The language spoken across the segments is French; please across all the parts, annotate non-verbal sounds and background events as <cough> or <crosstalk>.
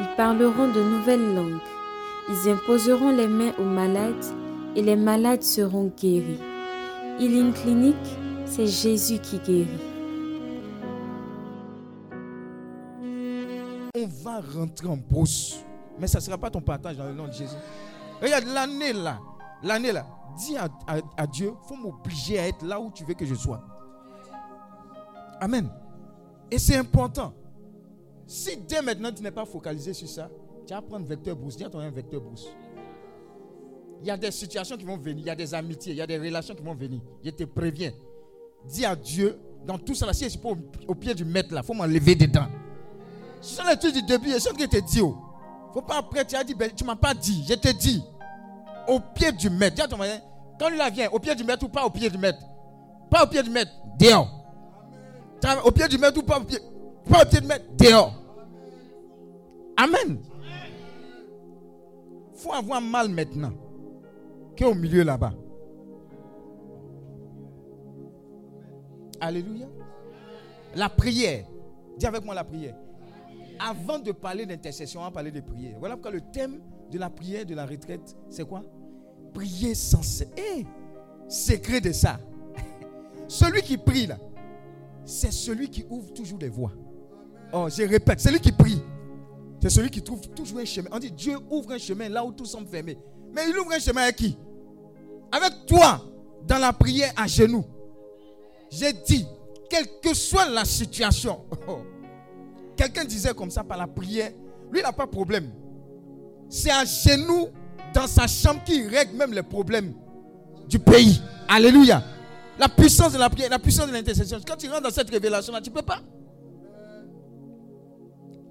ils parleront de nouvelles langues, ils imposeront les mains aux malades et les malades seront guéris. Healing Clinic, c'est Jésus qui guérit. On va rentrer en brousse, mais ça ne sera pas ton partage dans le nom de Jésus. Regarde l'année là, l'année là, dis à, à Dieu, il faut m'obliger à être là où tu veux que je sois. Amen. Et c'est important. Si dès maintenant tu n'es pas focalisé sur ça, tu vas prendre vecteur brousse. Dis à ton un vecteur brousse. Il y a des situations qui vont venir, il y a des amitiés, il y a des relations qui vont venir. Je te préviens. Dis à Dieu, dans tout ça, si je suis pas au, pied du maître là, il faut m'enlever dedans. Ce sont les trucs du début, c'est ce que je te dis. Oh. Faut pas après, tu as dit, ben, tu m'as pas dit, je te dis. Au pied du maître. Dis à ton mari, quand là vient, au pied du maître ou pas au pied du maître? Pas au pied du maître, dehors. Au pied du maître ou pas au pied, au pied du maître, dehors. Amen. faut avoir mal maintenant qu'au milieu là-bas. Alléluia. La prière. Dis avec moi la prière. Avant de parler d'intercession, on va parler de prière. Voilà pourquoi le thème de la prière de la retraite, c'est quoi? Prier sans cesse. Eh, secret de ça. <laughs> celui qui prie là, c'est celui qui ouvre toujours des voies. Oh, je répète, celui qui prie, c'est celui qui trouve toujours un chemin. On dit Dieu ouvre un chemin là où tout semble fermé. Mais il ouvre un chemin avec qui? Avec toi, dans la prière à genoux. J'ai dit, quelle que soit la situation, <laughs> quelqu'un disait comme ça par la prière, lui il n'a pas de problème. C'est à genoux, dans sa chambre, qu'il règle même les problèmes du pays. Alléluia. La puissance de la prière, la puissance de l'intercession. Quand tu rentres dans cette révélation-là, tu ne peux pas.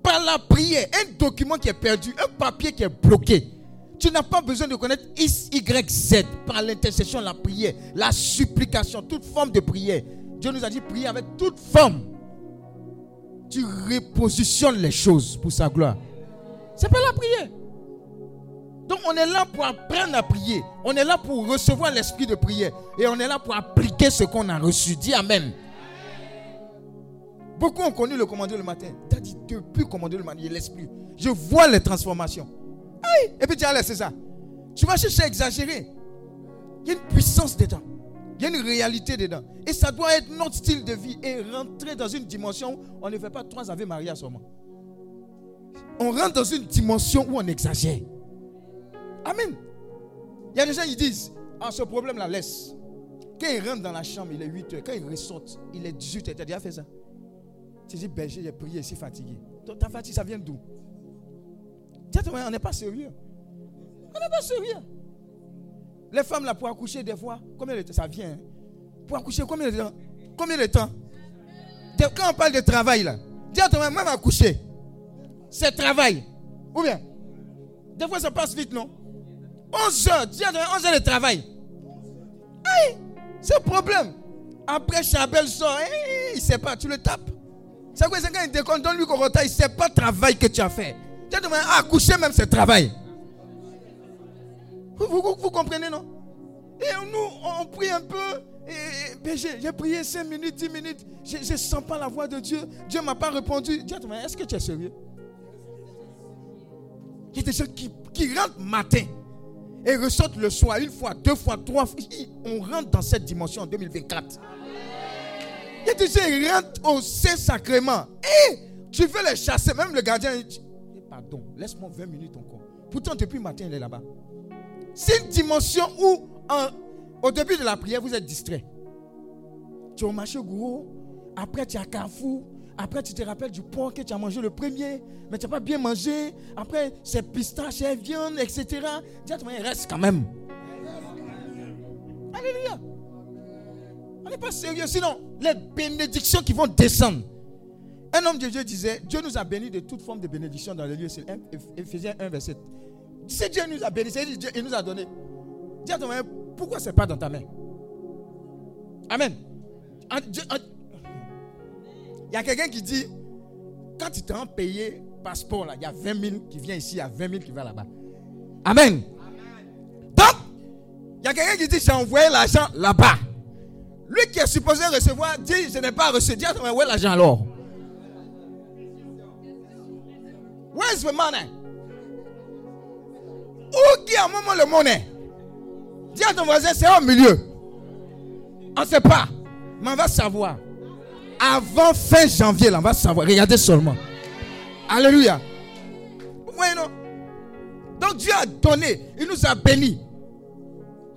Par la prière, un document qui est perdu, un papier qui est bloqué, tu n'as pas besoin de connaître X, Y, Z par l'intercession, la prière, la supplication, toute forme de prière. Dieu nous a dit prier avec toute forme. Tu repositionnes les choses pour sa gloire. C'est pas la prière. Donc on est là pour apprendre à prier. On est là pour recevoir l'esprit de prière. Et on est là pour appliquer ce qu'on a reçu. Dis Amen. Beaucoup ont connu le commandeur le matin? Tu as dit depuis commander le matin, il l'esprit. Je vois les transformations. Et puis tu as laissé ça. Tu vas chercher à exagérer. Il y a une puissance dedans. Il y a une réalité dedans. Et ça doit être notre style de vie et rentrer dans une dimension où on ne fait pas trois Ave Maria seulement. On rentre dans une dimension où on exagère. Amen. Il y a des gens qui disent Ah, ce problème-là, laisse. Quand il rentre dans la chambre, il est 8 heures. Quand il ressortent, il est 18 heures. Tu as déjà fait ça? Tu dis Berger, j'ai prié ici fatigué. Ta fatigue, ça vient d'où? On n'est pas sérieux. On n'est pas sérieux. Les femmes là pour accoucher des fois, combien de temps? Ça vient hein? Pour accoucher combien de temps? Combien de temps? Quand on parle de travail là, dis à ton même accoucher, c'est travail. Ou bien? Des fois ça passe vite, non? 11 heures, dis à ton 11 heures de travail. Aïe, c'est un problème. Après Chabel sort, il ne sait pas, tu le tapes. C'est quoi, quand il déconne, donne-lui qu'on il ne sait pas le travail que tu as fait. À accoucher même, c'est travail. Vous, comprenez, non? Et nous, on prie un peu. Et, j'ai prié 5 minutes, 10 minutes. Je ne sens pas la voix de Dieu. Dieu ne m'a pas répondu. Est-ce que tu es sérieux? Il y a des gens qui, qui rentrent matin et ressortent le soir, une fois, deux fois, trois fois. On rentre dans cette dimension en 2024. Il gens qui rentrent au Saint-Sacrement. Et tu veux les chasser. Même le gardien, pardon, laisse-moi 20 minutes encore. Pourtant, depuis le matin, il est là-bas. C'est une dimension où, au début de la prière, vous êtes distrait. Tu as marché gros, après tu as Carrefour, après tu te rappelles du porc que tu as mangé le premier, mais tu n'as pas bien mangé. Après, c'est pistache, c'est viande, etc. Dis il reste quand même. Alléluia. On n'est pas sérieux. Sinon, les bénédictions qui vont descendre, Un homme de Dieu disait, Dieu nous a bénis de toute forme de bénédiction dans le lieu. C'est Ephésiens 1, verset. C'est Dieu nous a bénis, c'est Dieu il nous a donné. Dis à ton mari, pourquoi c'est pas dans ta main? Amen. En- Dieu- en- Il y a quelqu'un qui dit, quand tu t'es payé passeport, là, il y a 20 000 qui vient ici, il y a 20 000 qui va là-bas. Amen. Donc, il y a quelqu'un qui dit, j'ai envoyé l'argent là-bas. Lui qui est supposé recevoir dit, je n'ai pas reçu. Dis à mari, où est l'argent alors? Where's the money? Où qui a un moment le monnaie? Dis à ton voisin, c'est au milieu. On ne sait pas. Mais on va savoir. Avant fin janvier, là, on va savoir. Regardez seulement. Alléluia. Vous voyez, non? Donc Dieu a donné. Il nous a bénis.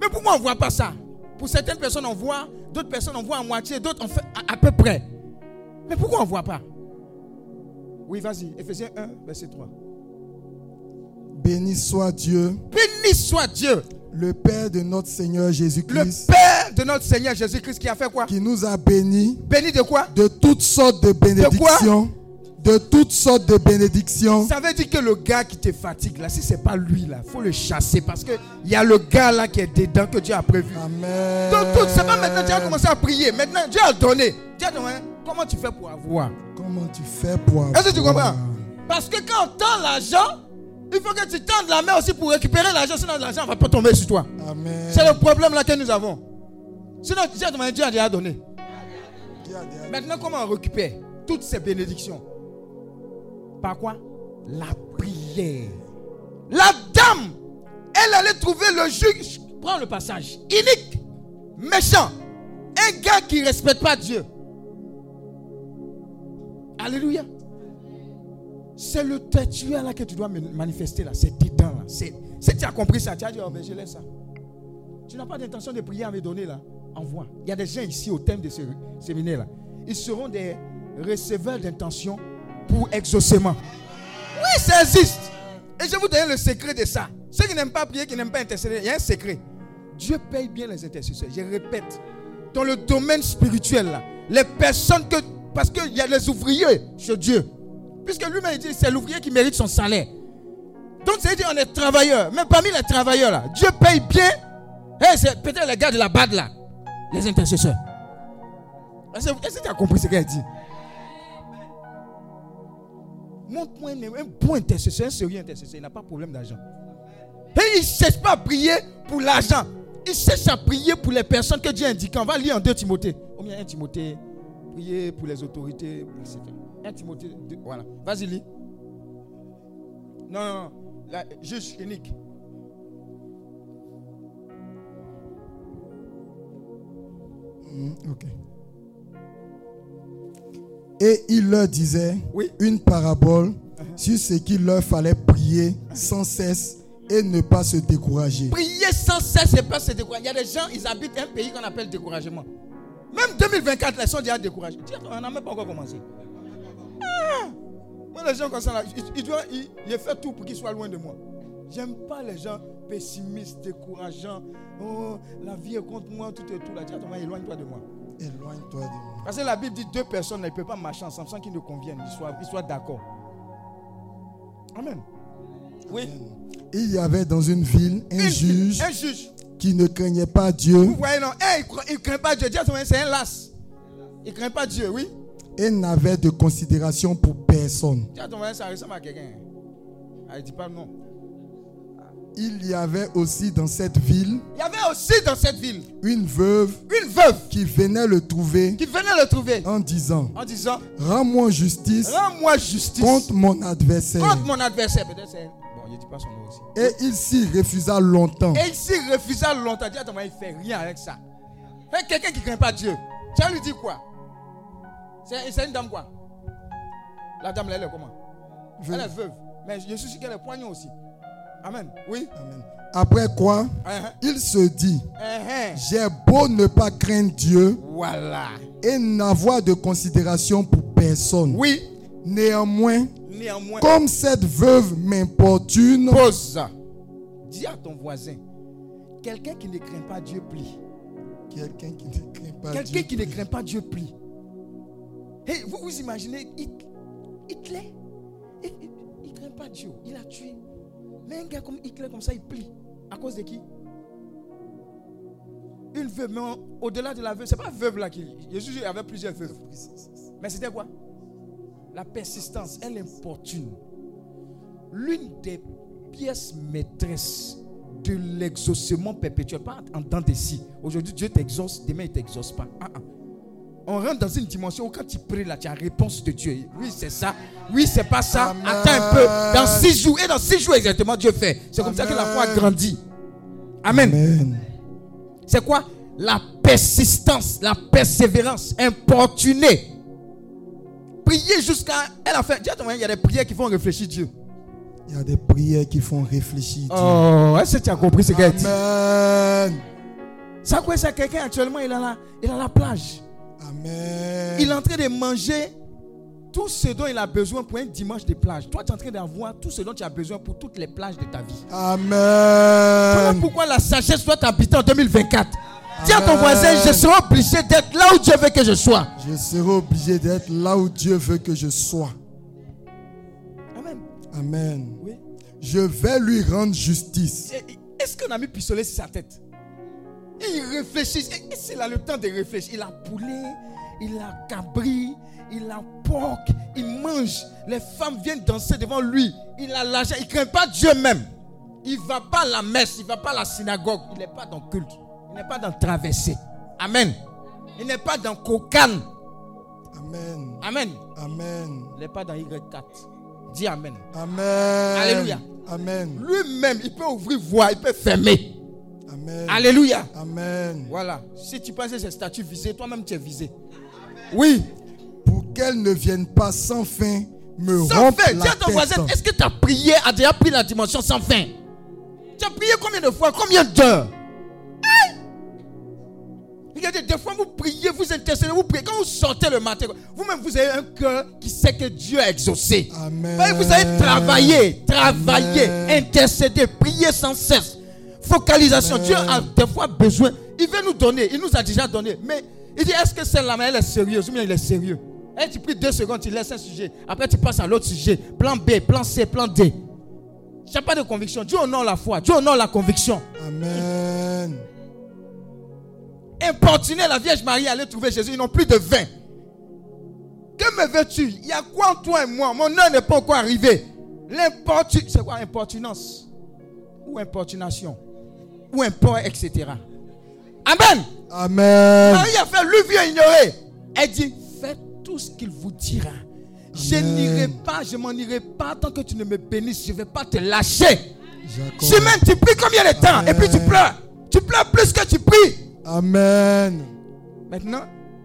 Mais pourquoi on ne voit pas ça? Pour certaines personnes, on voit. D'autres personnes, on voit à moitié. D'autres, on fait à, à peu près. Mais pourquoi on ne voit pas? Oui, vas-y. Ephésiens 1, verset 3. Béni soit Dieu, Béni soit Dieu, le Père de notre Seigneur le Jésus-Christ, Père de notre Seigneur Jésus-Christ qui a fait quoi? Qui nous a bénis Béni de quoi? de toutes sortes de bénédictions. De toutes sortes de bénédictions. Ça veut dire que le gars qui te fatigue là, si c'est pas lui là, faut le chasser parce que il y a le gars là qui est dedans que Dieu a prévu. Amen. Donc tout, c'est pas maintenant tu as commencé à prier. Maintenant Dieu a donné. Dieu a donné. Comment tu fais pour avoir? Comment tu fais pour avoir Est-ce que tu comprends? Parce que quand on tend l'argent, il faut que tu tendes la main aussi pour récupérer l'argent, sinon l'argent ne va pas tomber sur toi. Amen. C'est le problème là que nous avons. Sinon Dieu a demandé, Dieu a déjà donné. Dieu a Maintenant, comment on récupère toutes ces bénédictions? Par quoi? La prière. La dame, elle allait trouver le juge. Prends le passage. Inique, méchant. Un gars qui ne respecte pas Dieu. Alléluia. C'est le tueur là que tu dois manifester là. C'est dedans là. C'est, si tu as compris ça, tu as dit, oh ben je laisse ça. Tu n'as pas d'intention de prier à me donner là. Envoie. Il y a des gens ici au thème de ce séminaire là. Ils seront des receveurs d'intention pour exaucement. Oui, ça existe. Et je vais vous donner le secret de ça. Ceux qui n'aiment pas prier, qui n'aiment pas intercéder, il y a un secret. Dieu paye bien les intercesseurs. Je répète. Dans le domaine spirituel là, les personnes que. Parce qu'il y a les ouvriers chez Dieu. Puisque lui-même il dit c'est l'ouvrier qui mérite son salaire. Donc, c'est dire on est travailleurs. Mais parmi les travailleurs là, Dieu paye bien. Eh, c'est peut-être les gars de la BAD là. Les intercesseurs. Est-ce que est-ce que tu as compris ce qu'elle dit? Montre-moi un, bon intercesseur, un sérieux intercesseur. Il n'a pas de problème d'argent. Et il ne cherche pas à prier pour l'argent. Il cherche à prier pour les personnes que Dieu indique. On va lire en 2 Timothée. Moins 1 Timothée. Prier pour les autorités, etc. 1 Timothée. voilà. Vas-y, lis. Non, non, non. Juge unique. Hmm, ok. Et il leur disait Oui. une parabole sur ce qu'il leur fallait prier sans cesse et ne pas se décourager. Prier sans cesse et pas se décourager. Il y a des gens, ils habitent un pays qu'on appelle découragement. Même 2024, ils sont déjà découragés. Tiens, on n'a même pas encore commencé. Ah! Moi, les gens comme ça, là, ils, ils doivent, ils, ils font tout pour qu'ils soient loin de moi. J'aime pas les gens pessimistes, décourageants. Oh, la vie est contre moi, tout et tout. Là, éloigne-toi de moi. Éloigne-toi de moi. Parce que la Bible dit deux personnes ne peuvent pas marcher ensemble sans qu'ils ne conviennent, ils soient, ils soient d'accord. Amen. Oui. Il y avait dans une ville un Une- juge Un juge. qui ne craignait pas Dieu Vous voyez, non Eh, il ne craint pas Dieu. Voisin, c'est un las. Il ne craint pas Dieu, oui. et n'avait de considération pour personne. Voisin, ça ressemble à quelqu'un. Elle ne dit pas non. Il y avait aussi dans cette ville Il y avait aussi dans cette ville une veuve une veuve qui venait le trouver qui venait le trouver en disant en disant Rends-moi justice Rends-moi justice contre mon adversaire. contre mon adversaire. Peut-être c'est. Bon, je dis pas son nom aussi. Et il s'y refusa longtemps. Et il s'y refusa longtemps. Dis voisin, il ne fait rien avec ça. Quelqu'un qui ne craint pas Dieu. Tu vas lui dire quoi? C'est une dame quoi? La dame, là, elle est comment? Elle est veuve. Mais je suis sûr qu'elle est poignée aussi. Amen. Oui. Amen. Après quoi, Uh-huh. il se dit Uh-huh. J'ai beau ne pas craindre Dieu Voilà. et n'avoir de considération pour personne. Oui. Néanmoins, Néanmoins, comme cette veuve m'importune, pose. Dis à ton voisin, quelqu'un qui ne craint pas Dieu plie. quelqu'un qui ne craint pas Dieu, qui ne craint pas Dieu plie. Hey, vous vous imaginez, Hit- Hitler, il ne craint pas Dieu. Il a tué. Mais un gars comme Hitler, comme ça, il plie. À cause de qui? Une veuve. Mais au-delà de la veuve, c'est pas veuve là qui. Jésus avait plusieurs veuves. Mais c'était quoi? La persistance, elle importune. L'une des pièces maîtresses de l'exaucement perpétuel, pas en temps de. Aujourd'hui, Dieu t'exauce, demain, il ne t'exauce pas. Ah, ah. On rentre dans une dimension où quand tu pries là, tu as réponse de Dieu. Oui, c'est ça. Oui, c'est pas ça. Attends un peu. Dans six jours, et dans six jours exactement, Dieu fait. C'est comme ça que la foi grandit. Amen. Amen. C'est quoi? La persistance, la persévérance, importuner. Prier jusqu'à. Elle a fait. Il y a des prières qui font réfléchir Dieu. Il y a des prières qui font réfléchir. Dieu. Oh, est-ce que tu as compris ce qu'elle dit? Amen. Ça quoi ça? Quelqu'un actuellement il est là, il est à la plage. Amen. Il est en train de manger tout ce dont il a besoin pour un dimanche de plage. Toi, tu es en train d'avoir tout ce dont tu as besoin pour toutes les plages de ta vie. Amen. Voilà pourquoi la sagesse doit t'habiter en 2024. Dis à ton voisin, je serai obligé d'être là où Dieu veut que je sois. Je serai obligé d'être là où Dieu veut que je sois. Amen. Amen. Oui. Je vais lui rendre justice. Est-ce qu'on a mis pistolet sur sa tête? Il réfléchit. Et c'est là le temps de réfléchir. Il a poulet, il a cabri, il a porc, il mange. Les femmes viennent danser devant lui. Il a l'argent. Il ne craint pas Dieu même. Il ne va pas à la messe, il ne va pas à la synagogue. Il n'est pas dans le culte. Il n'est pas dans traversée. Amen. Il n'est pas dans cocaine. Amen. Amen. Amen. Il n'est pas dans Y4. Dis Amen. Amen. Alléluia. Amen. Lui-même, il peut ouvrir voie, il peut fermer. Alléluia. Amen. Voilà. Si tu penses que c'est statut visé, toi-même tu es visé. Oui. Pour qu'elle ne vienne pas sans fin me sans fin. Dis à ton voisin, est-ce que tu as prié, a déjà pris la dimension sans fin? Tu as prié combien de fois, combien d'heures? Regardez, des fois vous priez, vous intercédez, vous priez. Quand vous sortez le matin, vous-même vous avez un cœur qui sait que Dieu a exaucé. Amen. Vous allez travailler, travailler, intercéder, prier sans cesse. Focalisation. Dieu a des fois besoin. Il veut nous donner. Il nous a déjà donné. Mais il dit est-ce que celle-là, elle est sérieuse ou bien il est sérieux? Et tu pries deux secondes, tu laisses un sujet. Après, tu passes à l'autre sujet. Plan B, plan C, plan D. Tu n'as pas de conviction. Dieu honore la foi. Dieu honore la conviction. Amen. Importuner la Vierge Marie aller trouver Jésus. Ils n'ont plus de vin. Que me veux-tu? Il y a quoi en toi et moi? Mon heure n'est pas encore arrivé. L'importunance. C'est quoi? Importunance Ou importunation ou un port, etc. Amen. Amen. Marie a fait lui vieux ignorer. Elle dit Faites tout ce qu'il vous dira. Je n'irai pas, je m'en irai pas tant que tu ne me bénisses. Je ne vais pas te lâcher. Chimène, tu pries combien de temps? Et puis tu pleures. Tu pleures plus que tu pries. Amen. Maintenant,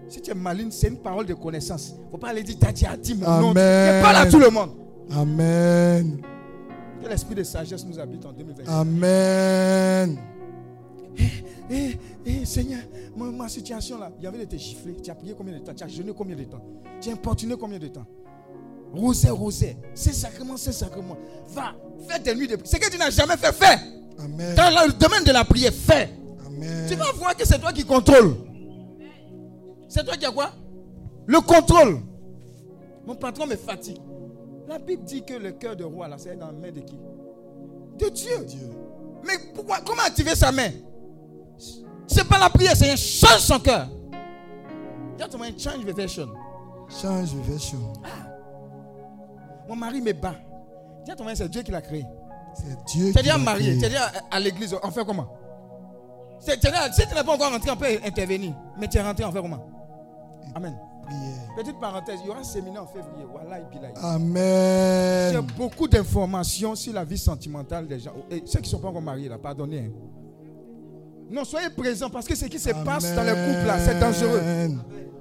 si tu es maligne, c'est une parole de connaissance. Il ne faut pas aller dire Tati a dit mon nom. Parle à tout le monde. Amen. Que l'esprit de sagesse nous habite en 2020. Amen. Eh, eh, Seigneur, ma, situation là, il y avait été giflé. Tu as prié combien de temps? Tu as jeûné combien de temps? Tu as importuné combien de temps? Rosé, rosé. C'est sacrement, c'est sacrement. Va, fais des nuits de prière. Ce que tu n'as jamais fait, fais. Amen. Dans le domaine de la prière, fais. Amen. Tu vas voir que c'est toi qui contrôle. C'est toi qui as quoi? Le contrôle. Mon patron me fatigue. La Bible dit que le cœur de roi, là, c'est dans la main de qui? De Dieu. Dieu. Mais pourquoi, comment activer sa main? C'est pas la prière, c'est un change son cœur. un change the version. Change version. Ah. Mon mari me bat. C'est Dieu qui l'a créé. C'est Dieu qui l'a marié. Tu à, à l'église, on fait comment? Si tu n'es pas encore rentré, on peut intervenir. Mais tu es rentré, on fait comment? Amen. Petite parenthèse, il y aura un séminaire en février. Amen. J'ai beaucoup d'informations sur la vie sentimentale des gens. Et ceux qui ne sont pas encore mariés, là, pardonnez. Non, soyez présents parce que ce qui se passe dans le couple, là, c'est dangereux.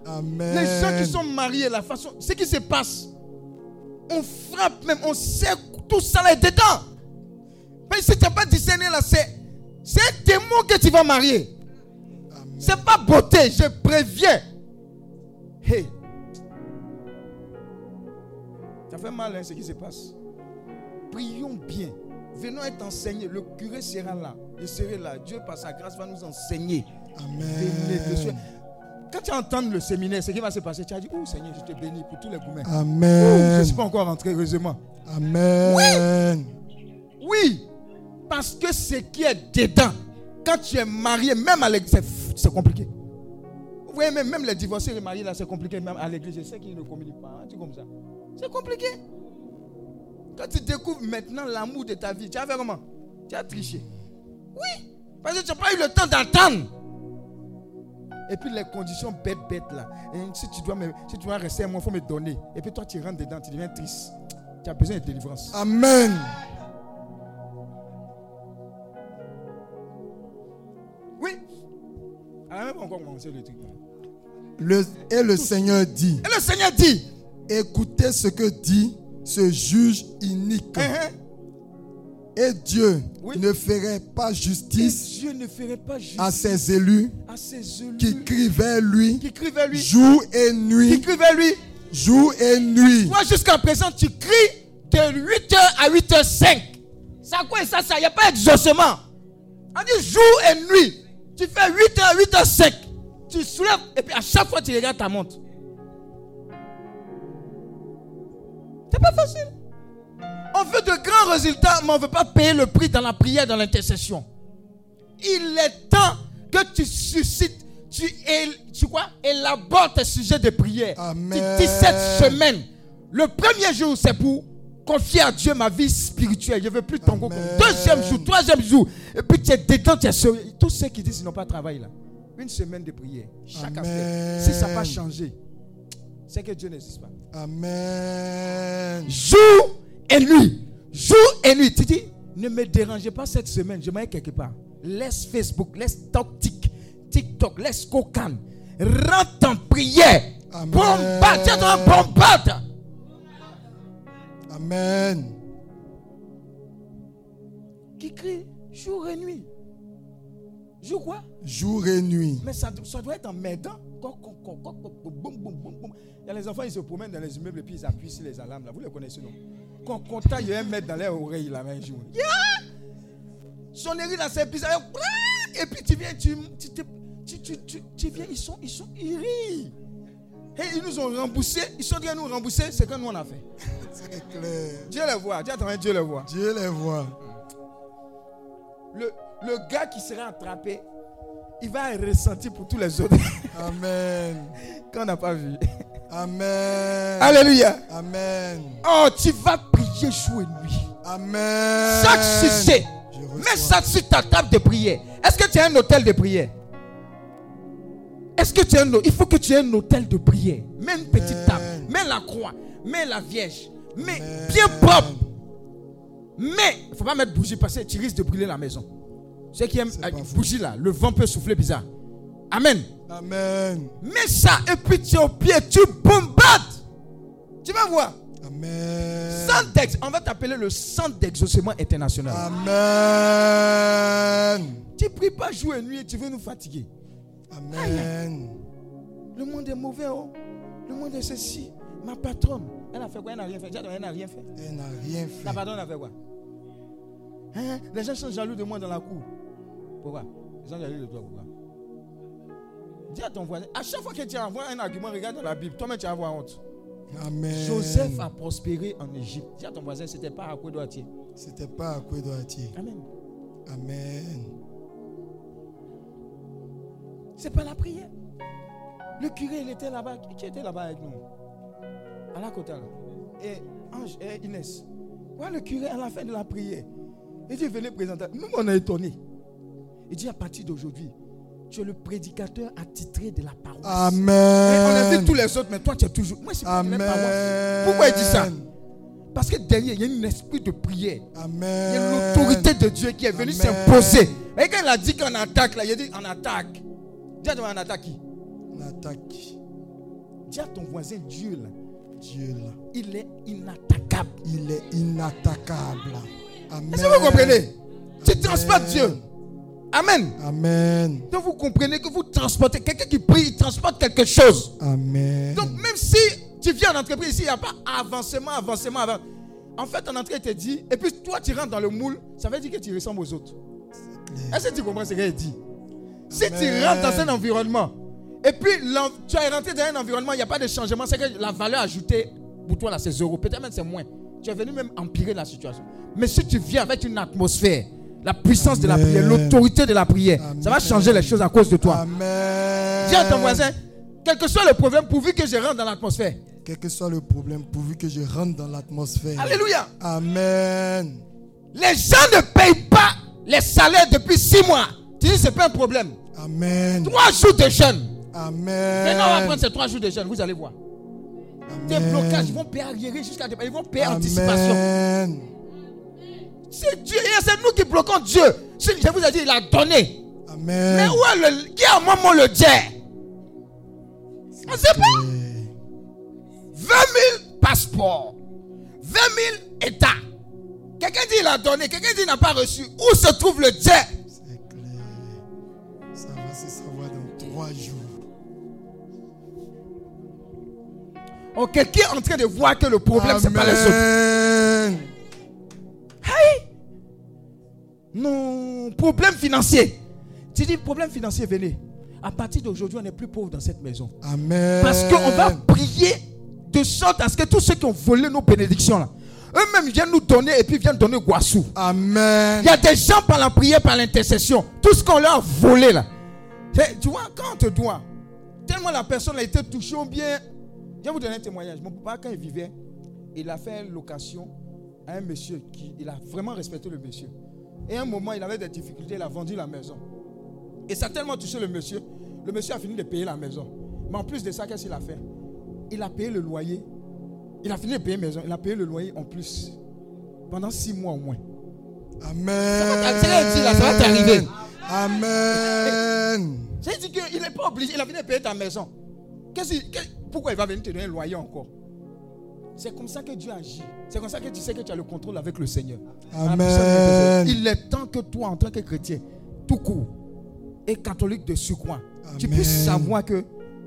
Amen. Les gens qui sont mariés, la façon, ce qui se passe, on frappe même, on sait tout ça là est dedans. Mais si tu n'as pas discerné là, c'est, c'est un démon que tu vas marier. C'est pas beauté, je préviens. Hey. Ça fait mal hein, ce qui se passe. Prions bien. Venons être enseignés. Le curé sera là. Je serai là. Dieu, par sa grâce, va nous enseigner. Amen. Quand tu entends le séminaire, ce qui va se passer, tu as dit, oh Seigneur, je te bénis pour tous les gourmets. Oh, Amen. je ne suis pas encore rentré, heureusement. Amen. Oui, parce que ce qui est dedans, quand tu es marié, même à l'église, c'est- c'est compliqué. Vous voyez, même, même les divorcés et les mariés, là, c'est compliqué. Même à l'église, je sais qu'ils ne communiquent pas. hein, tu comme ça. C'est compliqué. Quand tu découvres maintenant l'amour de ta vie, tu as fait comment? Tu as triché. Oui, parce que tu n'as pas eu le temps d'entendre. Et puis les conditions bêtes, bêtes là. Et si tu dois, me, si tu dois rester, moi, il faut me donner. Et puis toi, tu rentres dedans, tu deviens triste. Tu as besoin de délivrance. Amen. Oui. Elle n'a même encore commencé le truc. Le- et le Seigneur dit, Et le Seigneur dit, écoutez ce que dit ce juge inique. hein, Et Dieu Oui. ne ferait pas justice Dieu ne ferait pas justice à ses élus à ses élus qui crient vers lui qui vers lui. jour et Qui nuit, vers lui. jour et nuit. Toi, jusqu'à présent, tu cries de 8h à 8h05. Ça quoi ça, ça Il n'y a pas d'exaucement. On dit jour et nuit. Tu fais 8h à 8h05. Tu soulèves et puis à chaque fois, tu regardes ta montre. C'est pas facile. On veut de grands résultats, mais on ne veut pas payer le prix dans la prière, dans l'intercession. Il est temps que tu suscites, tu, él- tu quoi, élabores tes sujets de prière. Amen. Tu dis cette semaine, le premier jour, c'est pour confier à Dieu ma vie spirituelle. Je ne veux plus ton Amen. Deuxième jour, troisième jour. Et puis tu es détend, tu es sérieux. Tous ceux qui disent qu'ils n'ont pas de travail là. Une semaine de prière. Chaque Amen. affaire. Si ça n'a pas changé, c'est que Dieu n'existe pas. Amen. Jour et nuit. Jour et nuit. Tu dis, ne me dérangez pas cette semaine. Je m'aille quelque part. Laisse Facebook, laisse TikTok, TikTok, laisse Kokan. Rentre en prière. Bombarde. Toi, bombarde. Amen. Qui crie jour et nuit? Jour quoi? Jour et nuit. Mais ça, ça doit être boum. Il y a les enfants, ils se promènent dans les immeubles et puis ils appuient sur les alarmes. Là. Vous les connaissez, non? Quand on compte, il mètre dans les oreilles là, un jour. Yeah! Sonnerie là, c'est bizarre. Et puis tu viens, tu, tu, tu, tu, tu, viens, ils sont, ils sont, ils rient. Et ils nous ont remboursé. Ils sont de nous rembourser ce que nous on a fait. <laughs> C'est clair. Dieu les voit. Dis attends, Dieu les voit. Dieu les voit. Le, le gars qui sera attrapé, il va ressentir pour tous les autres <laughs> Amen. qu'on n'a pas vu. Amen. Alléluia. Amen. Oh, tu vas jour et nuit. Amen. Chaque succès, mets ça sur ta table de prière. Est-ce que tu as un hôtel de prière? Est-ce que tu as un hôtel Il faut que tu aies un hôtel de prière. Mets une petite table. Mets la croix. Mets la Vierge. Mets bien propre. Mais il ne faut pas mettre bougie parce que tu risques de brûler la maison. Ceux qui aiment euh, bougie là, le vent peut souffler bizarre. Amen. Amen. Mets ça et puis tu es au pied, tu bombardes. Tu vas voir. Amen. Centre on va t'appeler le centre d'exaucement international. Amen. Tu pries pas jour et nuit et tu veux nous fatiguer. Amen. Le monde est mauvais, oh. Le monde est ceci. Ma patronne, elle a fait quoi? Elle n'a rien fait. Elle n'a rien fait. Elle n'a rien La fait. patronne a fait quoi? Hein? Les gens sont jaloux de moi dans la cour. Pourquoi? Les gens sont jaloux de toi, pourquoi? Dis à ton voisin, à chaque fois que tu envoies un argument, regarde dans la Bible, toi-même tu vas avoir honte. Amen. Joseph a prospéré en Égypte. Dis à ton voisin, c'était pas à quoi doit C'était pas à quoi doit Amen. Amen. C'est pas la prière. Le curé, il était là-bas. Qui était là-bas avec nous? À la là. Et Ange et Inès. Ouais, le curé, à la fin de la prière, il dit Venez présenter. Nous, on est étonnés. Il dit À partir d'aujourd'hui, tu es le prédicateur attitré de la parole. Amen. on a vu tous les autres, mais toi, tu es toujours. Moi, Amen. Pourquoi il dit ça? Parce que derrière, il y a un esprit de prière. Amen. Il y a l'autorité de Dieu qui est venue s'imposer. Et quand il a dit qu'on attaque, là, il a dit on attaque. Dis à ton voisin, on attaque qui? On attaque Dis à ton voisin, Dieu, là, Dieu là. il est inattaquable. Il est inattaquable. Amen. Est-ce que vous comprenez? Tu transportes Dieu. Amen. Amen. Donc vous comprenez que vous transportez. Quelqu'un qui prie, il transporte quelque chose. Amen. Donc même si tu viens en entreprise ici, il n'y a pas avancement, avancement, avancement. En fait, ton entrée te dit, et puis toi tu rentres dans le moule, ça veut dire que tu ressembles aux autres. Est-ce que tu comprends ce qu'il dit Si tu rentres dans un environnement Et puis, tu es rentré dans un environnement, il n'y a pas de changement. C'est que la valeur ajoutée pour toi, là, c'est zéro. Peut-être même c'est moins. Tu es venu même empirer la situation. Mais si tu viens avec une atmosphère, la puissance de la Amen. prière, l'autorité de la prière, ça va Amen. changer les choses à cause de toi. Amen. Dis à ton voisin, quel que soit le problème, pourvu que je rentre dans l'atmosphère. Quel que soit le problème, pourvu que je rentre dans l'atmosphère. Alléluia. Amen. Les gens ne payent pas les salaires depuis six mois. Tu dis, c'est pas un problème. Amen. Trois jours de jeûne. Amen. Maintenant, on va prendre ces trois jours de jeûne. Vous allez voir. Des Amen. blocages, ils vont payer arriéré jusqu'à Ils vont payer anticipation. C'est Dieu. Et c'est nous qui bloquons Dieu. Je vous ai dit, il a donné. Mais Amen. où est le. Qui a un moment le Dieu? On ne sait pas. Eh, 20 000 passeports. 20 000 États. Quelqu'un dit il a donné. Quelqu'un dit il n'a pas reçu. Où se trouve le Dieu? C'est clair. Ça va se savoir dans trois jours. Ok, qui est en train de voir que le problème, c'est pas les autres? Non, problème financier. Tu dis problème financier, venez. À partir d'aujourd'hui, on n'est plus pauvre dans cette maison. Amen. Parce qu'on va prier de sorte à ce que tous ceux qui ont volé nos bénédictions, là, eux-mêmes viennent nous donner et puis viennent donner Guassou. Amen. Il y a des gens par la prière, par l'intercession, tout ce qu'on leur a volé là. Tu vois, quand on te doit, tellement la personne a été touchée ou bien. Je vais vous donner un témoignage. Mon papa, quand il vivait, il a fait location à un monsieur qui. Il a vraiment respecté le monsieur. Et à un moment, il avait des difficultés, il a vendu la maison. Et ça a tellement touché le monsieur. Le monsieur a fini de payer la maison. Mais en plus de ça, qu'est-ce qu'il a fait? Il a payé le loyer. Il a fini de payer la maison. Il a payé le loyer en plus. Pendant six mois au moins. Amen. Ça va t'arriver. Amen. C'est dit qu'il n'est pas obligé, il a fini de payer ta maison. Qu'est-ce pourquoi il va venir te donner un loyer encore? C'est comme ça que Dieu agit. C'est comme ça que tu sais que tu as le contrôle avec le Seigneur. Amen. Dieu. Il est temps que toi, en tant que chrétien, tout court, et catholique de surcroît, tu Amen. puisses savoir que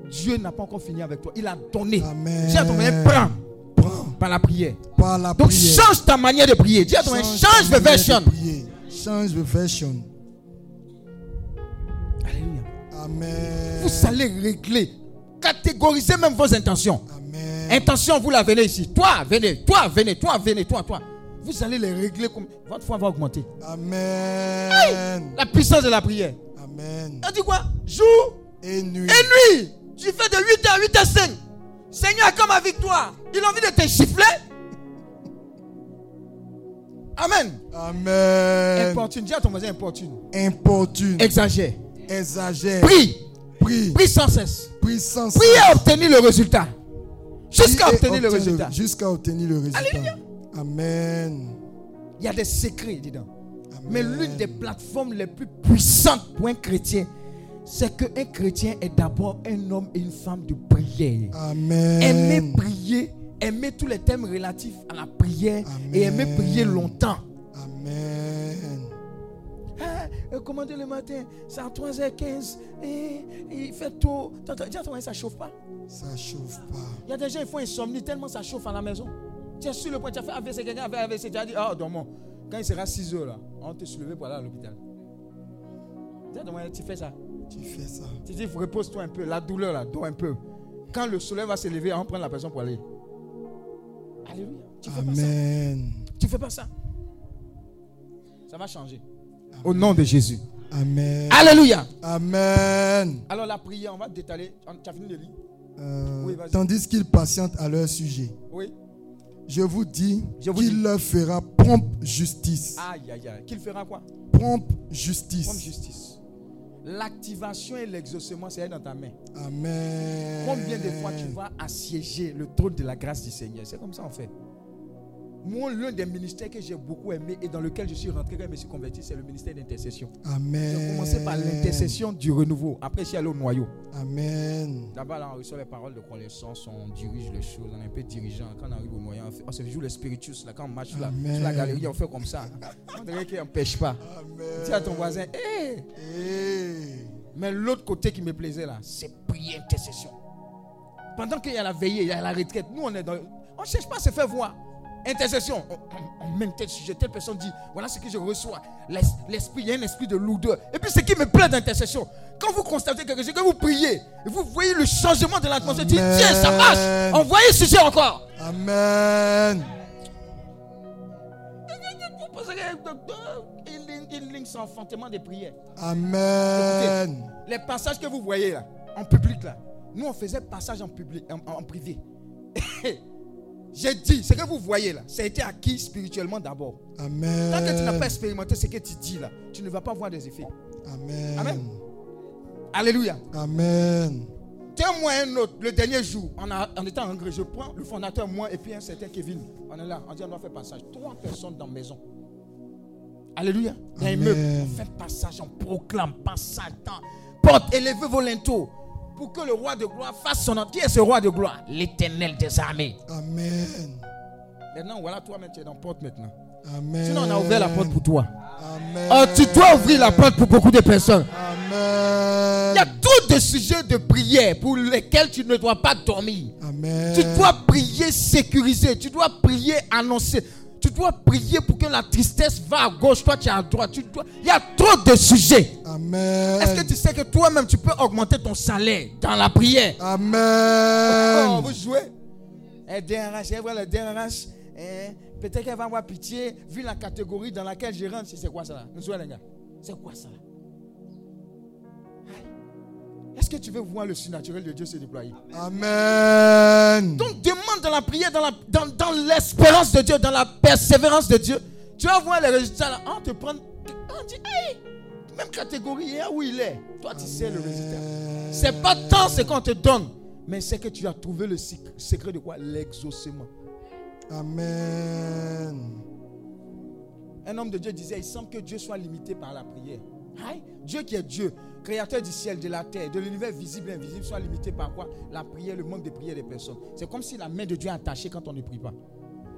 Dieu n'a pas encore fini avec toi. Il a donné. Amen. Dis à ton prends Prends par la prière. par la Donc prière. change ta manière de prier. Dis à ton change de version. Change de version. Alléluia. Amen. Vous allez régler, catégoriser même vos intentions. Amen. Intention, vous la venez ici. Toi, venez. Toi, venez. Toi, venez. Toi, toi. Vous allez les régler comme. Votre foi va augmenter. Amen. La puissance de la prière. Amen. Elle dit quoi? Jour Et nuit. et nuit. Tu fais de 8h à 8h05. Seigneur, comme ma victoire. Il a envie de te chiffler. Amen. Amen. Importune. Dis à ton voisin importune. Importune. Exagère. Exagère. Prie. Prie. Prie sans cesse. Prie sans Prie cesse. à obtenir le résultat. Jusqu'à obtenir le résultat. Jusqu'à obtenir le résultat. Alléluia. Amen. Il y a des secrets dedans. Amen. Mais l'une des plateformes les plus puissantes pour un chrétien, c'est qu'un chrétien est d'abord un homme et une femme de prière. Amen. Aimer prier, aimer tous les thèmes relatifs à la prière Amen. et aimer prier longtemps. Amen. Ah, euh, commander le matin, c'est à 3h15. Et, il fait tôt. À toi, ça chauffe pas. Ça chauffe pas. Il y a des gens qui font insomnie tellement ça chauffe à la maison. Tu es sur le point, tu as fait AVC, quelqu'un a fait AVC, tu as dit, ah, dormons. Quand il sera 6 heures là, on te soulever pour aller à l'hôpital. Dis à ton voisin, Tu fais ça. Tu fais ça. Tu dis, repose-toi un peu. La douleur là, dors un peu. Quand le soleil va se lever, on prend la personne pour aller. Alléluia. Tu fais pas ça. Amen. Tu fais pas ça. Ça va changer. Au nom de Jésus. Amen. Alléluia. Amen. Alors la prière, on va détailler. Tu as fini de lire? Euh, Oui, tandis qu'ils patientent à leur sujet, Oui. je vous dis Je vous qu'il leur fera prompte justice. Aïe, aïe, aïe. Qu'il fera quoi? Prompte justice. Comme justice. L'activation et l'exaucement, c'est dans ta main. Amen. Combien de fois tu vas assiéger le trône de la grâce du Seigneur? C'est comme ça en fait. Moi, l'un des ministères que j'ai beaucoup aimé et dans lequel je suis rentré quand je me suis converti, c'est le ministère d'intercession. Amen. J'ai commencé par l'intercession du renouveau. Après, je suis allé au noyau. Amen. D'abord, là, on reçoit les paroles de connaissance, on dirige les choses, on est un peu dirigeant. Quand on arrive au noyau, on, fait- on se joue le spiritus. Là, quand on marche Amen. sur la galerie, on fait comme ça. On dirait qu'il n'empêche pas. Amen. Dis à ton voisin, hé Hey. Mais l'autre côté qui me plaisait là, c'est prier intercession. Pendant qu'il y a la veillée, il y a la retraite, nous on est dans. On ne cherche pas à se faire voir. Intercession. On, on sujet, telle personne dit, voilà ce que je reçois. L'es- L'esprit, il y a un esprit de lourdeur. Et puis ce qui me plaît d'intercession, quand vous constatez quelque chose, que vous priez, vous voyez le changement de l'atmosphère, tu dis, Amen. tiens, ça marche. Envoyez ce sujet encore. Amen. Vous posez docteur, healing, c'est enfantement des prières. Amen. Les passages que vous voyez là, en public là, nous on faisait passage en public, en, en privé. <laughs> J'ai dit, ce que vous voyez là, ça a été acquis spirituellement d'abord. Amen. Tant que tu n'as pas expérimenté ce que tu dis là, tu ne vas pas voir des effets. Amen. Amen. Alléluia. Amen. Tiens, moi un autre, le dernier jour, on, a, on était en je prends le fondateur, moi et puis un certain Kevin. On est là, on dit on doit faire passage. Trois personnes dans la maison. Alléluia. Il y a un Amen. immeuble, on fait passage, on proclame passage. Dans, porte, élevez vos linteaux pour que le roi de gloire fasse son œuvre. Qui est ce roi de gloire L'éternel des armées. Amen. Maintenant, voilà, toi, tu es dans la porte maintenant. Amen. Sinon, on a ouvert la porte pour toi. Amen. Oh, tu dois ouvrir la porte pour beaucoup de personnes. Amen. Il y a trop de sujets de prière pour lesquels tu ne dois pas dormir. Amen. Tu dois prier sécuriser. Tu dois prier annoncer. Tu dois prier pour que la tristesse va à gauche, toi tu es à droite. Tu dois... Il y a trop de sujets. Amen. Est-ce que tu sais que toi-même tu peux augmenter ton salaire dans la prière? Oh, Amen. vous jouez? Elle DRH, elle voit le DRH. hein, Peut-être qu'elle va avoir pitié, vu la catégorie dans laquelle je rentre. C'est quoi ça là? Nous les gars. C'est quoi ça là? Est-ce que tu veux voir le surnaturel de Dieu se déployer? Amen. Donc demande dans la prière, dans, la- dans, dans l'espérance de Dieu, dans la persévérance de Dieu. Tu vas voir les résultats là. On te prend. On dit, hey, même catégorie, est où il est. Toi, tu sais le résultat. C'est pas tant ce qu'on te donne, mais c'est que tu as trouvé le secret, secret de quoi? L'exaucement. Amen. Un homme de Dieu disait, il semble que Dieu soit limité par la prière. Aïe, Dieu qui est Dieu, créateur du ciel, de la terre, de l'univers visible et invisible, soit limité par quoi? La prière, le manque de prière des personnes. C'est comme si la main de Dieu est attachée quand on ne prie pas.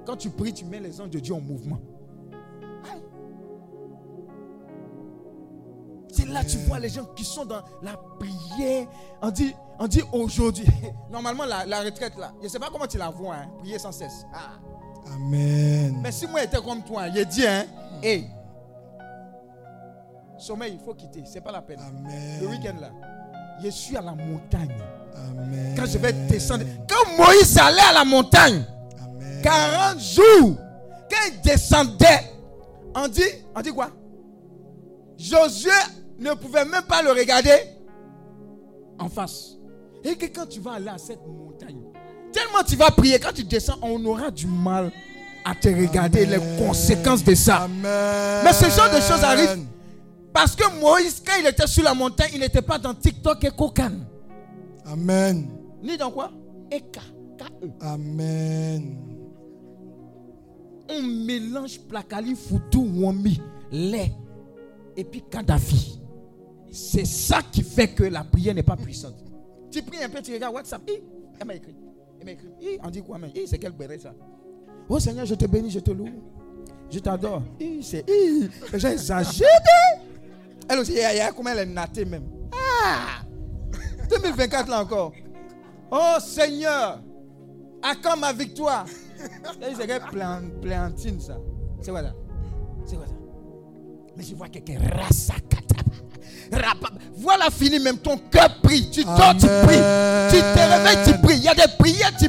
Quand tu pries, tu mets les anges de Dieu en mouvement. C'est là que tu vois les gens qui sont dans la prière. On dit, on dit aujourd'hui, <laughs> normalement la, la retraite là, je ne sais pas comment tu la vois, hein, prier sans cesse. Ah. Amen. Mais si moi j'étais comme toi, il dit, hein, hé, sommeil, il faut quitter, c'est pas la peine. Amen. Le week-end là, je suis à la montagne. Amen. Quand je vais descendre, quand Moïse allait à la montagne, Amen. 40 jours, quand il descendait, on dit, on dit quoi? Josué ne pouvait même pas le regarder en face. Et que quand tu vas aller à cette montagne, tellement tu vas prier, quand tu descends, on aura du mal à te regarder les conséquences de ça. Amen. Mais ce genre de choses arrivent parce que Moïse, quand il était sur la montagne, il n'était pas dans TikTok et Kokan. Amen. Ni dans quoi? Eka. K-E. Amen. On mélange Plakali, Foutou, Wami, lait et puis Kadhafi. C'est ça qui fait que la prière n'est pas puissante. Tu pries un peu, tu regardes WhatsApp. Hi, elle m'a écrit. Elle m'a écrit. Hi, on dit quoi, Hi, c'est quel béret ça? Oh Seigneur, je te bénis, je te loue. Je t'adore. Hi, c'est hi. J'ai exagéré. Elle aussi, il y a- comment elle est natée même. Ah <laughs> 2024 là encore. Oh Seigneur, à quand ma victoire? <laughs> C'est plantine ça C'est quoi ça? C'est quoi ça? Mais je vois quelqu'un rasakata. Rapa- Voilà fini même ton cœur prie. Tu dors, tu pries. Tu te réveilles, tu pries. Il y a des prières, tu,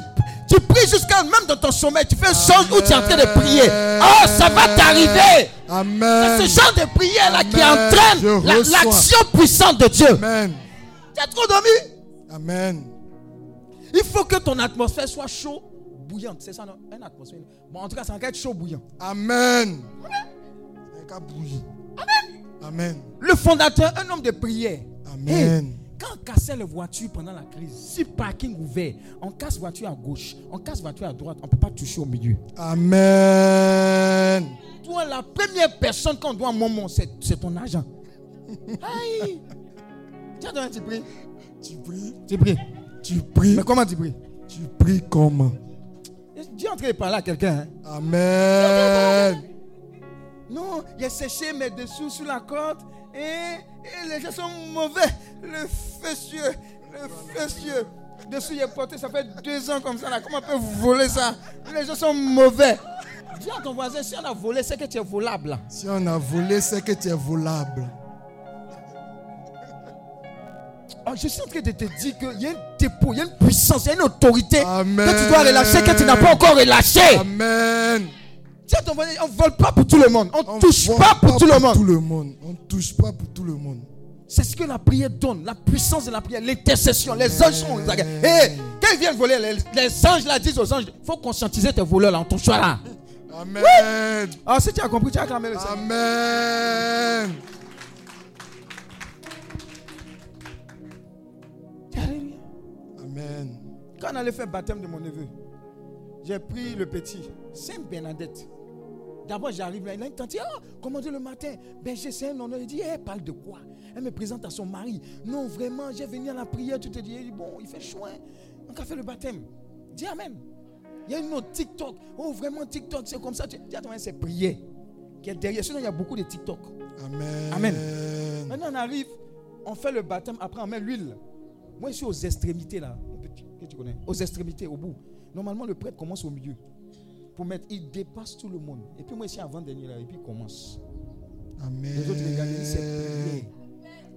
tu pries jusqu'à même dans ton sommeil. Tu fais une chose où tu es en train de prier. Oh, ça va t'arriver. Amen. C'est ce genre de prière là qui Amen. entraîne la- l'action puissante de Dieu. Amen. Tu as trop dormi? Amen. Il faut que ton atmosphère soit chaud, bouillante. C'est ça, non? Une atmosphère. Bon, en tout cas, ça va être chaud, bouillant. Amen. Cas bouilli. Amen. Le fondateur, un homme de prière. Amen. Hey, quand on cassait les voitures pendant la crise, si parking ouvert, on casse voiture à gauche, on casse voiture à droite, on ne peut pas toucher au milieu. Amen. Toi, la première personne qu'on doit moment, c'est c'est ton agent. Aïe. Tiens, tu pries? Tu pries. Tu pries. Tu pries. Mais comment tu pries? Tu pries comment? Dieu est en train de parler à quelqu'un. hein. Amen. Non, il a séché mes dessous sur la corde et, et les gens sont mauvais. Le fessieux, le fessieux. Dessous, il est porté, ça fait deux ans comme ça. Là. Comment on peut voler ça? Les gens sont mauvais. Dis à ton voisin, si on a volé, c'est que tu es volable. Si on a volé, c'est que tu es volable. Oh, je suis en train de te dire qu'il y a un dépôt, il y a une puissance, il y a une autorité Amen. que tu dois relâcher, que tu n'as pas encore relâché. Amen. On ne vole pas pour tout le monde. On On ne touche pas pour tout le monde. tout le monde. On ne touche pas pour tout le monde. C'est ce que la prière donne, la puissance de la prière, l'intercession. Les anges sont. Hey, quand ils viennent voler, les, les anges là disent aux anges il faut conscientiser tes voleurs là, en ton choix là. Amen. Ah, si tu as compris, tu as acclamé le Seigneur. Amen. Amen. Quand on allait faire le baptême de mon neveu, j'ai pris le petit, Saint Bernadette. D'abord, j'arrive là, il a une tante, ah, commandez le matin? Ben, j'ai c'est un honneur. Il dit, elle parle de quoi? Elle me présente à son mari. Non, vraiment, j'ai venu à la prière, tout te il dit, bon, il fait chaud, hein. Donc, a fait le baptême. Dis Amen. Il y a une autre TikTok. Oh, vraiment, TikTok, c'est comme ça. Tu dis, attends, c'est prière qui est derrière. Sinon, il y a beaucoup de TikTok. Amen. Amen. Maintenant, on arrive, on fait le baptême, après, on met l'huile. Moi, je suis aux extrémités, là. Que tu connais? Aux extrémités, au bout. Normalement, le prêtre commence au milieu. Pour mettre, il dépasse tout le monde. Et puis, moi, ici, avant-dernier, là, et puis, il commence. Amen. Les autres regardent, c'est dit,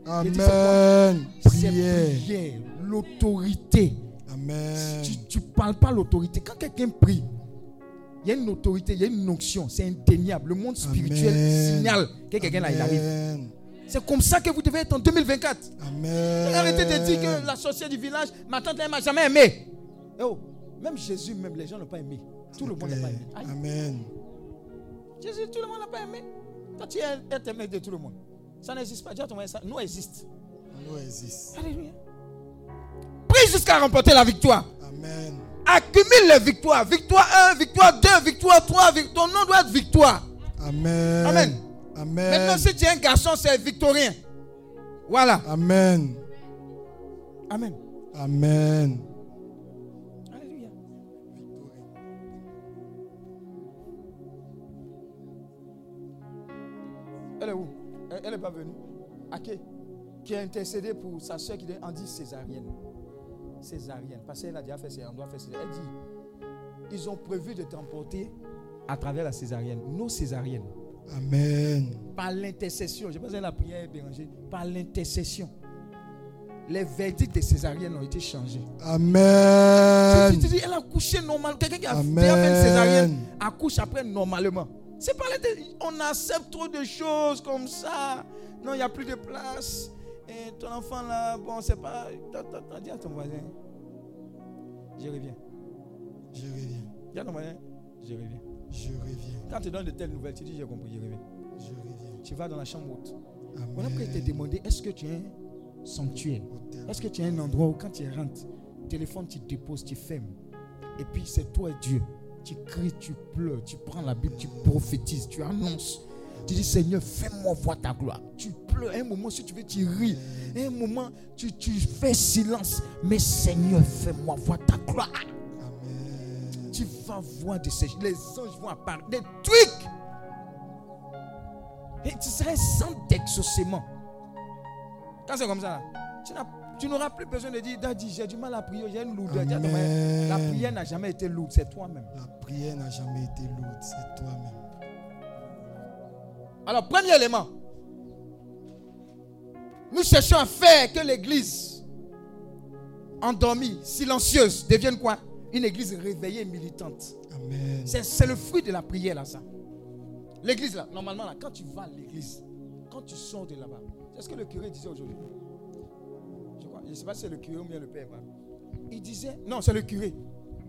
Amen. C'est prière, l'autorité. Amen. Tu ne parles pas l'autorité. Quand quelqu'un prie, il y a une autorité, il y a une onction. C'est indéniable. Le monde spirituel Amen. signale que quelqu'un là, il arrive. C'est comme ça que vous devez être en 2024. Amen. Arrêtez de dire que la sorcière du village, ma tante, elle m'a jamais aimé. Eh Oh, même Jésus, même les gens n'ont pas aimé. Tout le monde n'a pas aimé. Aïe. Amen. Jésus, tout le monde n'a pas aimé. Toi, tu es aimé de tout le monde. Ça n'existe pas. Voisin, ça nous existe. Nous existe. Alléluia. Prie jusqu'à remporter la victoire. Amen. Accumule les victoires. Victoire 1, victoire 2, victoire 3. vic- Ton nom doit être victoire. Amen. Amen. Amen. Maintenant, si tu es un garçon, c'est victorien. Voilà. Amen. Amen. Amen. Elle est où? Elle n'est pas venue. Aké, qui a intercédé pour sa soeur qui est en dit césarienne. Césarienne. Parce qu'elle a déjà fait césarienne. On doit faire césarienne. Elle dit ils ont prévu de t'emporter à travers la césarienne. Nos césariennes. Amen. Par l'intercession. Je pense que la prière est dérangée. Par l'intercession. Les verdicts des césariennes ont été changés. Amen. Tu- dis, elle a couché normal. Quelqu'un qui a fait une césarienne accouche après normalement. C'est pas on accepte trop de choses comme ça. Non, il n'y a plus de place. Et ton enfant là, bon, c'est pas. Dis à ton voisin. Je reviens. Je reviens. Dis à ton voisin. Je reviens. Je reviens. Quand tu donnes de telles nouvelles, tu dis j'ai compris, je reviens. Je reviens. Tu vas dans la chambre haute. Amen. On a peut te demander est-ce que tu es un sanctuaire. Est-ce que tu as un endroit où quand tu rentres, téléphone, tu déposes, tu fermes. Et puis c'est toi et Dieu. Tu cries, tu pleures, tu prends la Bible, tu prophétises, tu annonces. Tu dis Seigneur, fais-moi voir ta gloire. Tu pleures. Un moment, si tu veux, tu ris. Un moment, tu, tu fais silence. Mais Seigneur, fais-moi voir ta gloire. Amen. Tu vas voir des ces- Les anges vont apparaître. Des trucs. Et tu serais sans d'exaucement. Quand c'est comme ça, tu n'as- tu n'auras plus besoin de dire, Daddy, j'ai du mal à prier, j'ai une lourdeur. La prière n'a jamais été lourde, c'est toi-même. La prière n'a jamais été lourde, c'est toi-même. Alors, premier élément, nous cherchons à faire que l'église endormie, silencieuse, devienne quoi? Une église réveillée, militante. Amen. C'est c'est le fruit de la prière, là, ça. L'église, là, normalement, là, quand tu vas à l'église, quand tu sors de là-bas, c'est ce que le curé disait aujourd'hui. Je ne sais pas si c'est le curé ou bien le père. voilà. Il disait, non, c'est le curé.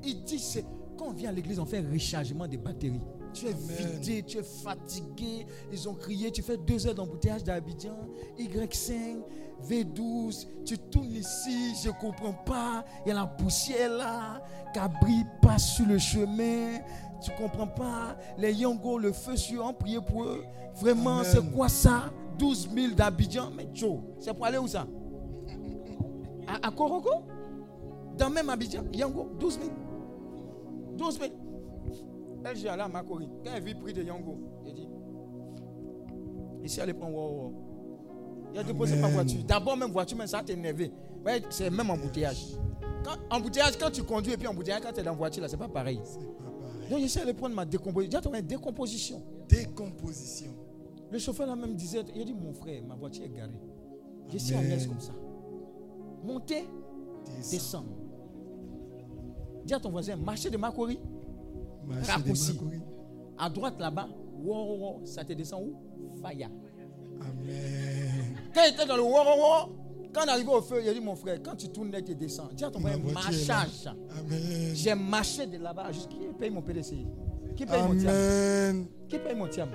Il dit, c'est quand on vient à l'église, on fait un rechargement des batteries. Tu es Amen. vidé, tu es fatigué. Ils ont crié, tu fais deux heures d'embouteillage d'Abidjan, Y5, V12. Tu tournes ici, je ne comprends pas. Il y a la poussière là. Cabri passe sur le chemin. Tu ne comprends pas. Les Yongo, le feu sur, on priait pour eux. Vraiment, c'est quoi ça? 12 000 d'Abidjan. Mais Joe, c'est pour aller où ça? À, à Koroko Dans même Abidjan, Yango, 12 000. 12 000. Elle, j'ai allé à Makori. Quand elle vit prix de Yango, elle dit Ici, elle prend wow. Il a déposé ma voiture. D'abord, même voiture, mais ça t'a énervé. Ouais, c'est même embouteillage. Quand, embouteillage, quand tu conduis et puis embouteillage, quand tu es dans la voiture, là, c'est pas pareil. Donc j'essaie de prendre ma décomposition. Décomposition. Décomposition. Le chauffeur là même disait, il a dit mon frère, ma voiture est garée. Je suis Amen. l'aise comme ça. Montez, Descends. descends. Dis à ton voisin, marchez de des Raccourci. À droite là-bas, wow, ça te descend où? Faya. Amen. Quand il était dans le wow, wow, quand on arrivait au feu, il a dit mon frère, quand tu tournes tu descends. Dis à ton voisin, marchage. Amen. J'ai marché de là-bas jusqu'à qui paye mon PDC Qui paye mon tiam Amen. Qui paye mon tiam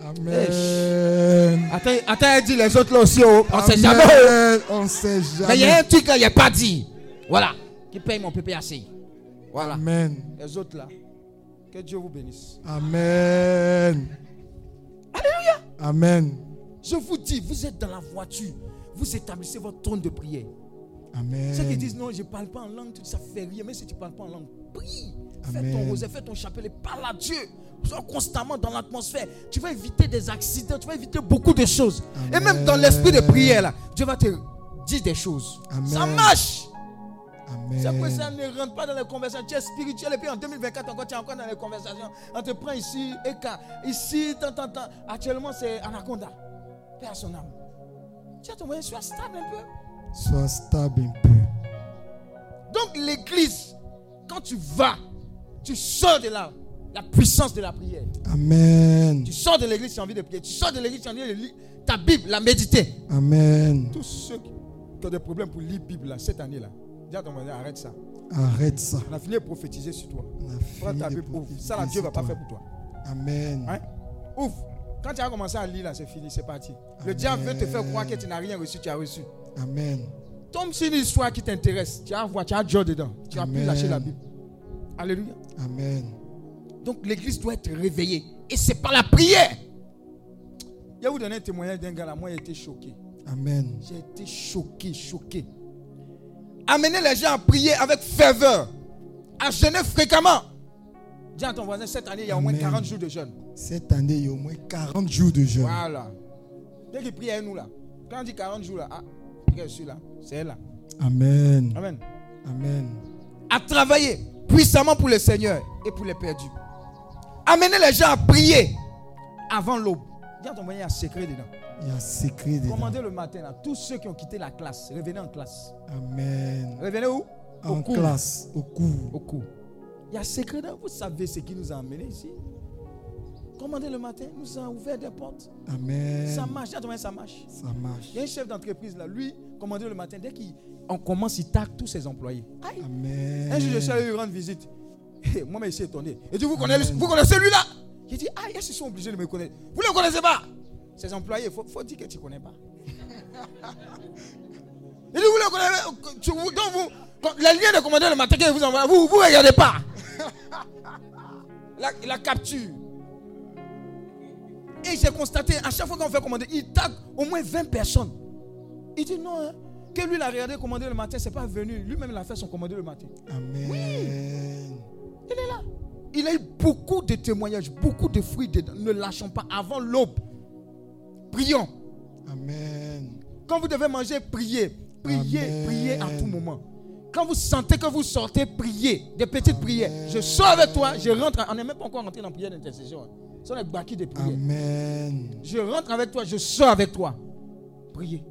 Amen. Attends, attends, elle dit les autres là aussi, oh, on sait jamais. oh. On sait Mais il y a jamais. un truc là, il n'y a pas dit. Voilà. Qui paye mon PPAC. Voilà. Amen. Les autres là. Que Dieu vous bénisse. Amen. Alléluia. Amen. Je vous dis, vous êtes dans la voiture. Vous établissez votre trône de prière. Amen. Ceux qui disent non, je ne parle pas en langue, ça fait rien. Mais si tu ne parles pas en langue, prie. Fais Amen. ton rosaire, fais ton chapelet, parle à Dieu. Sois constamment dans l'atmosphère. Tu vas éviter des accidents, tu vas éviter beaucoup de choses. Et même dans l'esprit de prière, là, Dieu va te dire des choses. Amen. Ça marche. C'est pour Amen. ça ne rentre pas dans les conversations. Tu es spirituel et puis en 2024 encore, tu es encore dans les conversations. On te prend ici, Eka, ici, tant, tant, tant. Actuellement, c'est Anaconda. Père son âme. Tu as ton moyen, sois stable un peu. Sois stable un peu. Donc l'église, quand tu vas, tu sors de là, la puissance de la prière. Amen. Tu sors de l'église, tu as envie de prier. Tu sors de l'église, tu as envie de lire ta Bible, la méditer. Amen. Tous ceux qui ont des problèmes pour lire la Bible là, cette année-là, dis à ton voisin, arrête ça. Arrête ça. On a fini de prophétiser sur toi. On a fini ta de Bible, Ça là, Dieu sur va pas faire pour toi. Amen. Hein? Ouvre. Quand tu as commencé à lire là, c'est fini, c'est parti. Le diable veut te faire croire que tu n'as rien reçu, tu as reçu. Amen. Tombe sur une histoire qui t'intéresse. Tu vas voir, tu as Dieu dedans. Tu plus Amen. lâcher la Bible. Alléluia. Amen. Donc l'église doit être réveillée. Et c'est par la prière. Je vais vous donner un témoignage d'un gars là. Moi, j'ai été choqué. Amen. J'ai été choqué, choqué. Amenez les gens à prier avec ferveur. À jeûner fréquemment. Dis à ton voisin, cette année, il y a au moins Amen. 40 jours de jeûne. Cette année, il y a au moins 40 jours de jeûne. Voilà. Dès qu'il prie à nous là. Quand on dit 40 jours là, ah, regarde celui-là. C'est elle là. Amen. Amen. Amen. à travailler puissamment pour le Seigneur et pour les perdus. Amenez les gens à prier avant l'aube. Dis à ton moyen, il y a un secret dedans. Il y a un secret dedans. Commandez le matin, là, tous ceux qui ont quitté la classe, revenez en classe. Amen. Revenez où? En cours. classe, au cours. Au cours. Il y a un secret dedans. Vous savez ce qui nous a amenés ici? Commandez le matin, nous avons ouvert des portes. Amen. Ça marche. Dis à ton moyen, ça marche. Ça marche. Il y a un chef d'entreprise là, lui, commandez le matin. Dès qu'on commence, il tague tous ses employés. Aïe. Amen. Un jour, je suis allé lui rendre visite. Moi-même, je suis étonné. Et dit, vous connaissez, vous connaissez lui là J'ai dit, ah, est-ce qu'ils sont obligés de me connaître Vous ne le connaissez pas Ses employés, il faut, faut dire que tu ne connais pas. <laughs> Il dit, vous le connaissez tu- vous- Donc, vous, quand les liens de commander le matin vous envoie, vous ne regardez pas. la, la capture. Et j'ai constaté, à chaque fois qu'on fait commander, il tag au moins 20 personnes. Il dit non, hein, que lui l'a regardé commander le matin, c'est pas venu. Lui-même il a fait son commandé le matin. Amen. Il est là. Il a eu beaucoup de témoignages, beaucoup de fruits. dedans. Ne lâchons pas avant l'aube. Prions. Amen. Quand vous devez manger, priez. Priez, Amen. priez à tout moment. Quand vous sentez que vous sortez, priez. Des petites prières. Je sors avec toi, je rentre. On n'est même pas encore rentré dans la prière d'intercession. Ce sont les de prière. Amen. Je rentre avec toi, je sors avec toi. Priez.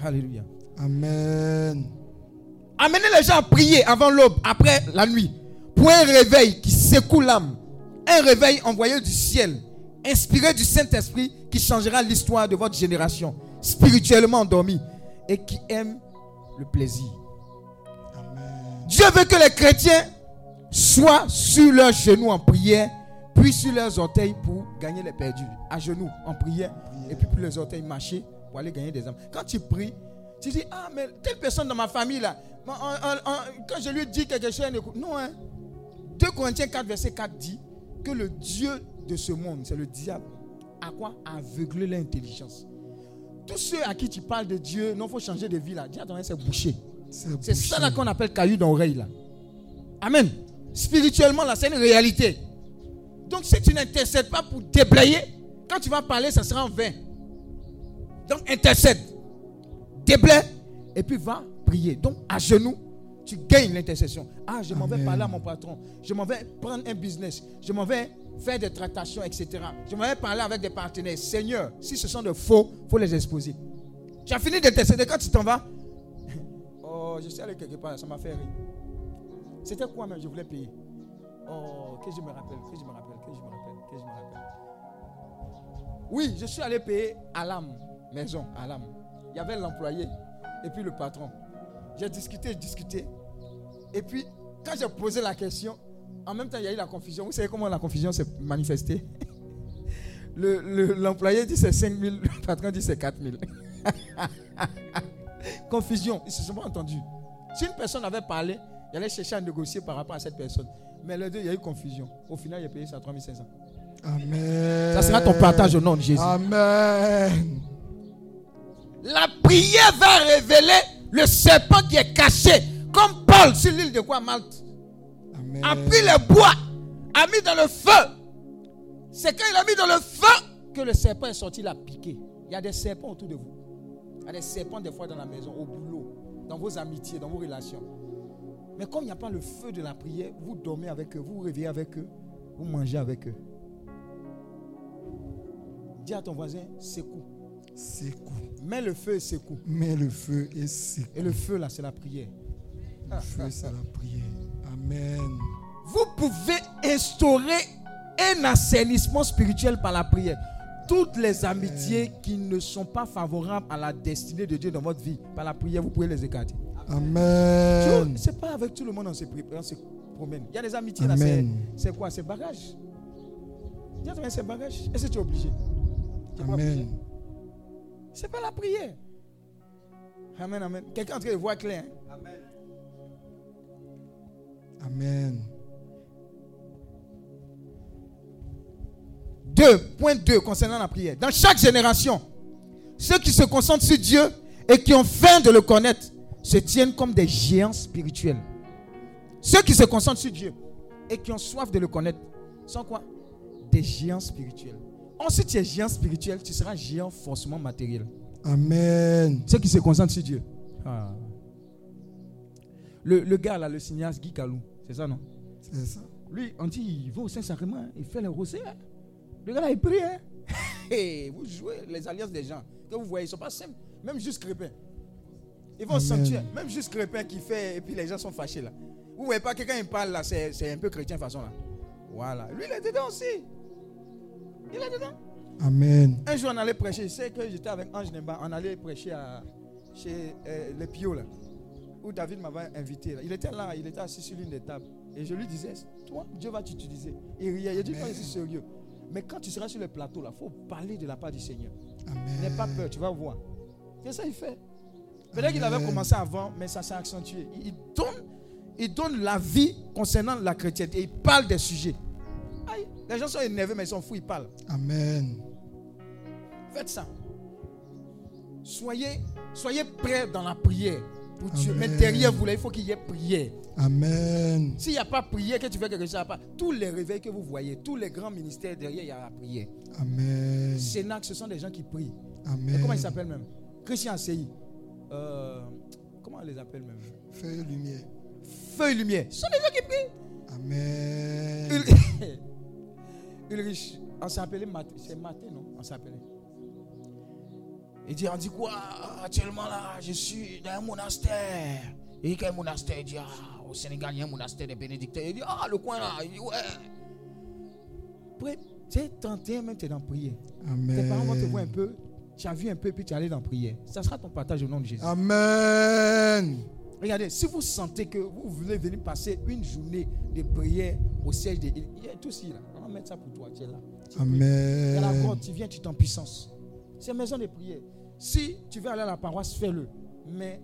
Alléluia. Amen. Amenez les gens à prier avant l'aube, après la nuit, pour un réveil qui secoue l'âme. Un réveil envoyé du ciel, inspiré du Saint-Esprit qui changera l'histoire de votre génération, spirituellement endormie et qui aime le plaisir. Amen. Dieu veut que les chrétiens soient sur leurs genoux en prière, puis sur leurs orteils pour gagner les perdus. À genoux en prière, et puis pour les orteils marcher pour aller gagner des âmes. Quand tu pries, tu dis Ah, mais telle personne dans ma famille là, quand je lui dis quelque chose, elle n'écoute. Non, hein. 2 Corinthiens 4, verset 4 dit que le Dieu de ce monde, c'est le diable, à quoi? Aveugler l'intelligence. Tous ceux à qui tu parles de Dieu, non, il faut changer de vie là. Dis attends, c'est bouché. C'est ça là qu'on appelle caillou dans l'oreille là. Amen. Spirituellement là, c'est une réalité. Donc si tu n'intercèdes pas pour déblayer, quand tu vas parler, ça sera en vain. Donc intercède. Déblaye et puis va prier. Donc à genoux, Tu gagnes l'intercession. Ah, je m'en vais parler à mon patron. Je m'en vais prendre un business. Je m'en vais faire des tractations, etc. Je m'en vais parler avec des partenaires. Seigneur, si ce sont de faux, il faut les exposer. Tu as fini d'intercéder quand tu t'en vas. <laughs> Oh, je suis allé quelque part, ça m'a fait rire. C'était quoi même? Je voulais payer. Oh, que je me rappelle, que je me rappelle, que je me rappelle, que je me rappelle. Oui, je suis allé payer à l'âme, maison, à l'âme. Il y avait l'employé et puis le patron. J'ai discuté, j'ai discuté. Et puis, quand j'ai posé la question, en même temps, il y a eu la confusion. Vous savez comment la confusion s'est manifestée? <laughs> Le- le- L'employé dit c'est 5 000, le patron dit c'est 4 000. <laughs> confusion, ils ne se sont pas entendus. Si une personne avait parlé, il allait chercher à négocier par rapport à cette personne. Mais les deux, il y a eu confusion. Au final, il a payé ça 3 500. Amen. Ça sera ton partage au nom de Jésus. Amen. La prière va révéler le serpent qui est caché. Comme Paul sur l'île de quoi Malte Amen. a pris le bois, a mis dans le feu. C'est quand il a mis dans le feu que le serpent est sorti, il a piqué. Il y a des serpents autour de vous. Il y a des serpents des fois dans la maison, au boulot, dans vos amitiés, dans vos relations. Mais comme il n'y a pas le feu de la prière, vous dormez avec eux, vous vous réveillez avec eux, vous mangez avec eux. Dis à ton voisin, secoue. Secoue. Mets le feu et secoue. Mets le feu et secoue. Et le feu là, c'est la prière. Le feu, c'est la prière. Amen. Vous pouvez instaurer un assainissement spirituel par la prière. Toutes les amitiés qui ne sont pas favorables à la destinée de Dieu dans votre vie, par la prière, vous pouvez les écarter. Amen. C'est pas avec tout le monde on se, pré- on se promène. Il y a des amitiés là, c'est Amen. c'est quoi? C'est bagage. Dis à c'est bagage. Est-ce que tu es obligé. Amen. C'est pas la prière. Amen, amen. Quelqu'un est en train de voir clair. hein? Amen. 2.2 concernant la prière. Dans chaque génération, ceux qui se concentrent sur Dieu et qui ont faim de le connaître se tiennent comme des géants spirituels. Ceux qui se concentrent sur Dieu et qui ont soif de le connaître sont quoi? Des géants spirituels. Ensuite, tu es géant spirituel, tu seras géant forcément matériel. Amen. Ceux qui se concentrent sur Dieu. Ah. Le, le gars là, le cinéaste Guy Kalou, c'est ça non? C'est ça. lui, on dit, il va au Saint-Sacrement, il fait le rosé. hein. Le gars là, il prie. Hein. <laughs> Hey, vous jouez les alliances des gens que vous voyez, ils ne sont pas simples. Même juste Crépin. Ils vont au sanctuaire. Même juste Crépin qui fait, et puis les gens sont fâchés là. Vous ne voyez pas que quand il parle là, c'est c'est un peu chrétien façon là. Voilà. Lui, il est dedans aussi. Il est dedans. Amen. Un jour, on allait prêcher. Je sais que j'étais avec Ange Nemba. On allait prêcher à, chez euh, les Pio, là, où David m'avait invité. là. Il était là, il était assis sur l'une des tables. Et je lui disais, toi, Dieu va t'utiliser. Il riait. Il dit, non, c'est sérieux. Mais quand tu seras sur le plateau, il faut parler de la part du Seigneur. N'aie pas peur, tu vas voir. C'est ça qu'il fait. Peut-être qu'il avait commencé avant, mais ça s'est accentué. Il donne, il donne la vie concernant la chrétienté. Il parle des sujets. Aïe, les gens sont énervés, mais ils sont fous, ils parlent. Amen. Faites ça. Soyez, soyez prêts dans la prière pour Dieu. Mais Amen. derrière vous, là, il faut qu'il y ait prière. Amen. S'il n'y a pas prière, que tu fais quelque chose, pas. Tous les réveils que vous voyez, tous les grands ministères, derrière, il y a la prière. Amen. Sénat, ce sont des gens qui prient. Et Amen. comment ils s'appellent même? Christian CI. Euh, comment on les appelle même? Feu et lumière. Feu et lumière. Ce sont des gens qui prient. Amen. Ulrich, on s'appelait Maté. C'est Maté, non? On s'appelait. Il dit, on dit quoi? Actuellement là, je suis dans un monastère. Il dit quel monastère? Il dit, ah, au Sénégal, il y a un monastère des bénédictins. Il dit, ah, le coin là. Il dit, ouais. Après, tu sais, 31 même, es dans la prière. Tes parents vont te voir un Amen. peu. Tu as vu un peu, puis tu es allé dans la prière. Ça sera ton partage au nom de Jésus. Amen. Regardez, si vous sentez que vous voulez venir passer une journée de prière au siège de il y a tout ici là. Mettre ça pour toi, tu es là. Tu pries. Il y a la Amen. tu viens, tu es en puissance. C'est maison de prière. Si tu veux aller à la paroisse, fais-le. Mais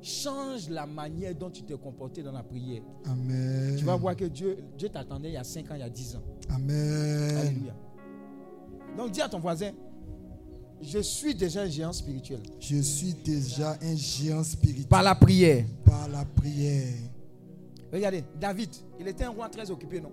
change la manière dont tu t'es comporté dans la prière. Amen. Tu vas voir que Dieu, Dieu t'attendait il y a 5 ans, il y a 10 ans. Amen. Alléluia. Donc dis à ton voisin, je suis déjà un géant spirituel. Je suis déjà un géant spirituel Par la prière. par la prière. Regardez, David, il était un roi très occupé, non?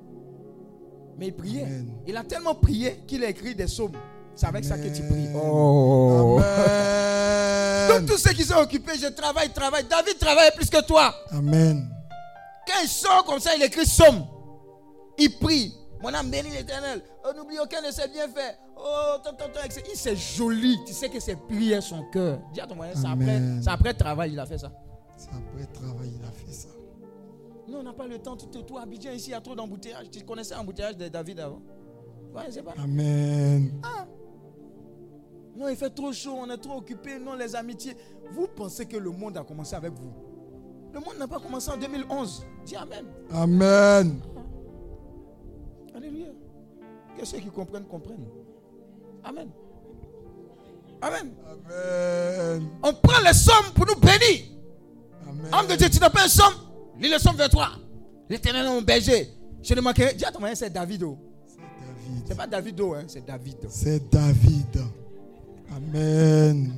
Mais il priait. Amen. Il a tellement prié qu'il a écrit des psaumes. C'est avec ça que tu pries. Amen. Oh. Amen. Tous, tous ceux qui sont occupés, je travaille, travaille. David travaille plus que toi. Amen. Quand il sort comme ça, il écrit somme. Il prie. Mon âme bénit l'éternel. Oh, n'oublie aucun de ses bienfaits. Oh, tant, tant, tant, etc. Il c'est joli. Tu sais que c'est prière son cœur. Dis à ton moyen, c'est après, après travail, il a fait ça. C'est après travail, il a fait ça. Nous, on n'a pas le temps. Tout, tout, tout Abidjan, ici, il y a trop d'embouteillages. Tu connaissais l'embouteillage de David avant? Ouais, pas. Amen. Non, il fait trop chaud, on est trop occupé. Non, les amitiés. Vous pensez que le monde a commencé avec vous? Le monde n'a pas commencé en 2011. Dis Amen. Amen. Alléluia. Que ceux qui comprennent, comprennent. Amen. Amen. Amen. On prend les sommes pour nous bénir. Amen. Homme de Dieu, tu n'as pas une somme Lis le vers toi. L'éternel est mon berger. Je ne manquerai. Dis à ton moyen, c'est David. oh. C'est David. C'est pas David, oh, hein, c'est David. C'est David. Amen.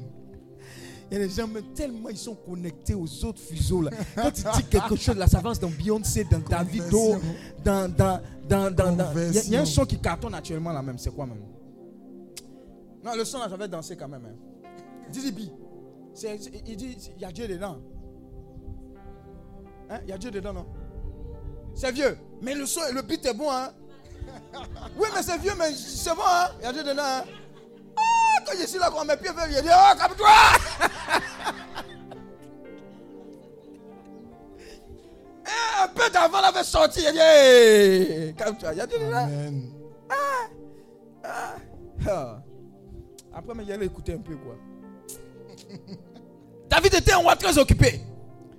Il y a des gens, tellement ils sont connectés aux autres fuseaux. Là. Quand tu dis quelque chose, là, ça avance dans Beyoncé, dans Davido, Conversion. dans. dans, dans, dans, dans- Il y a- il y, a un son qui cartonne actuellement là même. C'est quoi même? Non, le son là, ça va danser quand même. Hein. Dizzy B. C'est- c'est- il dit il y a Dieu dedans. Hein? Il y a Dieu dedans, non? C'est vieux. Mais le son, le beat est bon, hein <laughs> Oui, mais c'est vieux, mais c'est bon, hein Il y a Dieu dedans, hein Ah, quand je suis là, quand mes pieds veulent, il dit Oh, calme-toi <laughs> Eh, Un peu d'avant, elle avait sorti. Il dit Hey, calme-toi. Il y a Dieu dedans. Amen. Ah. Après, mais il allait écouter un peu, quoi. <laughs> David était un roi très occupé.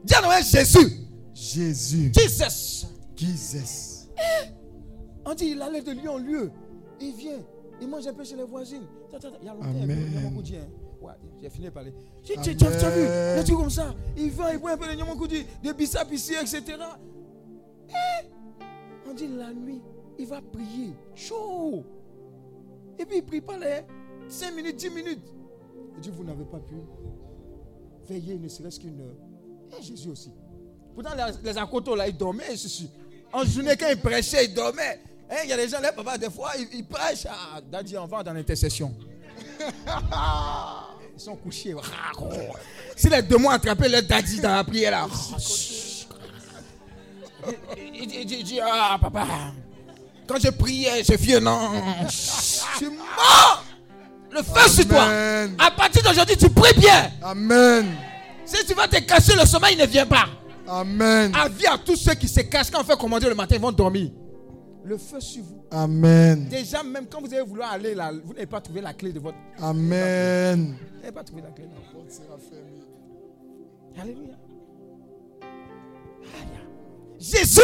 Dis à Noël Jésus. Jésus. Jesus. Jesus. On dit, il allait de lieu en lieu. Il vient. Il mange un peu chez les voisines. Il y a longtemps, Amen. il y a beaucoup dit, hein. Ouais, j'ai fini de parler. Tu as vu Amen. Le truc comme ça? Il va, il voit un peu de Nyamokoudi, de bissap ici, etc. Eh, On dit la nuit, il va prier. Chaud. Et puis il prie pas les 5 minutes, 10 minutes. Il dit, vous n'avez pas pu veiller ne serait-ce qu'une heure. Et Jésus aussi. Pourtant, les, les akotos, là, ils dormaient. En journée, quand ils prêchaient, ils dormaient. Hein, Il y a des gens là, papa, des fois, ils, ils prêchent. Ah, Daddy, on va dans l'intercession. <laughs> Ils sont couchés. Si les démons attrapaient leur daddy dans la prière, là. Il, il dit- il ah, papa, quand je priais, je vieux, non. Je suis mort. Le feu sur toi. Amen. À partir d'aujourd'hui, tu pries bien. Amen. Si tu vas te cacher, le sommeil il ne vient pas. Amen. Avis à tous ceux qui se cachent. Quand on fait commander le matin, ils vont dormir. Le feu sur vous. Amen. Déjà, même quand vous allez vouloir aller là, vous n'avez pas trouvé la clé de votre. Amen. Vous n'avez pas trouvé la clé. là. Alléluia. Aïe. Jésus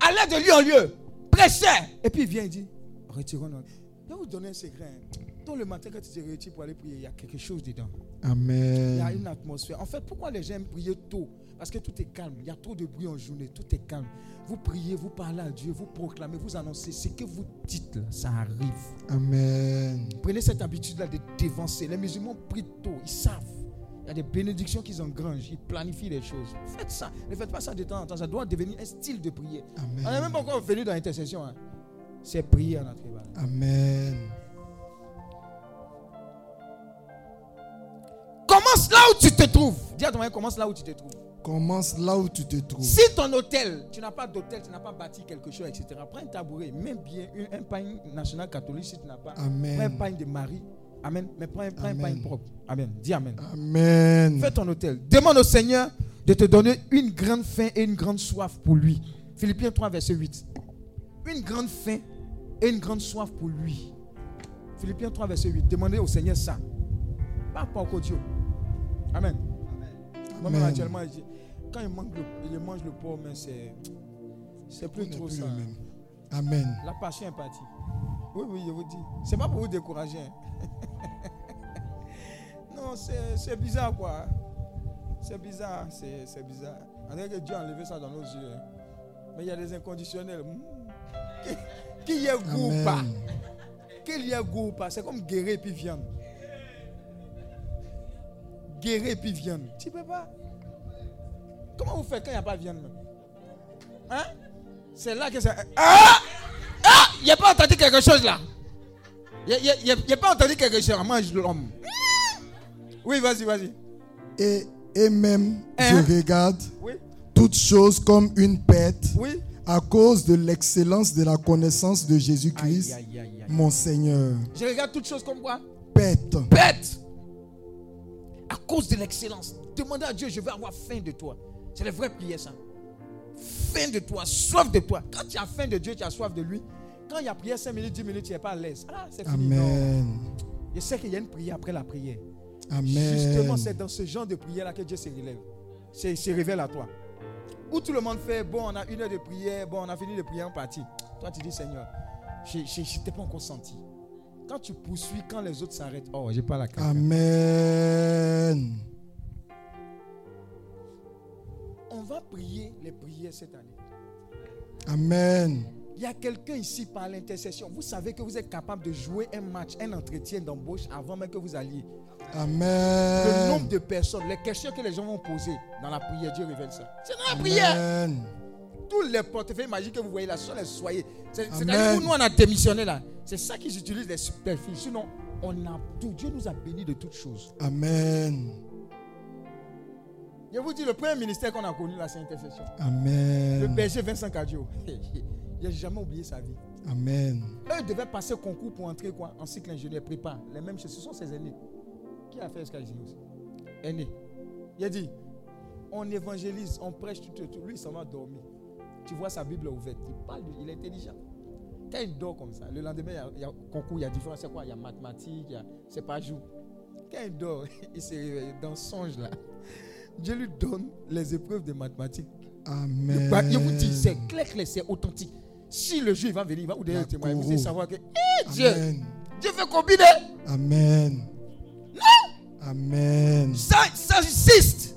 allait de lieu en lieu, prêchait. Et puis il vient, il dit Retirons nous Je vais vous donner un secret. hein. Tôt le matin, quand tu te retires pour aller prier, il y a quelque chose dedans. Il y a Amen. une atmosphère. En fait, pourquoi les gens aiment prier tôt? Parce que tout est calme. Il y a trop de bruit en journée. Tout est calme. Vous priez, vous parlez à Dieu, vous proclamez, vous annoncez. Ce que vous dites, là, ça arrive. Amen. Prenez cette habitude-là de dévancer. Les musulmans prient tôt. Ils savent. Il y a des bénédictions qu'ils engrangent. Ils planifient les choses. Faites ça. Ne faites pas ça de temps en temps. Ça doit devenir un style de prière. On n'est même Amen. pas encore venu dans l'intercession. hein. C'est prier à notre éval. Amen. Commence là où tu te trouves. Dis à ton mari, commence là où tu te trouves. Commence là où tu te trouves. Si ton hôtel, tu n'as pas d'hôtel, tu n'as pas bâti quelque chose, etc., prends un tabouret, mets bien un, un pain national catholique si tu n'as pas. Amen. Prends un pain de Marie. Amen. Mais prends, un- pain propre. Amen. Dis Amen. Amen. Fais ton hôtel. Demande au Seigneur de te donner une grande faim et une grande soif pour lui. Philippiens 3, verset 8. Une grande faim et une grande soif pour lui. Philippiens 3, verset 8. Demandez au Seigneur ça. Pas pour Dieu. Amen. Moi-même, Amen. actuellement, j'ai- quand il, manque le, il mange le porc, mais c'est, c'est plus trop plus ça. même. Amen. La passion est partie. Oui, oui, je vous dis. C'est pas pour vous décourager. hein. <laughs> non, c'est, c'est bizarre, quoi. C'est bizarre, c'est, c'est bizarre. On dirait que Dieu a enlevé ça dans nos yeux. hein. Mais il y a des inconditionnels. Mm. Qui, qui y a goût ou pas? Qu'il y a goût ou pas? C'est comme guérir et puis viande. Guérir et puis viande. Tu peux pas? Comment vous faites quand il n'y a pas de viande même? Hein? C'est là que ça. Ah Ah Il n'y a pas entendu quelque chose là. A pas entendu quelque chose. Mange l'homme. Oui, vas-y, vas-y. Et, et même, Hein? je regarde Oui, toutes choses comme une perte oui. à cause de l'excellence de la connaissance de Jésus-Christ, mon Seigneur. Je regarde toutes choses comme quoi? Perte. Bête. À cause de l'excellence. Demandez à Dieu, je veux avoir faim de toi. C'est la vraie prière, ça. Faim de toi, soif de toi. Quand tu as faim de Dieu, tu as soif de lui. Quand il y a prière 5 minutes, 10 minutes, tu n'es pas à l'aise. Ah, c'est fini. Non. Amen. Je sais qu'il y a une prière après la prière. Amen. Justement, c'est dans ce genre de prière-là que Dieu se relève. Se, se révèle à toi. Où tout le monde fait, bon, on a une heure de prière, bon, on a fini de prier en partie. Toi, tu dis, Seigneur, je ne t'ai pas encore senti. Quand tu poursuis, quand les autres s'arrêtent, oh, j'ai pas la carte. Amen. On va prier les prières cette année. Amen. Il y a quelqu'un ici par l'intercession. Vous savez que vous êtes capable de jouer un match, un entretien d'embauche avant même que vous alliez. Le Amen. nombre de personnes, les questions que les gens vont poser dans la prière, Dieu révèle ça. C'est dans la prière. Amen. Tous les portefeuilles magiques que vous voyez là, sont les soyez. C'est-à-dire que nous, on a démissionné là. C'est ça qu'ils utilisent les superficies. Sinon, on a tout. Dieu nous a bénis de toutes choses. Amen. Je vous dis, le premier ministère qu'on a connu là, c'est l'intercession. Le Amen. berger Vincent Cadio. <laughs> Il n'a jamais oublié sa vie. Amen. Eux devaient passer concours pour entrer quoi en cycle ingénieur prépa. Les mêmes choses. Ce sont ses aînés. Qui a fait ce qu'il aussi? Aîné. Il a dit on évangélise, on prêche tout, tout, tout. Lui, il s'en va dormir. Tu vois sa Bible ouverte. Il parle, de- il est intelligent. Quand il dort comme ça, le lendemain, il y a, concours, il y a différents. C'est quoi? Il y a mathématiques, il y a. C'est pas jour. Quand il dort, <laughs> il se réveille dans son songe là. Dieu lui donne les épreuves de mathématiques. Amen. Il vous dit, c'est clair, clair, c'est authentique. Si le jour il va venir, il va vous donner le témoin. Vous allez savoir que eh, Dieu, Amen. Dieu fait combiner. Amen. Amen. Ça, ça existe.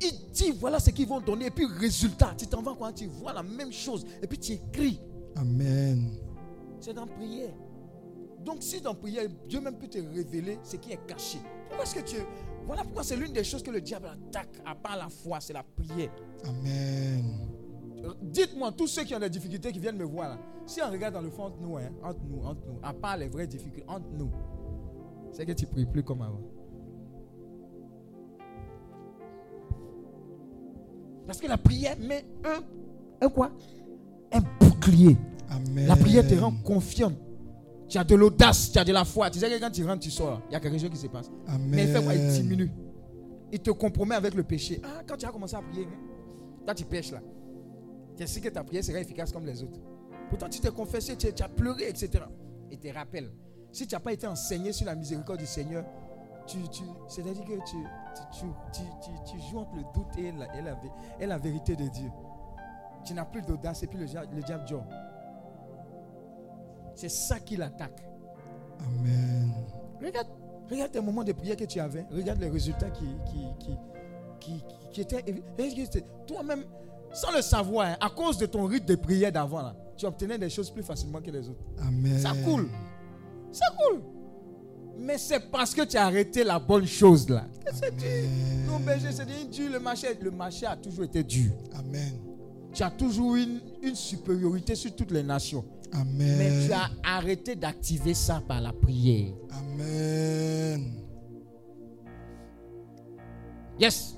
Il dit, voilà ce qu'ils vont donner. Et puis, résultat, tu t'en vas quand tu vois la même chose. Et puis, tu écris. Amen. C'est dans la prière. Donc, si dans la prière, Dieu même peut te révéler ce qui est caché. Pourquoi est-ce que tu. Voilà pourquoi c'est l'une des choses que le diable attaque, à part la foi, c'est la prière. Amen. Euh, Dites-moi, tous ceux qui ont des difficultés qui viennent me voir là, si on regarde dans le fond entre nous, hein, entre nous, entre nous, à part les vraies difficultés, entre nous, c'est que tu pries plus comme avant. Parce que la prière met un, un quoi? Un bouclier. Amen. La prière te rend confiant. Tu as de l'audace, tu as de la foi. Tu sais que quand tu rentres, tu sors, il y a quelque chose qui se passe. Amen. Mais il fait quoi Il diminue. Il te compromet avec le péché. Ah, quand tu as commencé à prier, hein, quand tu pêches là, tu sais que ta prière sera efficace comme les autres. Pourtant, tu t'es confessé, tu, tu as pleuré, etc. Et te rappelles. Si tu n'as pas été enseigné sur la miséricorde du Seigneur, tu, tu, c'est-à-dire que tu, tu, tu, tu- tu joues entre le doute et la, et la et la vérité de Dieu. Tu n'as plus d'audace et puis le, le diable dort. C'est ça qui l'attaque. Amen. Regarde, regarde tes moments de prière que tu avais. Regarde les résultats qui, qui, qui, qui, qui- qui étaient. Toi-même, sans le savoir, hein, à cause de ton rite de prière d'avant, là, tu obtenais des choses plus facilement que les autres. Amen. Ça coule. Ça coule. Mais c'est parce que tu as arrêté la bonne chose là. C'est dur. Non, berger, c'est dur le marché. Le marché a toujours été dur. Amen. Tu as toujours une, une supériorité sur toutes les nations. Mais Amen. tu as arrêté d'activer ça par la prière. Amen. Yes.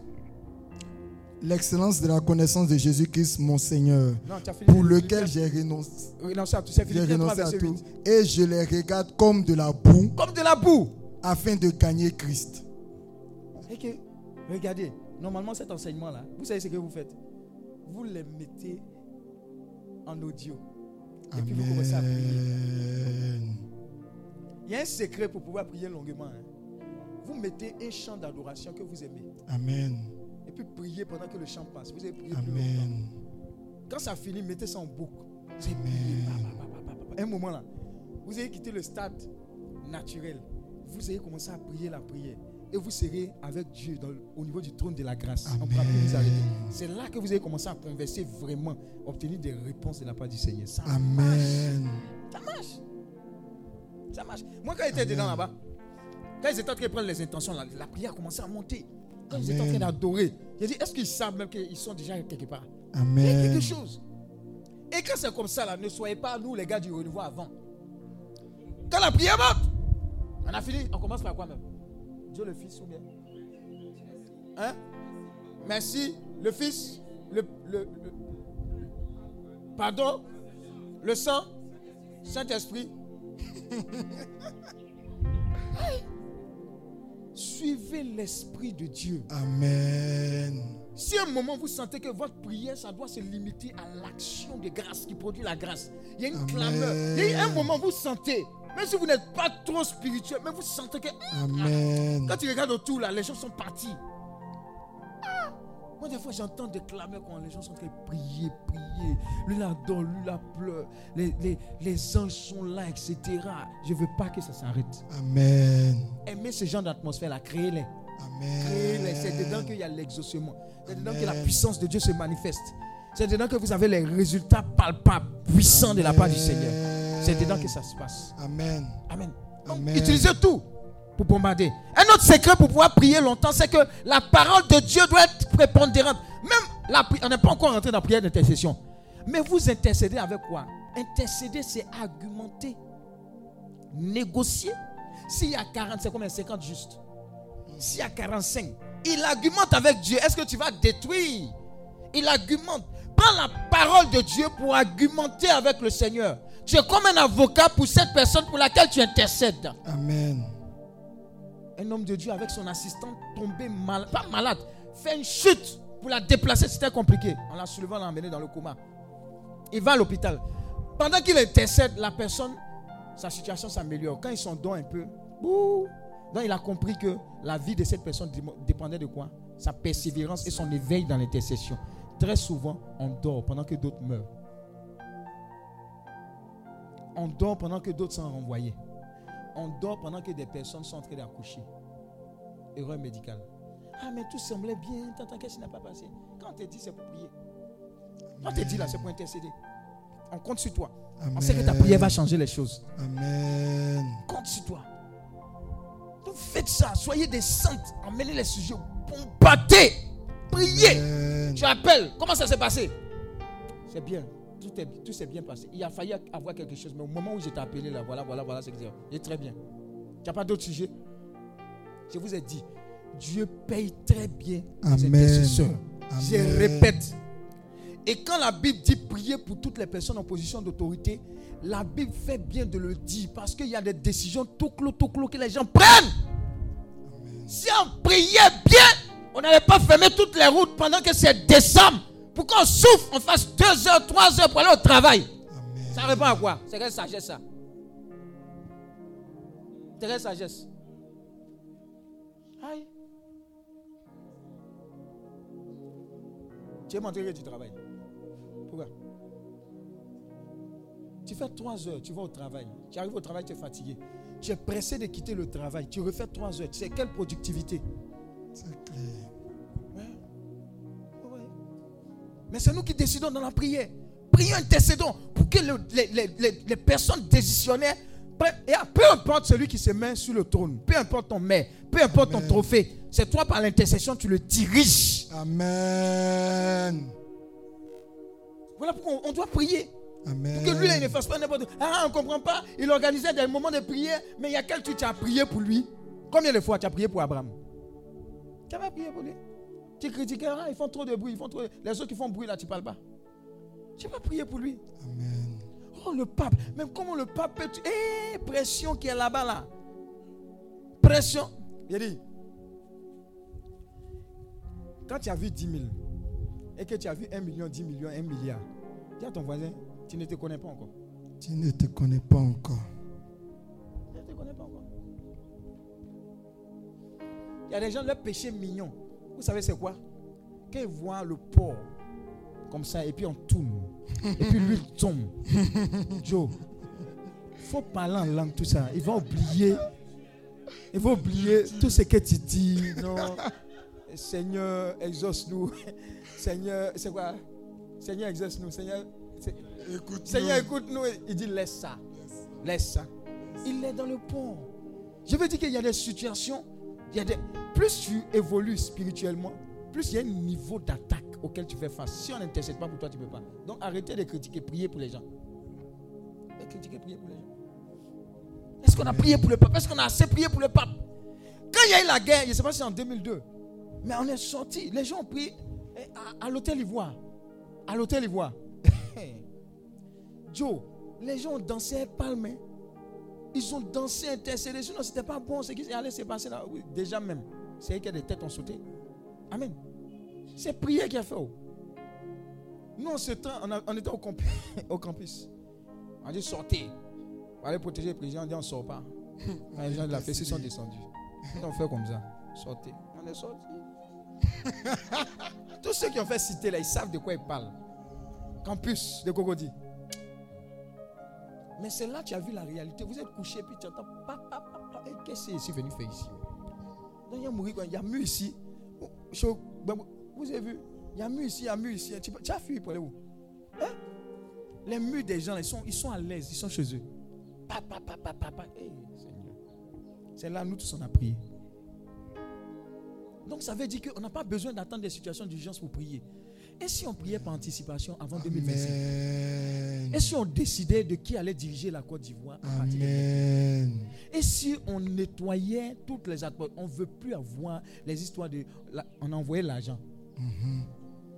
L'excellence de la connaissance de Jésus-Christ, mon Seigneur, Non, pour lequel j'ai renoncé, renoncé à tout. C'est j'ai Philippiens 3, renoncé à tout, 8. et je les regarde comme de la boue Comme de la boue. afin de gagner Christ. Et que, regardez, normalement cet enseignement-là, vous savez ce que vous faites? Vous les mettez en audio. Et puis vous commencez à prier. Amen. Il y a un secret pour pouvoir prier longuement. hein. Vous mettez un chant d'adoration que vous aimez. Amen. Et puis priez pendant que le chant passe. Vous allez prier plus longtemps. Amen. Quand ça finit, mettez ça en boucle. Vous allez pa, pa, pa. Un moment là, vous allez quitter le stade naturel. Vous allez commencer à prier la prière. Et vous serez avec Dieu dans au niveau du trône de la grâce. Amen. C'est là que vous allez commencer à converser vraiment, obtenir des réponses de la part du Seigneur. Ça marche. Amen. Ça marche. Ça marche. Moi, quand j'étais dedans là-bas, quand ils étaient en train de prendre les intentions, la, la prière a commencé à monter. Quand ils étaient en train Amen. d'adorer, j'ai dit, est-ce qu'ils savent même qu'ils sont déjà quelque part? Il y a Amen. quelque chose. Et quand c'est comme ça, là, ne soyez pas nous, les gars du renouveau, avant. Quand la prière monte, on a fini, on commence par quoi même? Dieu le Fils ou bien? Hein? Merci. Le Fils. Le, le, le- pardon? Le sang. Saint-Esprit. <laughs> Suivez l'Esprit de Dieu. Amen. Si à un moment vous sentez que votre prière, ça doit se limiter à l'action de grâce qui produit la grâce, il y a une Amen. clameur. Il y a un moment vous sentez, même si vous n'êtes pas trop spirituel, mais vous sentez que hum, Amen. quand tu regardes autour là, les gens sont partis. Ah! Moi, des fois, j'entends des clameurs quand les gens sont en train de prier, prier. Lui là dort, lui là pleure. Les, les, les anges sont là, etc. Je ne veux pas que ça s'arrête. Amen. Aimez ce genre d'atmosphère là, créez-les. Amen. Créez-les. C'est dedans qu'il y a l'exaucement. C'est dedans que la puissance de Dieu se manifeste. C'est dedans que vous avez les résultats palpables, puissants de la part du Seigneur. C'est dedans que ça se passe. Amen. Amen. Donc, Amen. utilisez tout pour bombarder. Un autre secret pour pouvoir prier longtemps, c'est que la parole de Dieu doit être prépondérante. Même la pri- on n'est pas encore rentré dans la prière d'intercession. Mais vous intercédez avec quoi? Intercéder, c'est argumenter, négocier. S'il y a 40, c'est combien? 50 juste. S'il y a 45, il argumente avec Dieu. Est-ce que tu vas détruire? Il argumente. Prends la parole de Dieu pour argumenter avec le Seigneur. Tu es comme un avocat pour cette personne pour laquelle tu intercèdes. Amen. Un homme de Dieu avec son assistant tombé malade, pas malade, fait une chute pour la déplacer, c'était compliqué. En la soulevant, l'a emmené dans le coma. Il va à l'hôpital. Pendant qu'il intercède, la personne, sa situation s'améliore. Quand ils sont don un peu, bouh, donc il a compris que la vie de cette personne dé- dépendait de quoi? Sa persévérance et son éveil dans l'intercession. Très souvent, on dort pendant que d'autres meurent. On dort pendant que d'autres sont renvoyés. On dort pendant que des personnes sont en train d'accoucher. Erreur médicale. Ah, mais tout semblait bien. Tant qu'est-ce qui n'a pas passé? Quand on te dit, c'est pour prier. Quand on te dit là, c'est pour intercéder. On compte sur toi. On sait que ta prière va changer les choses. Amen. Compte sur toi. Donc faites ça. Soyez des saintes. Emmenez les sujets. Bombardez. Priez. Amen. Tu appelles. Comment ça s'est passé? C'est bien. Tout est- tout s'est bien passé. Il a failli avoir quelque chose. Mais au moment où je t'ai appelé, là, voilà, voilà, voilà, c'est que c'est très bien. Tu n'as pas d'autres sujets Je vous ai dit, Dieu paye très bien intercesseurs. Je répète. Et quand la Bible dit prier pour toutes les personnes en position d'autorité, la Bible fait bien de le dire parce qu'il y a des décisions tout clos, tout clos que les gens prennent. Si on priait bien, on n'allait pas fermer toutes les routes pendant que c'est décembre. Pour qu'on souffre, on fasse deux heures, trois heures pour aller au travail. Amen. Ça répond à quoi? C'est quelle sagesse ça? C'est quelle sagesse? Aïe. Tu es montré que tu travailles. Pourquoi? Tu fais trois heures, tu vas au travail. Tu arrives au travail, tu es fatigué. Tu es pressé de quitter le travail. Tu refais trois heures. Tu sais quelle productivité? C'est clair. Mais c'est nous qui décidons dans la prière. Prions, intercédons pour que le- les, les- les- les personnes décisionnaires prennent- et peu importe celui qui se met sur le trône, peu importe ton maire, peu importe ton trophée, c'est toi par l'intercession, tu le diriges. Amen. Voilà pourquoi on- doit prier. Amen. Pour que lui, il ne fasse pas n'importe Ah, on ne comprend pas. Il organisait des moments de prière, mais il y a quel truc tu as prié pour lui Combien de fois tu as prié pour Abraham? Tu as pas prié pour lui? Tu critiquais, ah, ils font trop de bruit, ils font trop de- les autres qui font bruit là, tu ne parles pas. Tu n'as pas prié pour lui. Amen. Oh, le pape. Même comment le pape peut. Eh, pression qui est là-bas, là. Pression. Il dit. Quand tu as vu 10 000 et que tu as vu 1 million, 10 millions, 1 milliard, dis à ton voisin, tu ne te connais pas encore. Tu ne te connais pas encore. Tu ne te connais pas encore. Il y a des gens, leur péché mignon. Vous savez, c'est quoi? Quand ils voient le porc comme ça, et puis on tourne, et puis l'huile tombe. <laughs> Joe, faut parler en langue, tout ça. Ils vont oublier. Ils vont oublier tout ce que tu dis. Non. Seigneur, exauce-nous. Seigneur, c'est quoi? Seigneur, exauce-nous. Seigneur, c'est- Écoute. Seigneur, écoute-nous. Il dit laisse ça. Laisse ça. Il est dans le pont. Je veux dire qu'il y a des situations, plus tu évolues spirituellement, plus il y a un niveau d'attaque auquel tu fais face. Si on n'intercède pas pour toi, tu ne peux pas. Donc arrêtez de critiquer, priez pour les gens. De critiquer, priez pour les gens. Est-ce qu'on a prié pour le pape? Est-ce qu'on a assez prié pour le pape? Quand il y a eu la guerre, je ne sais pas si c'est en 2002, Mais on est sorti. Les gens ont pris eh, à, l'hôtel Ivoire. À l'hôtel Ivoire. <laughs> Joe, les gens ont dansé palme. Ils ont dansé, intercédé. Sinon, c'était pas bon ce qui allait se passer là. Oui, déjà même. C'est que des têtes ont sauté. Amen. C'est prière qui a fait. oh. Nous, en ce temps, on, était au, <laughs> au campus. On a dit sortez. On aller protéger le président. On dit on ne sort pas. Les gens de la fessée sont descendus. On fait comme ça? Sortez. On est sortis. <laughs> Tous ceux qui ont fait citer là, ils savent de quoi ils parlent. Campus de Cocody. Mais c'est là que tu as vu la réalité. Vous êtes couché, puis tu entends papa. Et qu'est-ce que c'est venu faire ici? Donc il y a mouru, il y a mu ici. Ben, Vous avez vu? Il y a mu ici, il y a mu ici. Tu, as fui pour aller où? Hein? Les murs des gens, ils sont, ils sont à l'aise, ils sont chez eux. Eh, Seigneur. C'est là, nous tous, on a prié. Donc ça veut dire qu'on n'a pas besoin d'attendre des situations d'urgence pour prier. Et si on priait par anticipation avant 2025 Amen. Et si on décidait de qui allait diriger la Côte d'Ivoire à partir de. Et si on nettoyait toutes les atmosphères? On ne veut plus avoir les histoires de. la- on a envoyé l'argent. Mhm.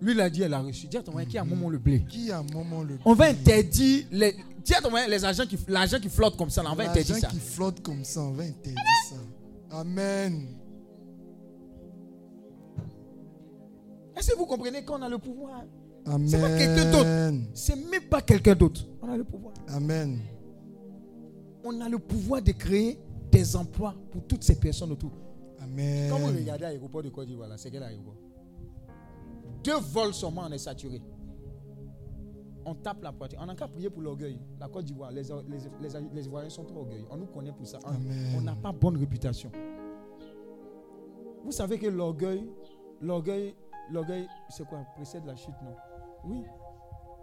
Lui, il a dit, elle a reçu. Dis à ton qui a un moment le blé. Qui a un moment le On va interdire les. Dis à ton les agents qui, l'argent qui flotte comme ça, là, on va interdire L'argent qui flotte comme ça, on va interdire ça. Amen. Est-ce que vous comprenez qu'on a le pouvoir? Amen. C'est pas quelqu'un d'autre. C'est même pas quelqu'un d'autre. On a le pouvoir. Amen. On a le pouvoir de créer des emplois pour toutes ces personnes autour. Amen. Quand vous regardez l'aéroport de Côte d'Ivoire, c'est quel aéroport? Deux vols seulement, on est saturé. On tape la poitrine. On n'a qu'à prier pour l'orgueil. La Côte d'Ivoire, les, les, les- les Ivoiriens sont trop orgueilleux. On nous connaît pour ça. Amen. On n'a pas bonne réputation. Vous savez que l'orgueil, l'orgueil, l'orgueil, c'est quoi? Précède la chute, non? Oui.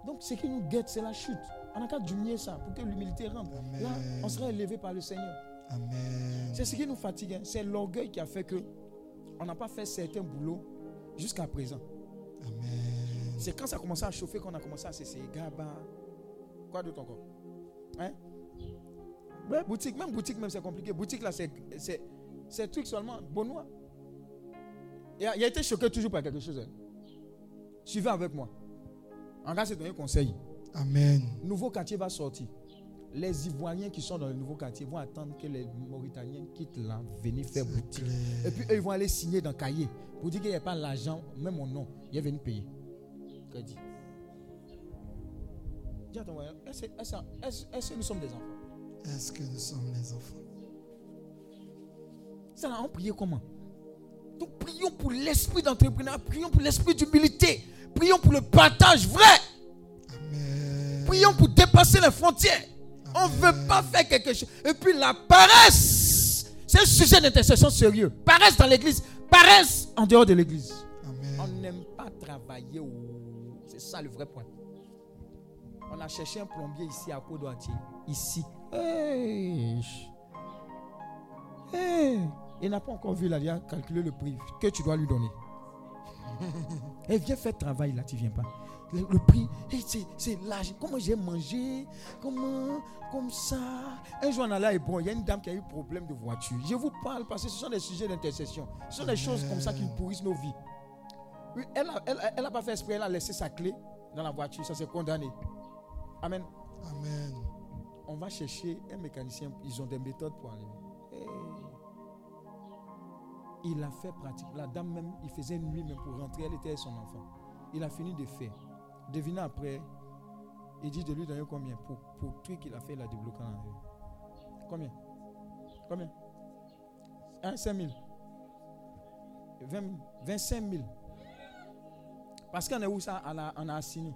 Donc ce qui nous guette, c'est la chute. On n'a qu'à diminuer ça pour que l'humilité rentre. Amen. Là, on sera élevé par le Seigneur. Amen. C'est ce qui nous fatigue. hein. C'est l'orgueil qui a fait que on n'a pas fait certains boulots jusqu'à présent. Amen. C'est quand ça a commencé à chauffer qu'on a commencé à cesser. Gaba. Quoi d'autre encore? Hein? Ouais, boutique, même boutique, même c'est compliqué. Boutique là, c'est c'est c'est truc seulement Benoît. Il a, il a été choqué toujours par quelque chose. hein. Suivez avec moi. En gars, c'est donner conseil. Amen. Nouveau quartier va sortir. Les Ivoiriens qui sont dans le nouveau quartier vont attendre que les Mauritaniens quittent là, venir faire boutique. Et puis eux, ils vont aller signer dans le cahier pour dire qu'il n'y a pas l'argent, même mon nom, il est venu payer. Crédit. Dis à ton voisin, est-ce que nous sommes des enfants? Est-ce que nous sommes les enfants? Ça on priait comment? Donc prions pour l'esprit d'entrepreneuriat, prions pour l'esprit d'humilité, prions pour le partage vrai, Amen. prions pour dépasser les frontières. On ne veut pas faire quelque chose. Et puis la paresse, c'est un sujet d'intercession sérieux. Paresse dans l'église, paresse en dehors de l'église. On n'aime pas travailler. C'est ça le vrai point. On a cherché un plombier ici à Côte Ici. Hey. Hey. Il n'a pas encore vu a calculé le prix que tu dois lui donner. <laughs> Et viens faire travail là, tu viens pas. Le, le prix, hey, c'est, large. Comment j'ai mangé? Comment Comme ça? Un jour on allait à Hébron, il y a une dame qui a eu problème de voiture. Je vous parle parce que ce sont des sujets d'intercession. Ce sont des choses comme ça qui pourrissent nos vies. Oui, elle n'a elle, elle a pas fait exprès, elle a laissé sa clé dans la voiture, ça s'est condamné. Amen. Amen. On va chercher un mécanicien, ils ont des méthodes pour enlever. Hey. Il a fait pratique. La dame même, il faisait une nuit même pour rentrer, elle était son enfant. Il a fini de faire. Devinez après, il dit de lui donner combien pour, pour le truc qu'il a fait, il a débloqué en arrière. Combien? Combien? 1, 5 000. 20 000. 25 000. Parce qu'on est où ça? On a assigné.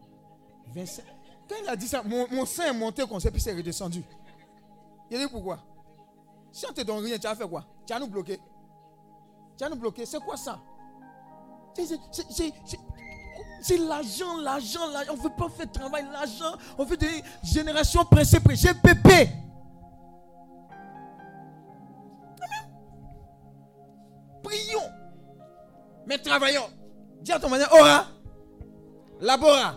25. Quand il a dit ça, mon, sein est monté comme ça, puis c'est redescendu. Il dit pourquoi? Si on te donne rien, tu as fait quoi? Tu as nous bloqué. Tu nous bloqué. C'est quoi ça? C'est- l'argent, l'argent, l'argent. On ne veut pas faire travail, l'argent. On veut des générations principes. GPP. Amen. Prions. Mais travaillons. Dis à ton manière, ora. Labora.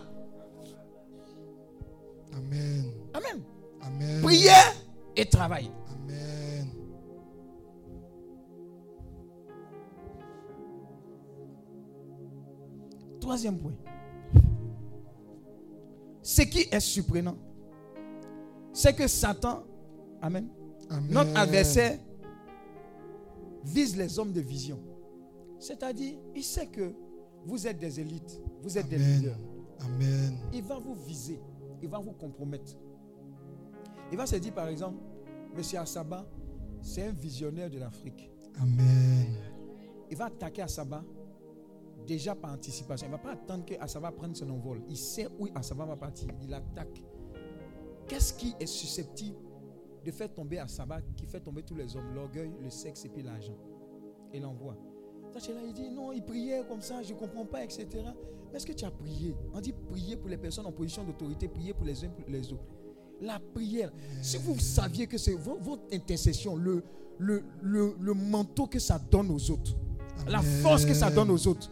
Amen. Amen. Amen. Prière et travail. Troisième point. Ce qui est surprenant, c'est que Satan, Amen, Amen. notre adversaire, vise les hommes de vision. C'est-à-dire, il sait que vous êtes des élites, vous êtes des leaders. Amen. Il va vous viser, il va vous compromettre. Il va se dire, par exemple, Monsieur Assaba, c'est un visionnaire de l'Afrique. Amen. Il va attaquer Assaba déjà par anticipation. Il ne va pas attendre que Assaba prenne son envol. Il sait où Assaba va partir. Il attaque. Qu'est-ce qui est susceptible de faire tomber Assaba, qui fait tomber tous les hommes? L'orgueil, le sexe et puis l'argent. Et l'envoi. Ça, là, il dit non, il priait comme ça, je ne comprends pas, etc. Mais est-ce que tu as prié? On dit prier pour les personnes en position d'autorité, prier pour les uns pour les autres. La prière, si vous saviez que c'est vo- votre intercession, le, le, le, le manteau que ça donne aux autres, la force que ça donne aux autres,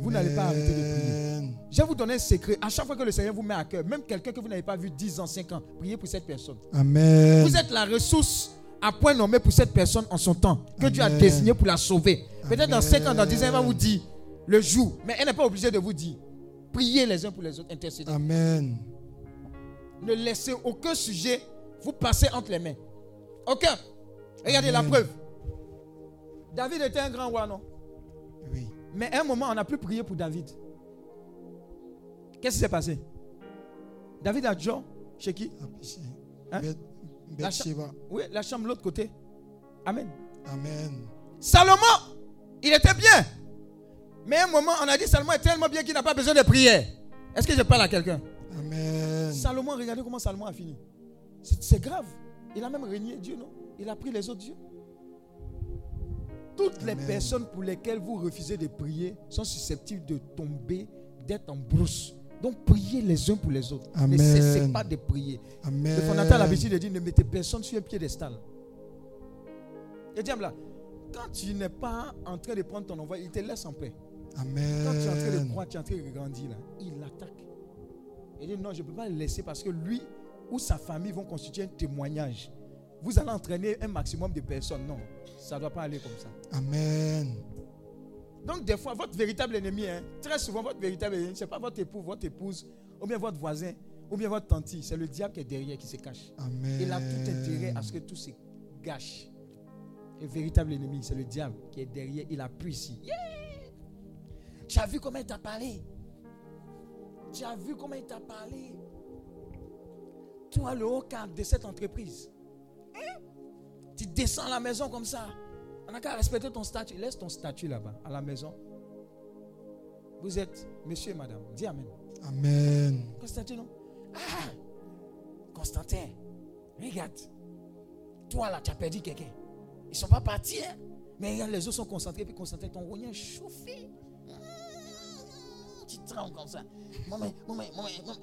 Vous n'allez pas arrêter de prier. Je vais vous donner un secret. À chaque fois que le Seigneur vous met à cœur, même quelqu'un que vous n'avez pas vu 10 ans, 5 ans, priez pour cette personne. Amen. Vous êtes la ressource à point nommé pour cette personne en son temps, que Dieu a désigné pour la sauver. Peut-être dans 5 ans, dans 10 ans, elle va vous dire le jour, mais elle n'est pas obligée de vous dire. Priez les uns pour les autres, intercédez. Amen. Ne laissez aucun sujet vous passer entre les mains. Aucun. Regardez la preuve. David était un grand roi, non? Mais à un moment, on n'a plus prié pour David. Qu'est-ce qui s'est passé? David a Joe chez qui? Hein? La cha- Bathsheba. Oui, la chambre de l'autre côté. Amen. Amen. Salomon, il était bien. Mais à un moment, on a dit Salomon est tellement bien qu'il n'a pas besoin de prière. Est-ce que je parle à quelqu'un? Amen. Salomon, regardez comment Salomon a fini. C'est grave. Il a même régné Dieu, non? Il a pris les autres dieux. Toutes les personnes pour lesquelles vous refusez de prier sont susceptibles de tomber, d'être en brousse. Donc priez les uns pour les autres. Ne Amen. cessez pas de prier. Amen. Le fondateur a l'habitude de dire ne mettez personne sur un piédestal. Et diable là, quand tu n'es pas en train de prendre ton envoi, il te laisse en paix. Amen. Quand tu es en train de croire, tu es en train de grandir là, il l'attaque. Il dit non, je ne peux pas le laisser parce que lui ou sa famille vont constituer un témoignage. Vous allez entraîner un maximum de personnes. Non, ça ne doit pas aller comme ça. Amen. Donc des fois, votre véritable ennemi, hein, très souvent, votre véritable ennemi, ce n'est pas votre époux, votre épouse, ou bien votre voisin, ou bien votre tante. C'est le diable qui est derrière, qui se cache. Amen. Il a tout intérêt à ce que tout se gâche. Le véritable ennemi, c'est le diable qui est derrière. Il appuie ici. Yeah! Tu as vu comment il t'a parlé? Tu as vu comment il t'a parlé? Toi, le haut cadre de cette entreprise. Tu descends à la maison comme ça. On n'a qu'à respecter ton statut. Laisse ton statut là-bas, à la maison. Vous êtes monsieur et madame. Dis Amen. Amen. Constantin, non? Ah Constantin, regarde. Toi là, tu as perdu quelqu'un. Ils ne sont pas partis, hein? Mais regarde, les autres sont concentrés. Puis Constantin, ton rognon est chauffé. Mmh, Tu trembles comme ça. Maman, maman, maman, maman.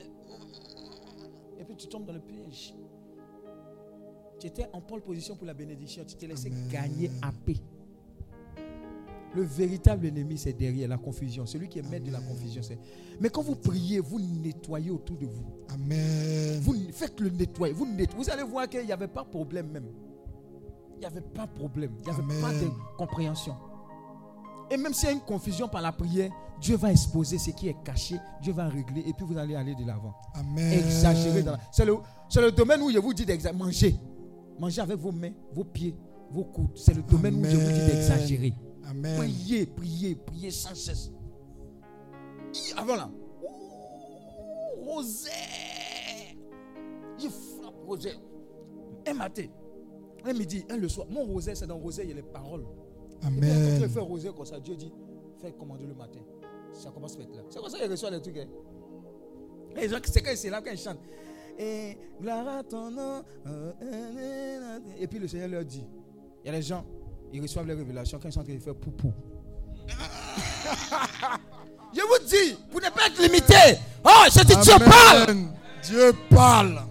Et puis tu tombes dans le piège. Tu étais en pole position pour la bénédiction. Tu t'es laissé Amen. gagner à paix. Le véritable ennemi, c'est derrière la confusion. Celui qui est maître de la confusion, c'est. Mais quand vous priez, vous nettoyez autour de vous. Amen. Vous faites le nettoyer. Vous, nettoyez. vous allez voir qu'il n'y avait pas de problème même. Il n'y avait pas de problème. Il n'y avait Amen. pas de compréhension. Et même s'il y a une confusion par la prière, Dieu va exposer ce qui est caché. Dieu va régler et puis vous allez aller de l'avant. Amen. Exagérer. dans la- C'est le, c'est le domaine où je vous dis d'exagérer. Manger. Manger avec vos mains, vos pieds, vos coudes. C'est le domaine où je vous dis Amen. d'exagérer. Amen. Priez, priez, priez sans cesse. Avant là. Ouh, Rosé. Je frappe Rosé. Un matin, un midi, un le soir. Mon rosé, c'est dans rosé, il y a les paroles. Et puis, quand Amen. tu fais rosé comme ça, Dieu dit, fais commander le matin. Ça commence à être là. C'est comme ça qu'il reçoit les trucs. hein. Et les gens, c'est quand c'est là quand ils chantent. Et gloire à ton nom. Et puis le Seigneur leur dit, il y a les gens, ils reçoivent les révélations quand ils sont en train de faire poupou. <laughs> Je vous dis, pour ne pas être limité. Oh, je dis Dieu parle. Dieu parle.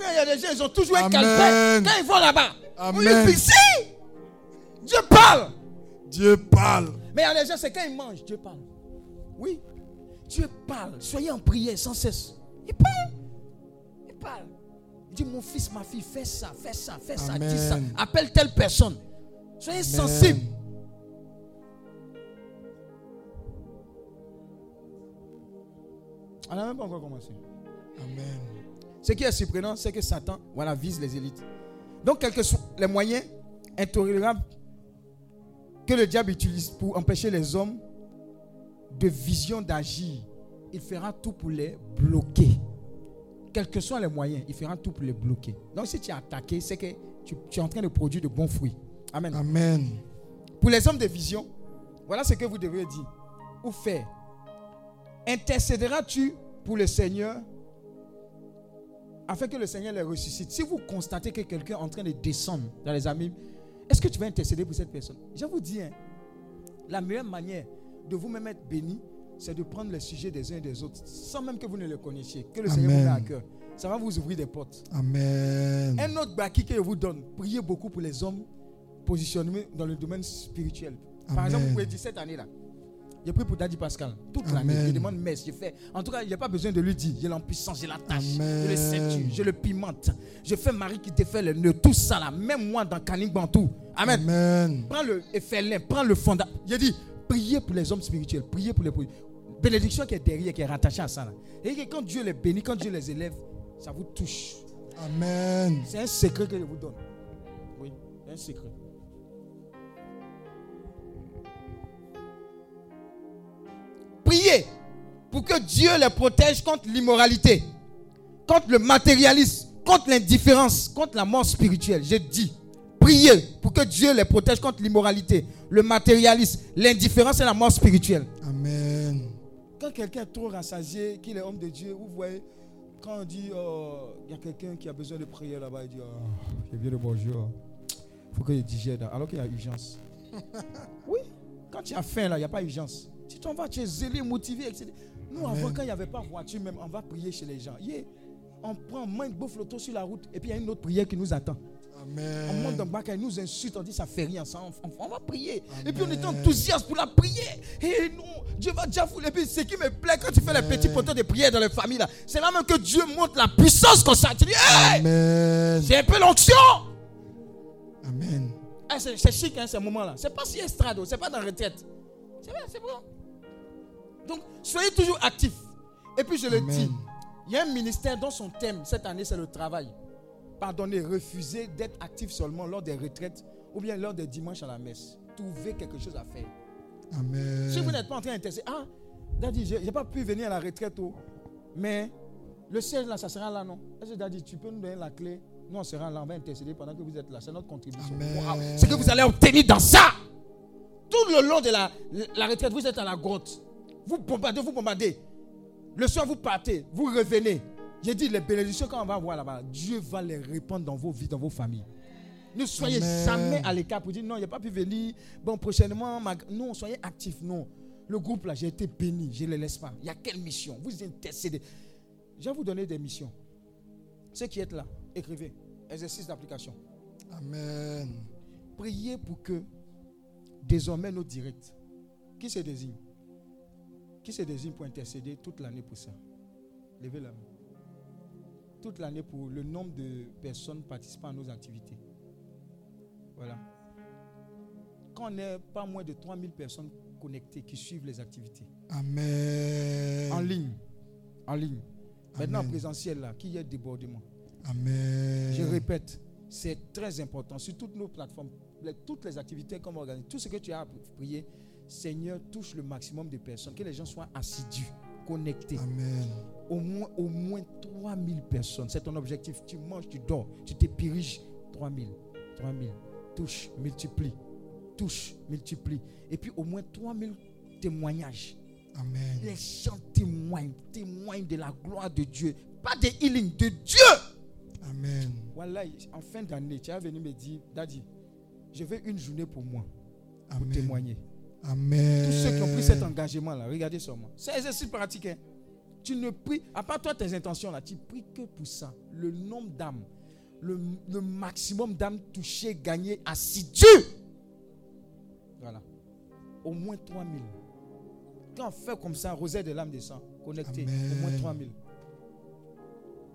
Il y a des gens, ils ont toujours un calvaire quand ils vont là-bas. Amen. Oui, ici, Dieu parle. Dieu parle. Mais il y a des gens, c'est quand ils mangent, Dieu parle. Oui, Dieu parle. Soyez en prière sans cesse. Il parle. Il parle. Il dit, mon fils, ma fille, fais ça, fais ça, fais ça, dis ça. Appelle telle personne. Soyez Amen. sensible. On n'a même pas encore commencé. Amen. Ce qui est surprenant, c'est que Satan voilà, vise les élites. Donc, quels que soient les moyens intolérables que le diable utilise pour empêcher les hommes de vision d'agir, il fera tout pour les bloquer. Quels que soient les moyens, il fera tout pour les bloquer. Donc, si tu es attaqué, c'est que tu, tu es en train de produire de bons fruits. Amen. Amen. Pour les hommes de vision, voilà ce que vous devez dire ou faire. Intercéderas-tu pour le Seigneur afin que le Seigneur les ressuscite? Si vous constatez que quelqu'un est en train de descendre dans les amis, est-ce que tu vas intercéder pour cette personne? Je vous dis, hein, la meilleure manière de vous-même être béni, c'est de prendre les sujets des uns et des autres, sans même que vous ne les connaissiez, que le Seigneur vous met à cœur. Ça va vous ouvrir des portes. Amen. Un autre baki que je vous donne, priez beaucoup pour les hommes positionnés dans le domaine spirituel. Par exemple, vous pouvez dire cette année-là, j'ai pris pour Daddy Pascal. Toute l'année, je demande messe, je fais. En tout cas, il n'y a pas besoin de lui dire. J'ai l'impuissance, j'ai la tâche, je le ceinture, je le pimente. Je fais Marie qui te fait le nœud, tout ça là. Même moi dans Caning Bantou. Amen. Amen. Prends le Ephelin, prends le fondat. J'ai dit, priez pour les hommes spirituels, priez pour les bénédiction qui est derrière, qui est rattachée à ça. Là. Et quand Dieu les bénit, quand Dieu les élève, ça vous touche. Amen. C'est un secret que je vous donne. Oui, un secret. Priez pour que Dieu les protège contre l'immoralité, contre le matérialisme, contre l'indifférence, contre la mort spirituelle. J'ai dit, priez pour que Dieu les protège contre l'immoralité, le matérialisme, l'indifférence et la mort spirituelle. Amen. Quand quelqu'un est trop rassasié, qu'il est homme de Dieu, vous voyez, quand on dit, oh, il y a quelqu'un qui a besoin de prier là-bas, il dit, oh, je viens de bonjour. Il faut que je digère, alors qu'il y a urgence. <laughs> oui, quand tu as faim, là, il n'y a pas urgence. Si tu en vas, tu es zélé, motivé, etc. Nous, avant, quand il n'y avait pas voiture même, on va prier chez les gens. Yeah. On prend main de bouffe l'auto sur la route, et puis il y a une autre prière qui nous attend. On monte dans le nous insulte, on dit ça fait rien, ça, on, va prier. Et puis on est enthousiaste pour la prière. Et non, Dieu va déjà fouler. Et puis ce qui me plaît quand tu fais les petits poteaux de prière dans les familles, là, c'est là même que Dieu montre la puissance comme ça. Tu dis, hey, j'ai un peu l'onction. Amen. Ah, c'est c'est chic, hein, ces moments-là. C'est pas si estrade, c'est pas dans la retraite. C'est vrai, c'est bon. Donc, soyez toujours actifs. Et puis je le dis, il y a un ministère dont son thème cette année, c'est le travail. Pardonnez, refusez d'être actif seulement lors des retraites ou bien lors des dimanches à la messe. Trouvez quelque chose à faire. Amen. Si vous n'êtes pas en train d'intercéder, ah, Daddy, j'ai j'ai pas pu venir à la retraite, oh, mais le siège là, ça sera là, non? Est-ce que Daddy, tu peux nous donner la clé Nous, on sera là, on va intercéder pendant que vous êtes là. C'est notre contribution. Wow. C'est que vous allez obtenir dans ça. Tout le long de la, la retraite, vous êtes à la grotte. Vous bombardez, vous bombardez. Le soir, vous partez, vous revenez. J'ai dit, les bénédictions qu'on va voir là-bas, Dieu va les répandre dans vos vies, dans vos familles. Ne soyez Amen. jamais à l'écart pour dire non, il n'a pas pu venir. Bon, prochainement, ma- non, soyez actifs. Non. Le groupe là, j'ai été béni, je ne les laisse pas. Il y a quelle mission? Vous intercédez. Je vais vous donner des missions. Ceux qui êtes là, écrivez. Exercice d'application. Amen. Priez pour que désormais nos directs, qui se désigne Qui se désigne pour intercéder toute l'année pour ça? Levez la main. Toute l'année pour le nombre de personnes participant à nos activités. Voilà. Quand on n'est pas moins de 3000 personnes connectées qui suivent les activités. Amen. En ligne. En ligne. Maintenant, en présentiel, là, qu'il y ait débordement. Amen. Je répète, c'est très important sur toutes nos plateformes, toutes les activités qu'on va organiser, tout ce que tu as à prier, Seigneur, touche le maximum de personnes, que les gens soient assidus, connectés. Amen. Au moins, au moins 3000 personnes. C'est ton objectif. Tu manges, tu dors, tu te piriges. 3000. 3000. Touche, multiplie. Touche, multiplie. Et puis au moins 3000 témoignages. Amen. Les gens témoignent, témoignent de la gloire de Dieu. Pas de healing, de Dieu. Amen. Voilà, en fin d'année, tu es venu me dire, Daddy, je veux une journée pour moi, pour Amen. témoigner. Amen. Tous ceux qui ont pris cet engagement-là, regardez sur moi. C'est exercice pratique. hein. Tu ne pries, à part toi tes intentions là, tu pries que pour ça. Le nombre d'âmes, le, le maximum d'âmes touchées, gagnées, assidues. Voilà. Au moins 3000. Quand on fait comme ça, Rosette de l'âme descend, connecté, Amen. au moins 3000.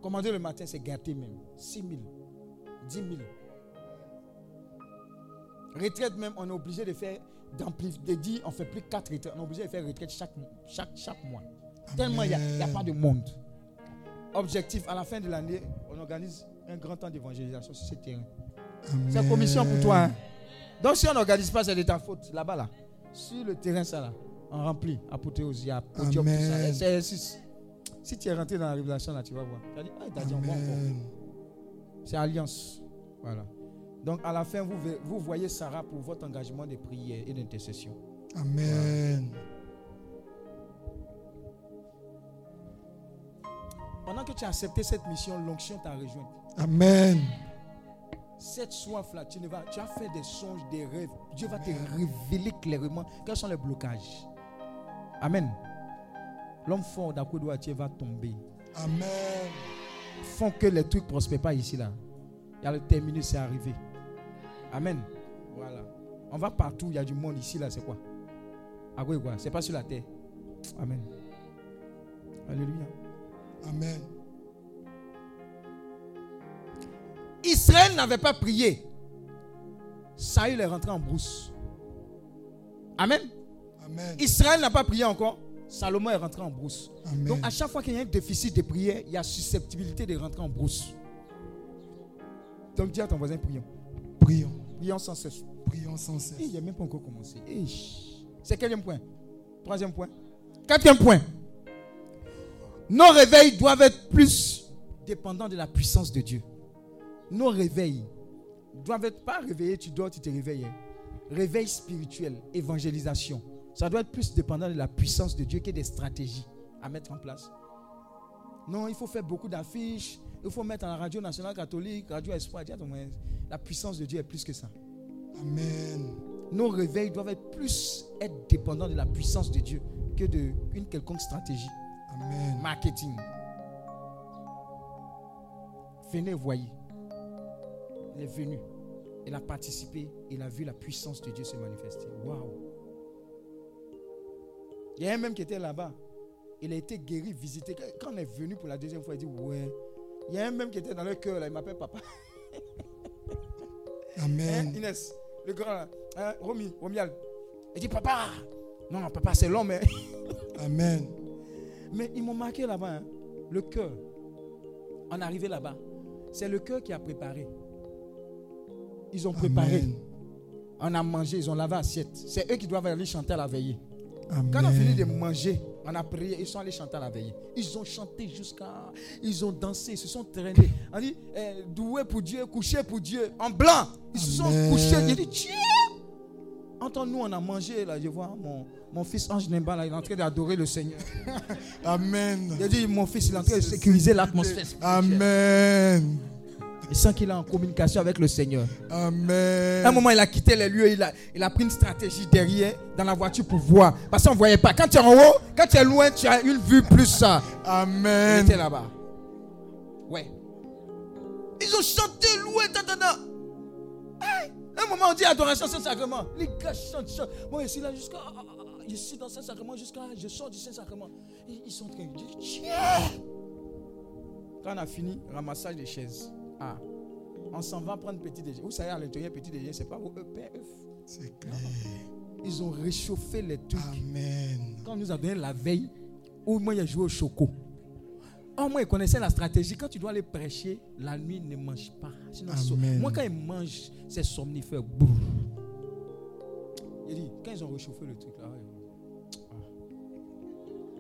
Commander le matin, c'est gâté même. 6 000, 10 000. Retraite même, on est obligé de faire, de dire, on fait plus 4 retraites. On est obligé de faire retraite chaque, chaque, chaque mois. Tellement il n'y a, pas de monde. Objectif, à la fin de l'année, on organise un grand temps d'évangélisation sur ce terrain. C'est commission pour toi. Hein. Donc si on n'organise pas, c'est de ta faute. Là-bas, là. Sur le terrain, ça là. On remplit. Apothéose, il y a podium, C'est Si tu es rentré dans la révélation, là, tu vas voir. Tu as dit, ah, dit, C'est alliance. Voilà. Donc à la fin, vous, vous voyez Sarah pour votre engagement de prière et d'intercession. Amen. Pendant que tu as accepté cette mission, l'onction t'a rejoint. Amen. Cette soif-là, tu, tu as fait des songes, des rêves. Dieu va te révéler clairement quels sont les blocages. Amen. L'homme fort tu va tomber. Amen. Font que les trucs ne prospèrent pas ici, là. Il y a le terminus, c'est arrivé. Amen. Voilà. On va partout, il y a du monde ici, là, c'est quoi? À quoi, quoi? C'est pas sur la terre. Amen. Alléluia. Amen. Israël n'avait pas prié. Saül est rentré en brousse. Amen. Amen. Israël n'a pas prié encore. Salomon est rentré en brousse. Donc à chaque fois qu'il y a un déficit de prière, il y a susceptibilité de rentrer en brousse. Donc dis à ton voisin, prions. Prions. Prions sans cesse. Prions sans cesse. il n'y a même pas encore commencé. C'est quatrième point. Troisième point. Quatrième point. Nos réveils doivent être plus dépendants de la puissance de Dieu. Nos réveils doivent être pas réveillés, tu dors, tu te réveilles. Hein. Réveil spirituel, évangélisation. Ça doit être plus dépendant de la puissance de Dieu que des stratégies à mettre en place. Non, il faut faire beaucoup d'affiches. Il faut mettre en la radio nationale catholique, radio espoir. La puissance de Dieu est plus que ça. Amen. Nos réveils doivent être plus être dépendants de la puissance de Dieu que d'une quelconque stratégie. Amen. Marketing. Venez, voyez. Il est venu. Il a participé. Il a vu la puissance de Dieu se manifester. Waouh. Il y a un même qui était là-bas. Il a été guéri, visité. Quand on est venu pour la deuxième fois, il dit Ouais. Il y a un même qui était dans le cœur, là. Il m'appelle papa. <laughs> Amen. Hein, Inès, le grand, hein, Romy, Romial. Il dit Papa. Non, papa, c'est l'homme. Hein. <laughs> Amen. Mais ils m'ont marqué là-bas. Hein. Le cœur. En arrivé là-bas. C'est le cœur qui a préparé. Ils ont préparé. On a mangé, ils ont lavé l'assiette. C'est eux qui doivent aller chanter à la veillée. Quand on a fini de manger, on a prié, ils sont allés chanter à la veillée. Ils ont chanté jusqu'à. Ils ont dansé, ils se sont traînés. On dit eh, doué pour Dieu, couché pour Dieu, en blanc. Ils se sont couchés. Ils dit Dieu. Entends-nous, on a mangé, là, je vois mon, mon fils Ange Nemba, là, il est en train d'adorer le Seigneur. Amen. Il a dit, mon fils, il est en train de sécuriser l'atmosphère. Amen. Il sent qu'il est en communication avec le Seigneur. Amen. À un moment, il a quitté les lieux, il a, il a pris une stratégie derrière dans la voiture pour voir. Parce qu'on ne voyait pas. Quand tu es en haut, quand tu es loin, tu as une vue plus ça. Amen. Il était là-bas. Ouais. Ils ont chanté, loué, tatana. un moment, on dit adoration Saint-Sacrement. Les gars chantent, chantent. Moi, je suis là jusqu'à. Je suis dans Saint-Sacrement jusqu'à. Je sors du Saint-Sacrement. Ils, sont en train de dire Quand on a fini, ramassage des chaises. Ah, on s'en va prendre petit déjeuner. Vous savez, à l'intérieur, petit déjeuner, c'est pas vos EPF. C'est clair. Ils ont réchauffé les trucs. Amen. Quand nous avons donné la veille, au moins il a joué au choco. Au moins, ils connaissaient la stratégie. Quand tu dois aller prêcher, la nuit ne mange pas. Sinon, moi, quand ils mangent, c'est somnifère. Il dit, quand ils ont réchauffé le truc, là, ah.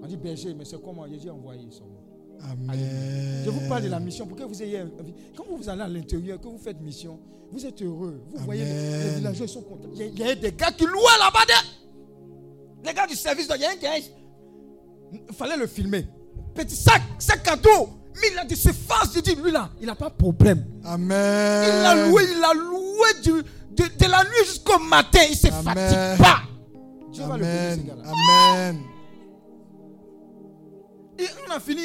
on dit berger, mais c'est comment? Il dit envoyé. Amen. Je vous parle de la mission pour que vous ayez envie. Quand vous allez à l'intérieur, que vous faites mission, vous êtes heureux. Vous voyez, les, villageois sont contents. Il y, a, des gars qui louent là-bas. Les gars du service, il y a un qui Il fallait le filmer. Petit sac, sac cadeau. Mais il a dit, c'est face. Je dis, lui là, il n'a pas de problème. Amen. Il a loué, il a loué du, de, la nuit jusqu'au matin. Il ne se fatigue pas. Dieu Amen. va le Amen. Et on a fini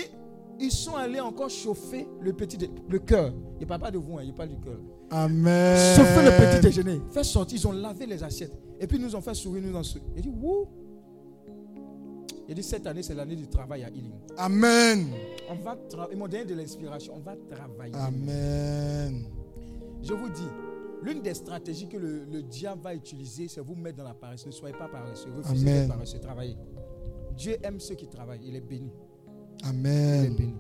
ils sont allés encore chauffer le petit le cœur. Il ne parle pas de vous, hein, il parle du cœur. Amen. Chauffer le petit déjeuner. Fait sortir, ils ont lavé les assiettes. Et puis ils nous ont fait sourire, nous ont souri. Il dit, wouh. Il dit, cette année, c'est l'année du travail à Healing. Amen. On va ils m'ont donné de l'inspiration. On va travailler. Amen. Je vous dis, l'une des stratégies que le, diable va utiliser, c'est vous mettre dans la paresse. Ne soyez pas paresseux. Refusez de paresseux. Travailler. Dieu aime ceux qui travaillent. Il est béni. Amen.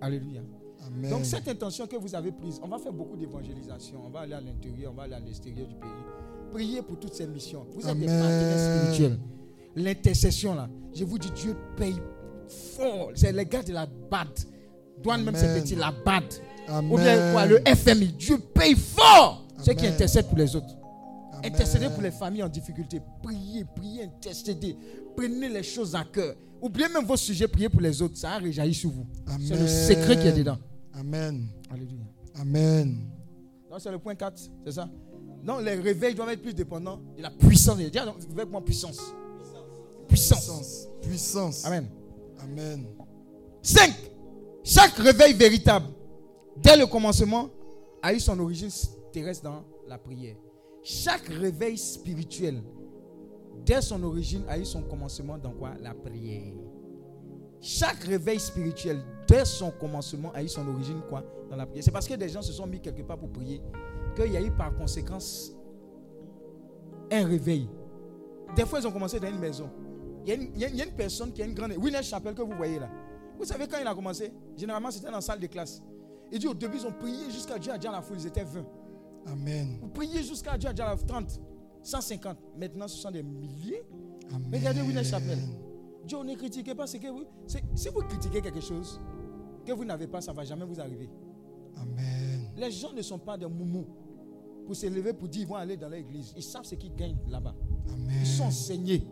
Alléluia. Amen. Donc cette intention que vous avez prise, on va faire beaucoup d'évangélisation. On va aller à l'intérieur, on va aller à l'extérieur du pays. Priez pour toutes ces missions. Vous êtes des partenaires spirituels. L'intercession là, je vous dis, Dieu paye fort. C'est les gars de la BAD. Douane même c'est petit, la BAD. Amen. Ou bien quoi, le FMI. Dieu paye fort ceux qui intercèdent pour les autres. Intercédez pour les familles en difficulté. Priez, priez, intercédez. Prenez les choses à cœur. Oubliez même vos sujets, priez pour les autres. Ça a réjailli sur vous. C'est le Amen. secret qui est dedans. Amen. Alléluia. Amen. Donc c'est le point 4, c'est ça? Donc les réveils doivent être plus dépendants de la puissance. Dis avec moi puissance. Puissance. Puissance. Puissance. Amen. Amen. 5. Chaque réveil véritable, dès le commencement, a eu son origine terrestre dans la prière. Chaque réveil spirituel, dès son origine, a eu son commencement dans quoi? La prière. Chaque réveil spirituel, dès son commencement, a eu son origine quoi? Dans la prière. C'est parce que des gens se sont mis quelque part pour prier qu'il y a eu par conséquence un réveil. Des fois, ils ont commencé dans une maison. Il y a une, il y a- il y a une personne qui a une grande. Winner Chapelle que vous voyez là. Vous savez quand il a commencé Généralement, c'était dans la salle de classe. Il dit au début, ils ont prié jusqu'à Dieu a dit à la foule, ils étaient 20. Amen. Vous priez jusqu'à Dieu a dit à la 30, 150. Maintenant, ce sont des milliers. Amen. Regardez Winner Chapelle. Dieu, ne critiquez pas que vous. Si vous critiquez quelque chose que vous n'avez pas, ça ne va jamais vous arriver. Amen. Les gens ne sont pas des moumous pour se lever pour dire ils vont aller dans l'église. Ils savent ce qu'ils gagnent là-bas. Amen. Ils sont enseignés.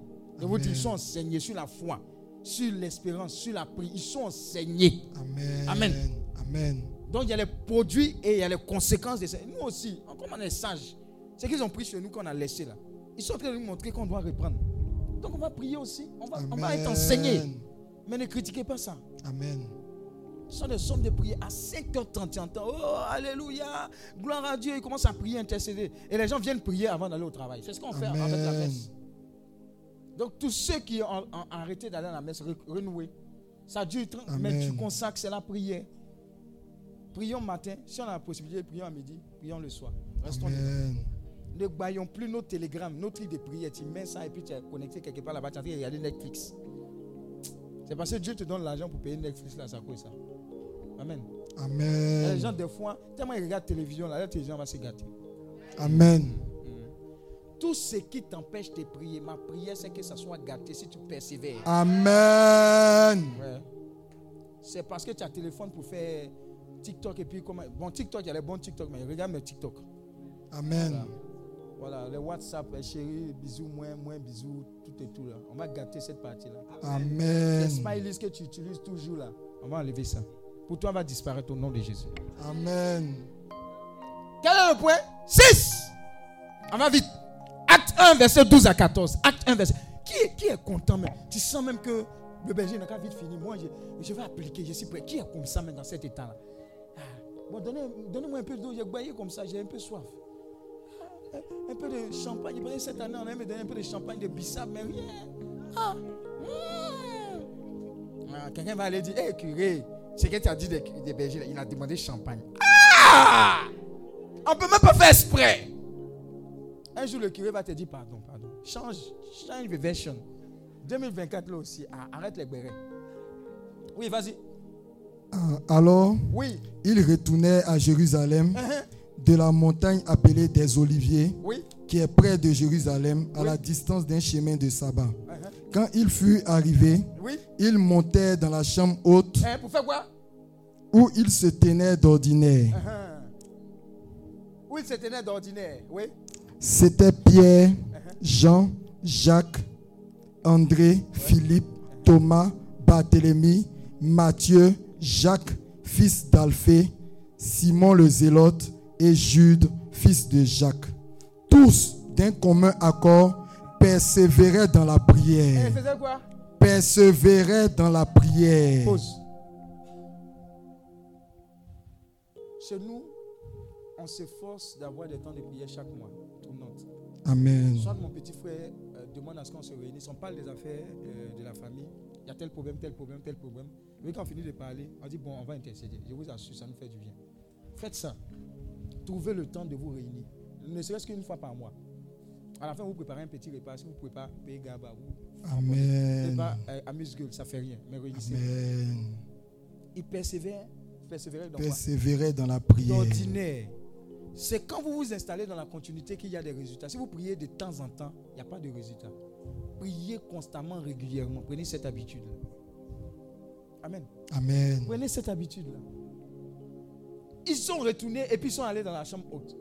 Je vous dis, ils sont enseignés sur la foi, sur l'espérance, sur la prière. Ils sont enseignés. Amen. Amen. Amen. Donc il y a les produits et il y a les conséquences de ça. Nous aussi, comme on est sages, c'est qu'ils ont pris sur nous qu'on a laissé là. Ils sont en train de nous montrer qu'on doit reprendre. Donc on va prier aussi. On va, on va être enseigné. Mais ne critiquez pas ça. Amen. Ce sont des sommes de prière à 5h30. tu entends, Oh, Alléluia, gloire à Dieu. Ils commencent à prier, intercéder. Et les gens viennent prier avant d'aller au travail. C'est ce qu'on fait avec la messe. Donc, tous ceux qui ont, ont arrêté d'aller à la messe, re- renouer. Ça dure 30 mais tu consacres, c'est la prière. Prions matin. Si on a la possibilité, prions à midi, prions le soir. Restons. Amen. Ne baillons plus nos télégrammes, nos trucs de prière. Tu mets ça et puis tu es connecté quelque part là-bas. Tu es en train de regarder Netflix. C'est parce que Dieu te donne l'argent pour payer Netflix là, ça cause ça. Amen. Amen. Les gens, des fois, tellement ils regardent la télévision, là, la télévision va se gâter. Amen. Tout ce qui t'empêche de prier, ma prière, c'est que ça soit gâté si tu persévères. Amen. Ouais. C'est parce que tu as téléphone pour faire TikTok et puis comment. Bon, TikTok, il y a les bons TikTok, mais regarde mes TikTok. Amen. Voilà, les WhatsApp, les chéris, bisous, moins, moins, bisous, tout et tout là. On va gâter cette partie-là. Les Amen. smileys que tu utilises toujours là, on va enlever ça. Pour toi, on va disparaître au nom de Jésus. Amen. Quel est le point? 6. On va vite. Acte 1, verset 12 à 14. Acte 1, verset. Qui est, qui est content même Tu sens même que le berger n'a qu'à vite fini. Moi, je, je vais appliquer, je suis prêt. Qui est comme ça même dans cet état-là? Ah, Bon, donnez- donnez-moi un peu d'eau. J'ai boyé comme ça, j'ai un peu soif. Un, un peu de champagne. Il Cette année, on a me donné un peu de champagne, de bissap, mais rien. Ah, mm. Ah, Quelqu'un va aller dire Hé, curé, ce que tu as dit des, des bergers, il a demandé champagne. Ah on ne peut même pas faire exprès. Un jour, le curé va te dire pardon, pardon. Change, change the version. 2024 là aussi, ah, arrête les bérets. Oui, vas-y. Ah, Alors, Oui, il retournait à Jérusalem uh-huh, de la montagne appelée des Oliviers, oui. qui est près de Jérusalem, à Oui. la distance d'un chemin de sabbat. uh-huh, Quand il fut arrivé, Oui. il montait dans la chambre haute pour faire quoi? où il se tenait d'ordinaire. Uh-huh. Où il se tenait d'ordinaire. Oui. C'était Pierre, Jean, Jacques, André, Philippe, Thomas, Barthélemy, Matthieu, Jacques, fils d'Alphée, Simon le Zélote et Jude, fils de Jacques. Tous, d'un commun accord, persévéraient dans la Et prière. faisait quoi? Persévéraient dans la prière. Pause. Chez nous, on s'efforce d'avoir des temps de prière chaque mois. Tournante. Amen. Soit mon petit frère euh, demande à ce qu'on se réunisse, on parle des affaires euh, de la famille. Il y a tel problème, tel problème, tel problème. Mais quand on finit de parler, on dit bon, on va intercéder. Je vous assure, ça nous fait du bien. Faites ça. Trouvez le temps de vous réunir. Ne serait-ce qu'une fois par mois. À la fin, vous préparez un petit repas. Si vous ne pouvez pas payer Gaba, vous Amen. pas euh, amuse-gueule, ça fait rien. Mais réunissez. Amen. Il persévère. Persévérer dans Persévérer dans la prière. D'ordinaire. C'est quand vous vous installez dans la continuité qu'il y a des résultats. Si vous priez de temps en temps, il n'y a pas de résultat. Priez constamment, régulièrement. Prenez cette habitude-là. Amen. Amen. Prenez cette habitude-là. Ils sont retournés et puis ils sont allés dans la chambre haute.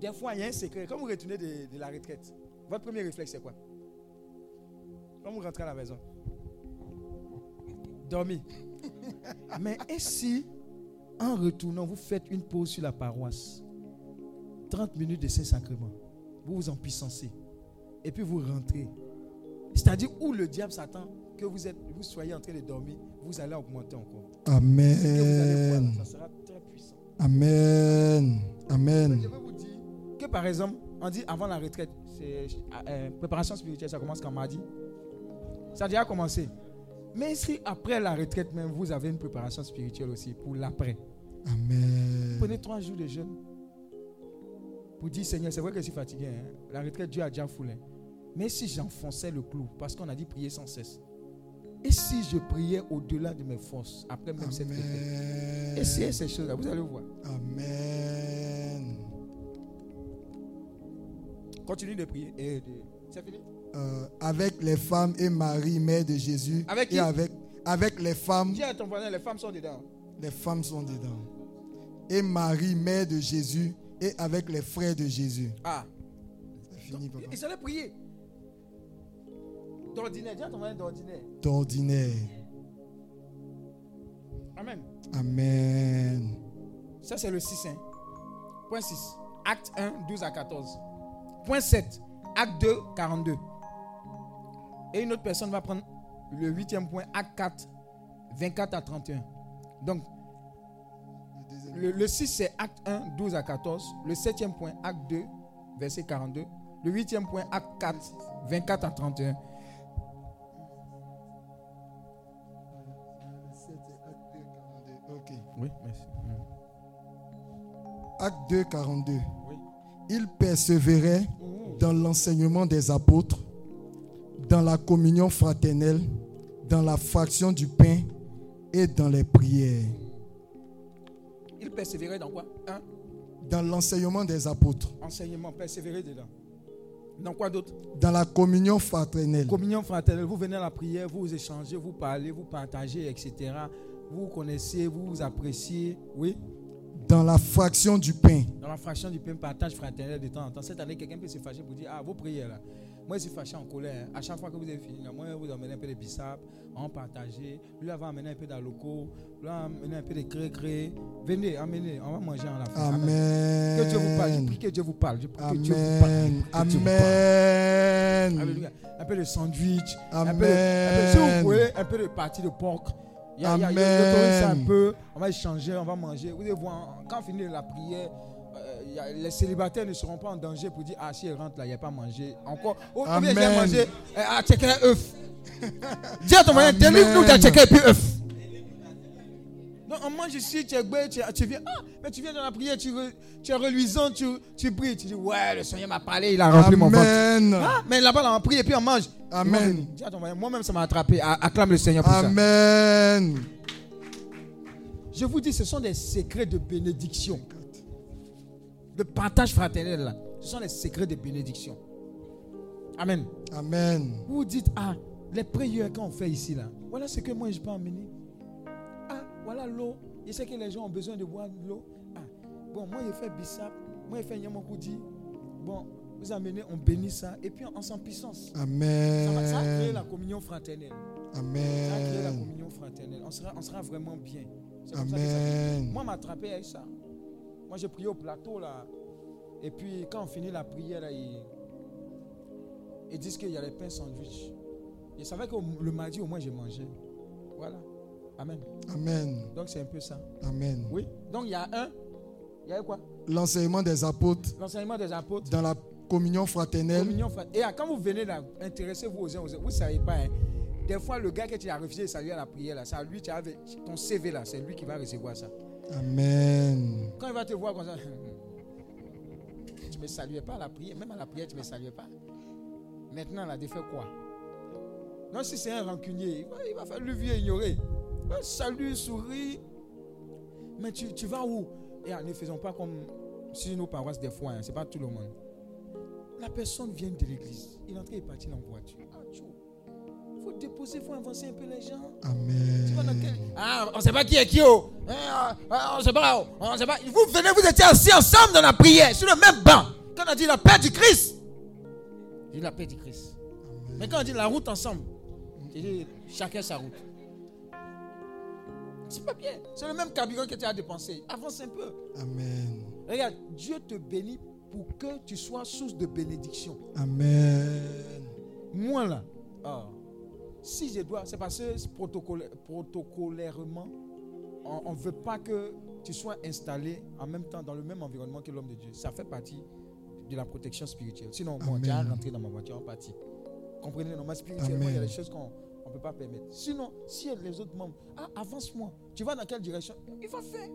Des fois, il y a un secret. Quand vous retournez de, de la retraite, votre premier réflexe, c'est quoi? Quand vous rentrez à la maison, dormir. <laughs> Mais et si, en retournant, vous faites une pause sur la paroisse? 30 minutes de Saint-Sacrement. Vous vous en puissancez. Et puis vous rentrez. C'est-à-dire où le diable s'attend que vous, êtes, vous soyez en train de dormir, vous allez augmenter encore. Ce que vous allez voir, Amen. ça sera. Amen. Amen. Je vais vous dire que par exemple, on dit avant la retraite, c'est euh, préparation spirituelle, ça commence quand mardi. Ça a déjà commencé. Mais si après la retraite même, vous avez une préparation spirituelle aussi pour l'après. Amen. Prenez trois jours de jeûne. Pour dire, Seigneur, c'est vrai que je suis fatigué. hein. La retraite, Dieu a déjà foulé. Mais si j'enfonçais le clou, parce qu'on a dit prier sans cesse. Et si je priais au-delà de mes forces, après même cette retraite Amen. Essayez ces choses-là, vous allez voir. Amen. Continue de prier. Et de- C'est fini? Euh, avec les femmes et Marie, mère de Jésus. Avec qui? et avec, avec les femmes, Dis à ton voisin, les femmes sont dedans. les femmes sont dedans. Et Marie, mère de Jésus. Et avec les frères de Jésus. Ah, C'est fini, papa. ils allaient prier. D'ordinaire, dis à ton voisin d'ordinaire. D'ordinaire. Amen. Amen. Ça, c'est le 6. hein. Point 6. Acte 1, 12 à 14. Point 7. Acte 2, 42. Et une autre personne va prendre le huitième point, Acte 4, 24 à 31. Donc, le, le 6, c'est Acte 1, 12 à 14. Le septième point, Acte 2, verset 42. Le huitième point, Acte 4, 24 à 31. Oui, merci. Acte 2, 42. Oui. Il persévérait dans l'enseignement des apôtres, dans la communion fraternelle, dans la fraction du pain et dans les prières. Il persévérait dans quoi? Un, Dans l'enseignement des apôtres, enseignement, persévérer dedans. Dans quoi d'autre? Dans la communion fraternelle, Communion fraternelle, vous venez à la prière, vous échangez, vous parlez, vous partagez, etc. Vous connaissez, vous vous appréciez. Oui. dans la fraction du pain. Dans la fraction du pain, partage fraternel de temps en temps. Cette année, quelqu'un peut se fâcher pour dire Ah, vos prières là. Moi, je suis fâché en colère. À chaque fois que vous avez fini, là, moi, vous amenez un peu de bissap, on partager. Lui, va amener un peu d'aloco. Lui, va amener un peu de cré-cré. Venez, amenez, on va manger en la fin. Amen. Que Dieu vous parle. Je prie que Dieu vous parle. Je prie que Dieu vous parle. Amen. Vous parle. Amen. Un peu de sandwich. Un Amen. peu, un peu- si vous voulez, un peu de partie de porc. Il y a, a- un peu. On va échanger, on va manger. Vous allez voir, quand on finit la prière, euh, a- les célibataires ne seront pas en danger pour dire Ah, si elle rentre là, il n'y a pas à manger. Encore. Ou ou bien j'ai mangé. euh, Ah, checker un œuf. Dis à ton moyen, t'es nous t'as checké et puis œuf. Donc on mange ici, tu es gbé, tu, tu viens. Ah, mais tu viens dans la prière, tu, es reluisant, tu, tu pries. Tu dis Ouais, le Seigneur m'a parlé, il a rempli mon ventre. Amen. Ah, mais là-bas, là, on prie et puis on mange. Amen. Moi-même, ça m'a attrapé. Acclame le Seigneur pour ça. Amen. Je vous dis, ce sont des secrets de bénédiction. Le partage fraternel, là, ce sont des secrets de bénédiction. Amen. Amen. Vous vous dites, ah, les prières qu'on fait ici, là, voilà ce que moi je peux emmener. Voilà l'eau. Je sais que les gens ont besoin de boire de l'eau. Ah, bon, moi je fais bissap, moi je fais Yamokoudi. Bon, vous amenez, on bénit ça, et puis on, s'en puissance. Ça va, ça va créer la Amen. communion fraternelle. Ça va créer la Amen. communion fraternelle. On sera, on sera vraiment bien. C'est comme ça que ça Amen. moi, m'a attrapé avec ça. Moi, j'ai prié au plateau, là. Et puis, quand on finit la prière, là, ils, ils disent qu'il y a les pains sandwich. Je savais que le mardi, au moins, j'ai mangé. Voilà. Amen. Amen. Donc, c'est un peu ça. Amen. Oui. Donc, il y a un. Il y a quoi? L'enseignement des apôtres L'enseignement des apôtres. dans la communion fraternelle. Communion frat- Et ah, quand vous venez là, intéressez-vous aux uns aux autres. Vous ne savez pas. hein. Des fois, le gars que tu as refusé de saluer à la prière, là, c'est à lui, tu ton CV là, c'est lui qui va recevoir ça. Amen. Quand il va te voir comme ça, <laughs> tu ne me saluais pas à la prière, même à la prière, tu ne me saluais pas. Maintenant, là, tu fais quoi? Non, si c'est un rancunier, il va, il va faire le vieux Salut, souris. Mais tu, tu vas où? Et ne faisons pas comme si nos paroisses des fois, hein, c'est pas tout le monde. La personne vient de l'église. Il est entré et parti en voiture. Ah, il faut déposer, il faut avancer un peu les gens. Amen. Ah, on ne sait pas qui est qui. Oh. Ah, ah, on ne sait pas. Oh. On sait pas. Vous venez, vous étiez assis ensemble dans la prière, sur le même banc. Quand on dit la paix du Christ, dit la paix du Christ. Mais quand on dit la route ensemble, chacun sa route. C'est pas bien. C'est le même carburant que tu as dépensé. Avance un peu. Amen. Regarde, Dieu te bénit pour que tu sois source de bénédiction. Amen. Moi là, ah, si je dois, c'est parce que protocolairement, on ne veut pas que tu sois installé en même temps dans le même environnement que l'homme de Dieu. Ça fait partie de la protection spirituelle. Sinon, moi, j'ai rentré dans ma voiture en partie. Comprenez, non, spirituellement, il y a des choses qu'on ne peut pas permettre. Sinon, si les autres membres, ah, avance-moi, tu vas dans quelle direction? Il va faire.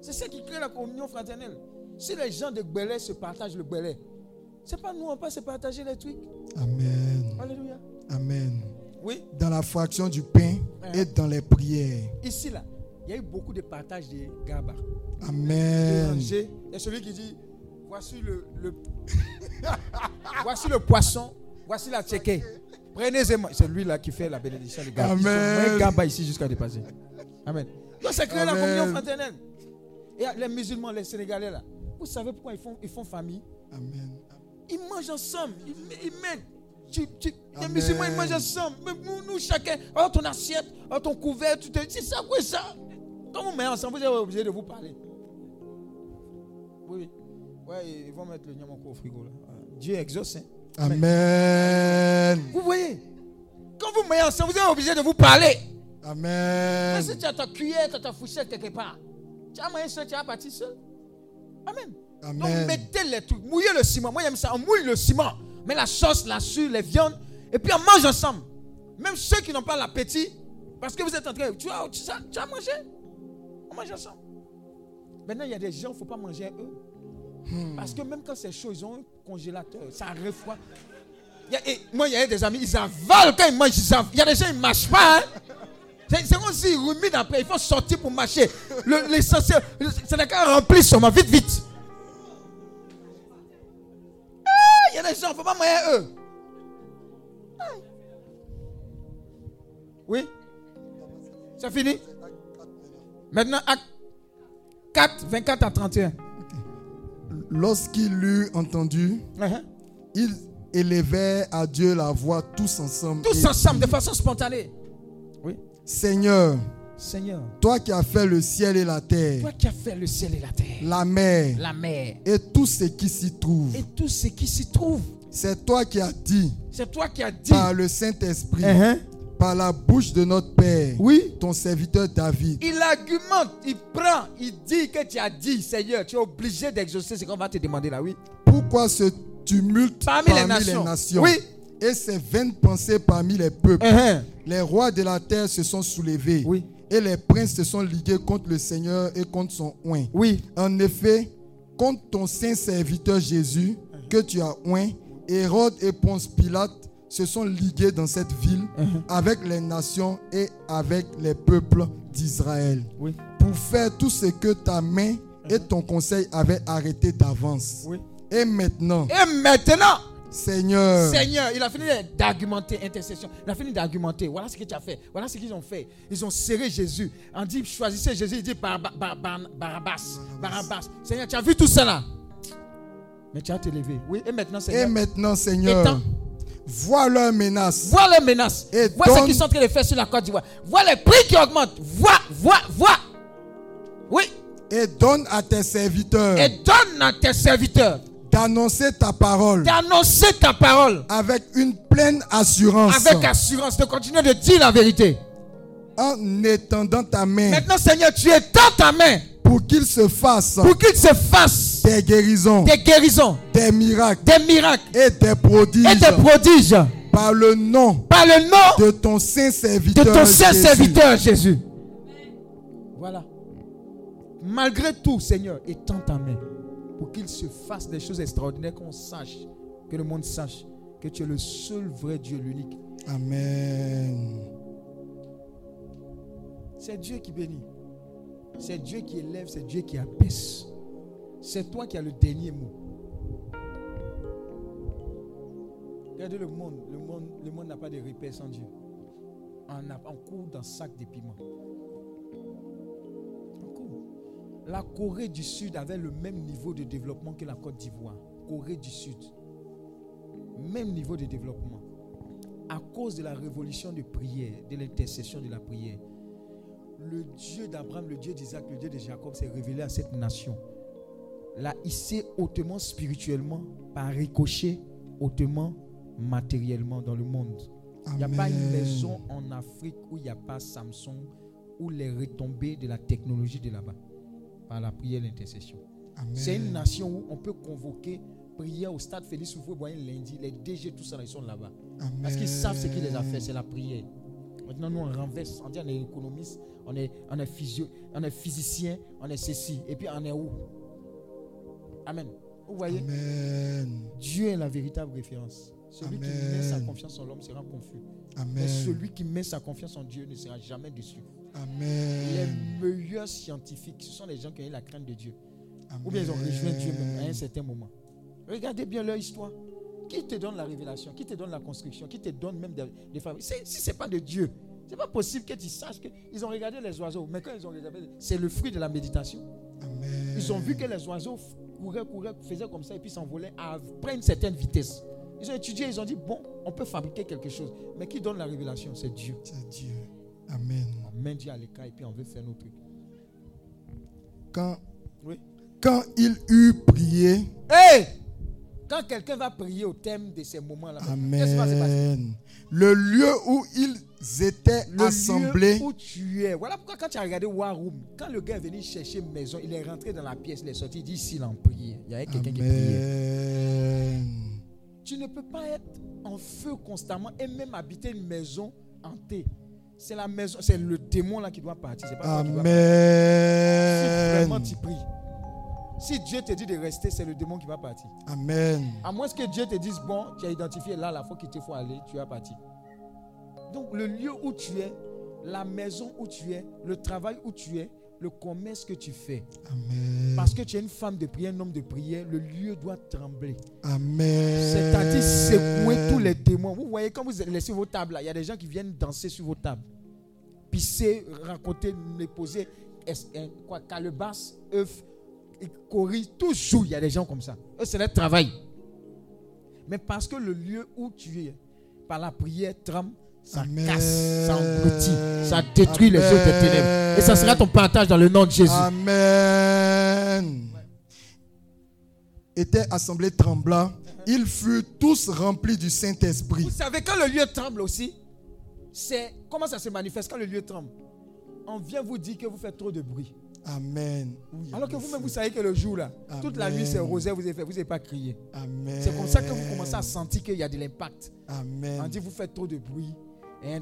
C'est ça qui crée la communion fraternelle. Si les gens de Belay se partagent le Belay, c'est pas nous, on pas se partager les trucs. Amen. Alléluia. Amen. Oui. Dans la fraction du pain et dans les prières. Ici, là, il y a eu beaucoup de partage de Gaba. Amen. Il y a celui qui dit voici le, <laughs> voici le poisson, voici la tchéké. Prenez C'est lui là qui fait la bénédiction de Gaba. Amen. Gaba ici jusqu'à dépasser. Amen. Donc, c'est créer la communion fraternelle. Et les musulmans, les Sénégalais là, vous savez pourquoi ils font, ils font famille? Amen. Ils mangent ensemble, ils, ils mènent. les musulmans, ils mangent ensemble. Mais nous, chacun, oh, ton assiette, oh, ton couvert, c'est ça, quoi ça? Quand vous mettez ensemble, vous êtes obligé de vous parler. Oui, ouais, ils vont mettre le nyamako au frigo. Là. Dieu exauce. Hein. Amen. Vous voyez Quand vous mettez ensemble, vous êtes obligé de vous parler. Amen. Mais si tu as ta cuillère, tu as ta fourchette quelque part, tu as mangé seul, tu as parti seul. Amen. Donc mettez les trucs, mouillez le ciment. Moi j'aime ça, on mouille le ciment. Met la sauce, la sueur, les viandes, et puis on mange ensemble. Même ceux qui n'ont pas l'appétit, parce que vous êtes en train, tu as, tu, tu as mangé? On mange ensemble. Maintenant, il y a des gens, il ne faut pas manger eux. Hmm. Parce que même quand c'est chaud, ils ont un congélateur, ça refroidit. moi, il y a des amis, ils avalent quand ils mangent. il y a des gens, ils ne mâchent pas. Hein. C'est comme s'ils ruminent après. Il faut sortir pour marcher. L'essentiel, c'est la qu'à remplir ma vite, vite. Il y a des gens, il ne faut pas moyen eux. Oui C'est fini Maintenant, acte 4, 24 à 31. Lorsqu'il eut entendu, uh-huh. ils élevèrent à Dieu la voix tous ensemble. Tous ensemble, de façon spontanée. Oui. Seigneur, Seigneur, toi qui as fait le ciel et la terre, toi qui as fait le ciel et la terre, la mer, la mer, et tout ce qui s'y trouve, et tout ce qui s'y trouve, c'est toi qui as dit, c'est toi qui as dit par le Saint-Esprit, uh-huh. Par la bouche de notre Père, oui, ton serviteur David. Il argumente, il prend, il dit que tu as dit, Seigneur, tu es obligé d'exaucer ce qu'on va te demander là, oui. Pourquoi ce tumulte parmi, les, nations. les, nations. Oui. Et ces vaines pensées parmi les peuples. Uh-huh. Les rois de la terre se sont soulevés. Oui. Et les princes se sont ligués contre le Seigneur et contre son oint. Oui. En effet, contre ton saint serviteur Jésus, que tu as oint, Hérode et Ponce Pilate se sont ligués dans cette ville uh-huh. avec les nations et avec les peuples d'Israël. Oui. Pour faire tout ce que ta main et uh-huh. ton conseil avaient arrêté d'avance. Oui. Et maintenant. Et maintenant. Seigneur. Seigneur, il a fini d'argumenter, intercession. Il a fini d'argumenter. Voilà ce que tu as fait. Voilà ce qu'ils ont fait. Ils ont serré Jésus. On dit, choisissez Jésus. Il dit Barabbas. Barabbas. Seigneur, tu as vu tout cela? Mais tu as te levé. Oui, et maintenant, Seigneur. Et maintenant, Seigneur. Vois leurs menaces. Vois leurs menaces. Et vois ce qu'ils sont en train de faire sur la Côte d'Ivoire. Vois les prix qui augmentent. Vois, vois, vois. Oui. Et donne à tes serviteurs. Et donne à tes serviteurs d'annoncer ta parole. D'annoncer ta parole. Avec une pleine assurance. Avec assurance de continuer de dire la vérité. En étendant ta main. Maintenant, Seigneur, tu étends ta main. Pour qu'il se fasse. Pour qu'il se fasse. Des guérisons. Des guérisons. Des miracles. Des miracles. Et des prodiges. Et des prodiges. Par le nom. Par le nom. De ton saint serviteur. De ton saint serviteur Jésus. Voilà. Malgré tout, Seigneur, étends ta main pour qu'il se fasse des choses extraordinaires, qu'on sache, que le monde sache que tu es le seul vrai Dieu, l'unique. Amen. C'est Dieu qui bénit. C'est Dieu qui élève, c'est Dieu qui abaisse. C'est toi qui as le dernier mot. Regardez le monde. Le monde le monde n'a pas de repère sans Dieu. On, a, on court dans sac de piments. La Corée du Sud avait le même niveau de développement que la Côte d'Ivoire. Corée du Sud. Même niveau de développement. À cause de la révolution de prière, de l'intercession de la prière, le Dieu d'Abraham, le Dieu d'Isaac, le Dieu de Jacob s'est révélé à cette nation. L'a hissé hautement spirituellement, par ricochet, hautement matériellement dans le monde. Il n'y a pas une maison en Afrique où il n'y a pas Samsung ou les retombées de la technologie de là-bas. Par la prière et l'intercession. C'est une nation où on peut convoquer prière au stade Félix Houphouët-Boigny lundi. Les DG, tout ça, ils sont là-bas. Parce qu'ils savent ce qu'il les a fait, c'est la prière. Maintenant, nous, on renverse. On dit on est économiste, on est, on est, physio, on est physicien, on est ceci. Et puis, on est où? Amen. Vous voyez? Amen. Dieu est la véritable référence. Celui qui met sa confiance en l'homme sera confus. Mais Amen. celui qui met sa confiance en Dieu ne sera jamais déçu. Les Amen. meilleurs scientifiques, ce sont les gens qui ont la crainte de Dieu. Amen. Ou bien ils ont rejoint Dieu à un certain moment. Regardez bien leur histoire. Qui te donne la révélation? Qui te donne la construction? Qui te donne même des, des C'est- Si ce n'est pas de Dieu, c'est pas possible que tu saches qu'ils ont regardé les oiseaux. Mais quand ils ont regardé, c'est le fruit de la méditation. Amen. Ils ont vu que les oiseaux couraient, couraient, faisaient comme ça et puis s'envolaient après une certaine vitesse. Ils ont étudié, ils ont dit, bon, on peut fabriquer quelque chose. Mais qui donne la révélation? C'est Dieu. C'est Dieu. Amen. On met Dieu à l'écart et puis on veut faire nos trucs. Quand, Oui. quand il eut prié, Hé Quand quelqu'un va prier au thème de ces moments-là, qu'est-ce qui va se passer? Amen. Le lieu où ils étaient le assemblés, lieu où tu es. Voilà pourquoi quand tu as regardé War Room, quand le gars est venu chercher maison, il est rentré dans la pièce, il est sorti, il dit ici il en priait. Il y avait quelqu'un qui priait. Amen. Tu ne peux pas être en feu constamment et même habiter une maison hantée. C'est la maison, c'est le démon là qui doit partir. Pas toi qui partir. Si vraiment Amen. tu pries. Si Dieu te dit de rester, c'est le démon qui va partir. Amen. À moins que Dieu te dise, bon, tu as identifié là la fois qu'il te faut aller, tu vas partir. Donc le lieu où tu es, la maison où tu es, le travail où tu es, le commerce que tu fais. Amen. Parce que tu es une femme de prière, un homme de prière, le lieu doit trembler. Amen. C'est-à-dire secouer tous les démons. Vous voyez, quand vous laissez vos tables là, il y a des gens qui viennent danser sur vos tables. Pisser, raconter, me poser, euh, quoi, calebasse, œufs, et coris, toujours il y a des gens comme ça. Eux, c'est leur travail. Mais parce que le lieu où tu es, par la prière, tremble, ça Amen. casse, ça engloutit, ça détruit les Amen. œuvres des ténèbres. Et ça sera ton partage dans le nom de Jésus. Amen. Était assemblée tremblant. Ils furent tous remplis du Saint-Esprit. Vous savez, quand le lieu tremble aussi, c'est comment ça se manifeste quand le lieu tremble? On vient vous dire que vous faites trop de bruit. Amen. Alors que vous-même, vous savez que le jour là, toute la nuit c'est rosé, vous n'avez fait, vous n'avez pas crié. Amen. C'est comme ça que vous commencez à sentir qu'il y a de l'impact. Amen. On dit vous faites trop de bruit. Et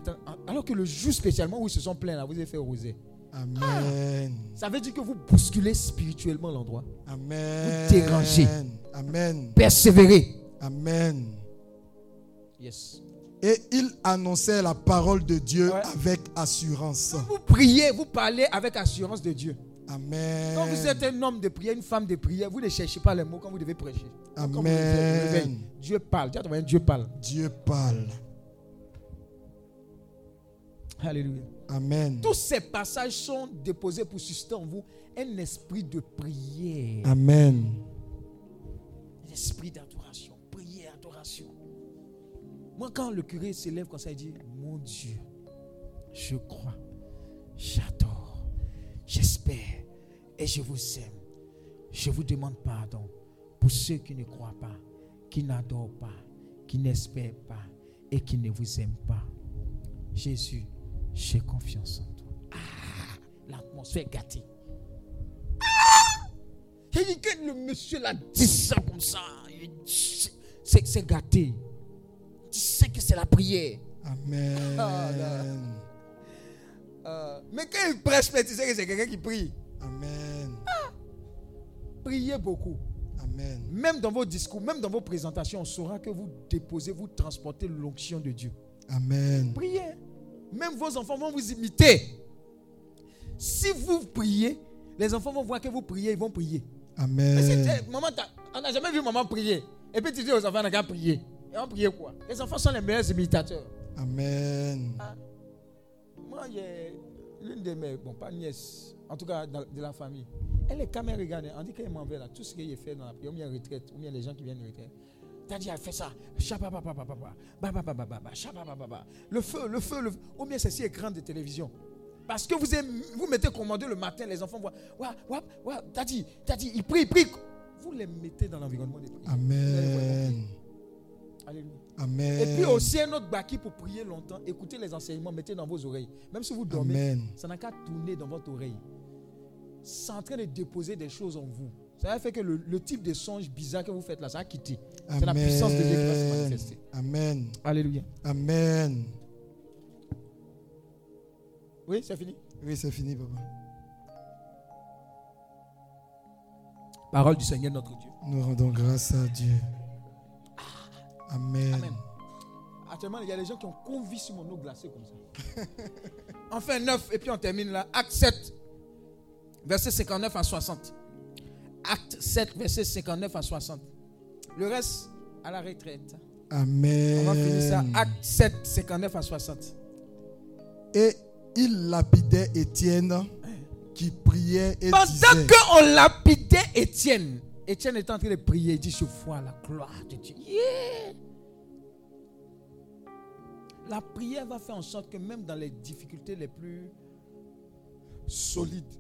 alors que le jour spécialement où ils se sont plaints là, vous avez fait rosé. Amen. Ça veut dire que vous bousculez spirituellement l'endroit. Amen. Vous dérangez. Amen. Persévérez. Amen. Yes. Et il annonçait la parole de Dieu Ouais. avec assurance. Vous priez, vous parlez avec assurance de Dieu. Amen. Quand vous êtes un homme de prière, une femme de prière, vous ne cherchez pas les mots quand vous devez prêcher. Vous Amen. Dieu parle. Dieu parle. Dieu parle. Alléluia. Amen. Tous ces passages sont déposés pour susciter en vous un esprit de prière. Amen. Un esprit d'adoration. Prière, adoration. Moi, quand le curé s'élève comme ça, il dit Mon Dieu, je crois, j'adore, j'espère et je vous aime. Je vous demande pardon pour ceux qui ne croient pas, qui n'adorent pas, qui n'espèrent pas et qui ne vous aiment pas. Jésus, j'ai confiance en toi. Ah, l'atmosphère est gâtée. Ah! J'ai dit que le monsieur l'a dit ça comme ça. C'est c'est gâté. Tu sais que c'est la prière. Amen. Ah. Euh, mais quand il prêche, tu sais que c'est quelqu'un qui prie. Amen. Priez beaucoup. Amen. Même dans vos discours, même dans vos présentations, on saura que vous déposez, vous transportez l'onction de Dieu. Amen. Priez. Même vos enfants vont vous imiter. Si vous priez, les enfants vont voir que vous priez, ils vont prier. Si Amen. maman, on n'a jamais vu maman prier. Et puis tu dis aux enfants, on n'a qu'à prier. Et on prier quoi? Les enfants sont les meilleurs imitateurs. Amen. Moi, il y a l'une de mes, bon, pas nièce, en tout cas dans- de la famille. Elle est caméra regarde, on dit qu'elle m'envoie là, tout ce qu'elle fait dans la prière, ou bien retraite, ou bien les gens qui viennent de retraite. T'as dit, elle fait ça. Le feu, le feu, le feu. Ou bien c'est si écran de télévision. Parce que vous, aimez- vous mettez commandé le matin, les enfants voient, ouais, ouais, ouais, t'as dit, t'as dit, ils prient, ils prient. Vous les mettez dans l'environnement des prières. Amen. Alléluia. Amen. Et puis aussi un autre baki pour prier longtemps. Écoutez les enseignements, mettez dans vos oreilles. Même si vous dormez, Amen. ça n'a qu'à tourner dans votre oreille. C'est en train de déposer des choses en vous. Ça faire que le, le type de songe bizarre que vous faites là, ça va quitter. C'est la puissance de Dieu qui va se manifester. Amen. Alléluia. Amen. Oui, c'est fini? Oui, c'est fini, papa. Parole du Seigneur notre Dieu. Nous rendons grâce à Dieu. Amen. Amen. Actuellement, il y a des gens qui ont convie sur mon eau glacée comme ça. <laughs> enfin, 9, et puis on termine là. Acte 7, verset 59 à 60. Acte 7, verset 59 à 60. Le reste, à la retraite. Amen. On va finir ça. Acte 7, 59 à 60. Et il lapidait Étienne qui priait et Pendant disait qu'on lapidait Étienne, Étienne était en train de prier. Il dit Je vois la gloire de Dieu. La prière va faire en sorte que même dans les difficultés les plus solides,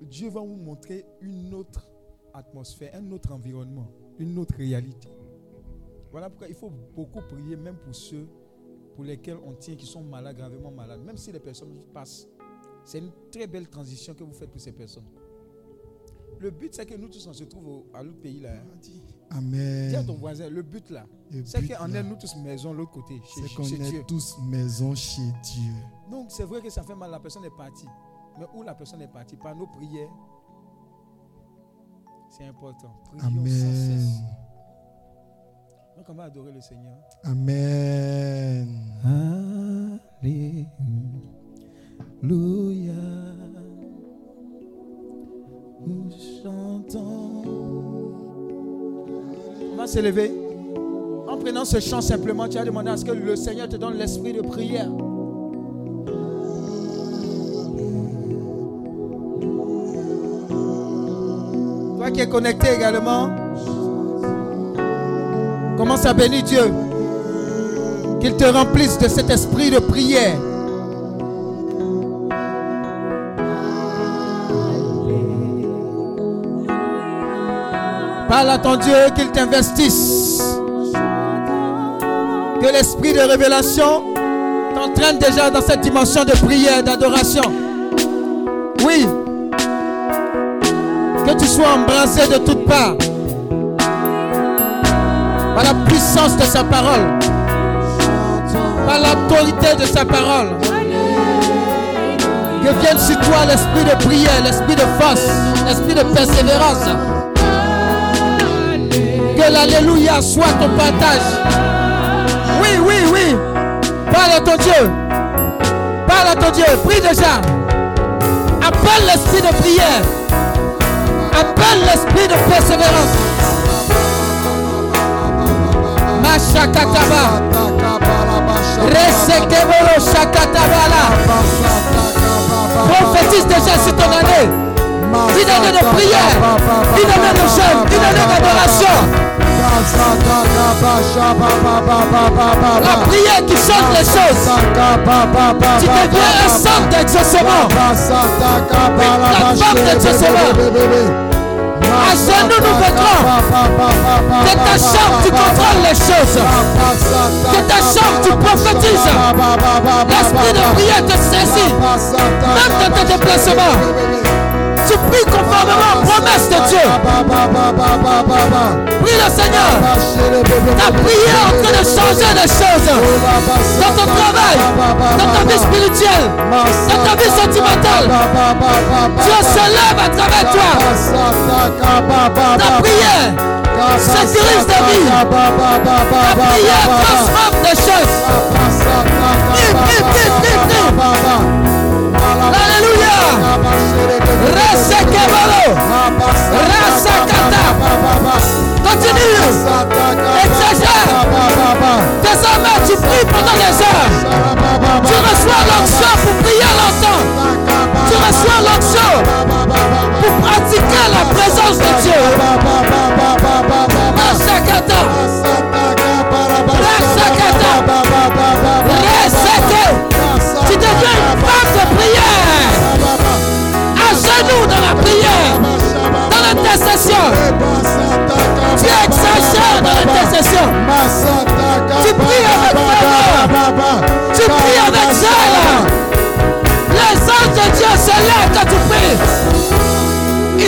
Dieu va vous montrer une autre atmosphère, un autre environnement, une autre réalité. Voilà pourquoi il faut beaucoup prier, même pour ceux pour lesquels on tient qui sont malades, gravement malades. Même si les personnes passent, c'est une très belle transition que vous faites pour ces personnes. Le but, c'est que nous tous, on se trouve au- à l'autre pays là. Dis à Amen. ton voisin, le but là, c'est qu'on est nous tous maison l'autre côté, chez, C'est qu'on Dieu. est tous maison chez Dieu. Donc c'est vrai que ça fait mal, la personne est partie. Mais où la personne est partie? Par nos prières, c'est important. Prions sans Amen. cesse. Donc on va adorer le Seigneur. Amen. Alléluia. Nous chantons. On va s'élever. En prenant ce chant simplement, tu as demandé à ce que le Seigneur te donne l'esprit de prière. Toi qui es connecté également, commence à bénir Dieu? Qu'il te remplisse de cet esprit de prière. Parle à ton Dieu qu'il t'investisse. Que l'esprit de révélation t'entraîne déjà dans cette dimension de prière, d'adoration. Oui. Que tu sois embrassé de toutes parts. Par la puissance de sa parole. Par l'autorité de sa parole. Que vienne sur toi l'esprit de prière, l'esprit de force, l'esprit de persévérance. L'Alléluia soit ton partage. Oui, oui, oui. Parle à ton Dieu. Parle à ton Dieu. Prie déjà. Appelle l'esprit de prière. Appelle l'esprit de persévérance. Resekebolo shakatabala. Prophétise déjà sur ton année. Une année de prière. Une année de jeûne. Une année d'adoration. La prière qui change les choses. Tu deviens un centre d'exaucement. À genoux, nous mettrons. De ta chambre, tu contrôles les choses. De ta chambre, tu prophétises. L'esprit de prière te saisit. Même dans tes déplacements. Tu pries conformément aux promesses de Dieu. Prie le Seigneur. Ta prière en train de changer les choses. Dans ton travail, dans ta vie spirituelle, dans ta vie sentimentale. Dieu se lève à travers toi. Ta prière sécurise ta vie. Ta prière transforme des choses.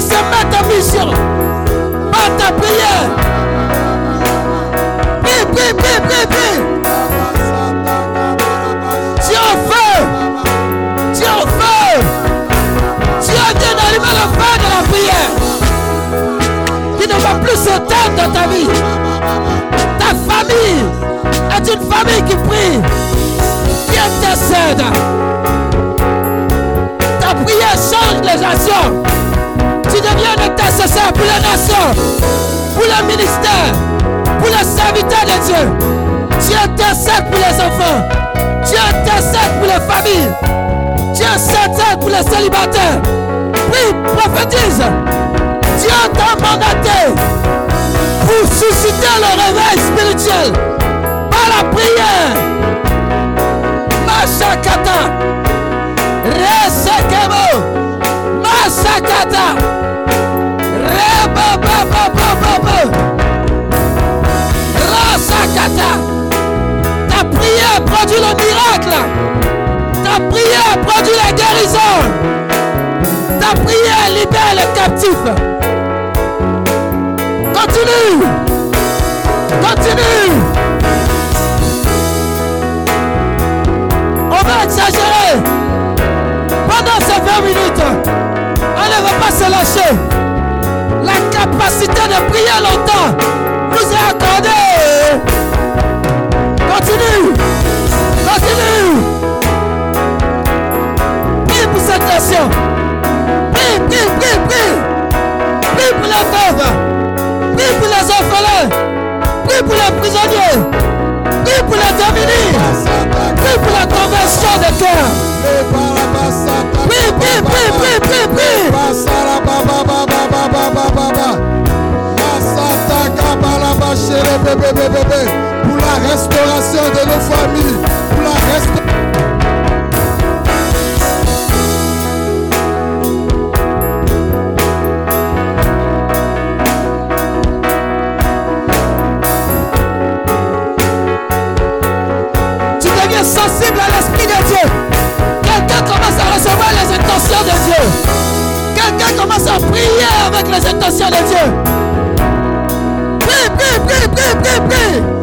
Se mettent en mission. Par ta prière. Prie, prie, prie, prie, prie. Es en feu. Es en feu. As bien allumé le feu de la prière. Qui ne va plus s'éteindre dans ta vie. Ta famille est une famille qui prie, qui intercède. Ta prière change les nations. Deviens un intercesseur pour les nations, pour le ministère, pour les serviteurs de Dieu. Tu intercèdes pour les enfants. Tu intercèdes pour les familles. Tu intercèdes pour les célibataires. Prie, prophétise. Dieu t'a mandaté pour susciter le réveil spirituel par la prière. Mashakata. Resekemo. Rasakata. Ta prière produit le miracle. Ta prière produit la guérison. Ta prière libère les captifs. Continue. Continue. On va exagérer. Pendant ces 20 minutes, on ne va pas se lâcher. Capacité de prier longtemps nous est accordée. Continue. Continue. Prie pour cette nation. Prie, prie, prie, prie. Prie pour les veuves. Prie pour les orphelins. Prie pour les prisonniers. Pour les pour la conversion de cœur. Prie, prie, prie, prie, prie, prie. Pour la restauration de nos familles, Quelqu'un commence à prier avec les intentions de Dieu. Prie, prie, prie, prie, prie, prie.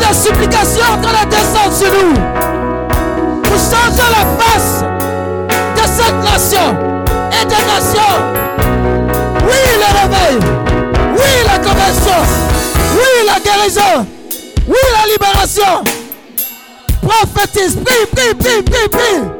L'esprit de supplication est en train sur nous. Pour changer la face de cette nation et des nations. Oui, le réveil. Oui, la conversion. Oui, la guérison. Oui, la libération. Prophétise. Prie, prie, prie, prie, prie.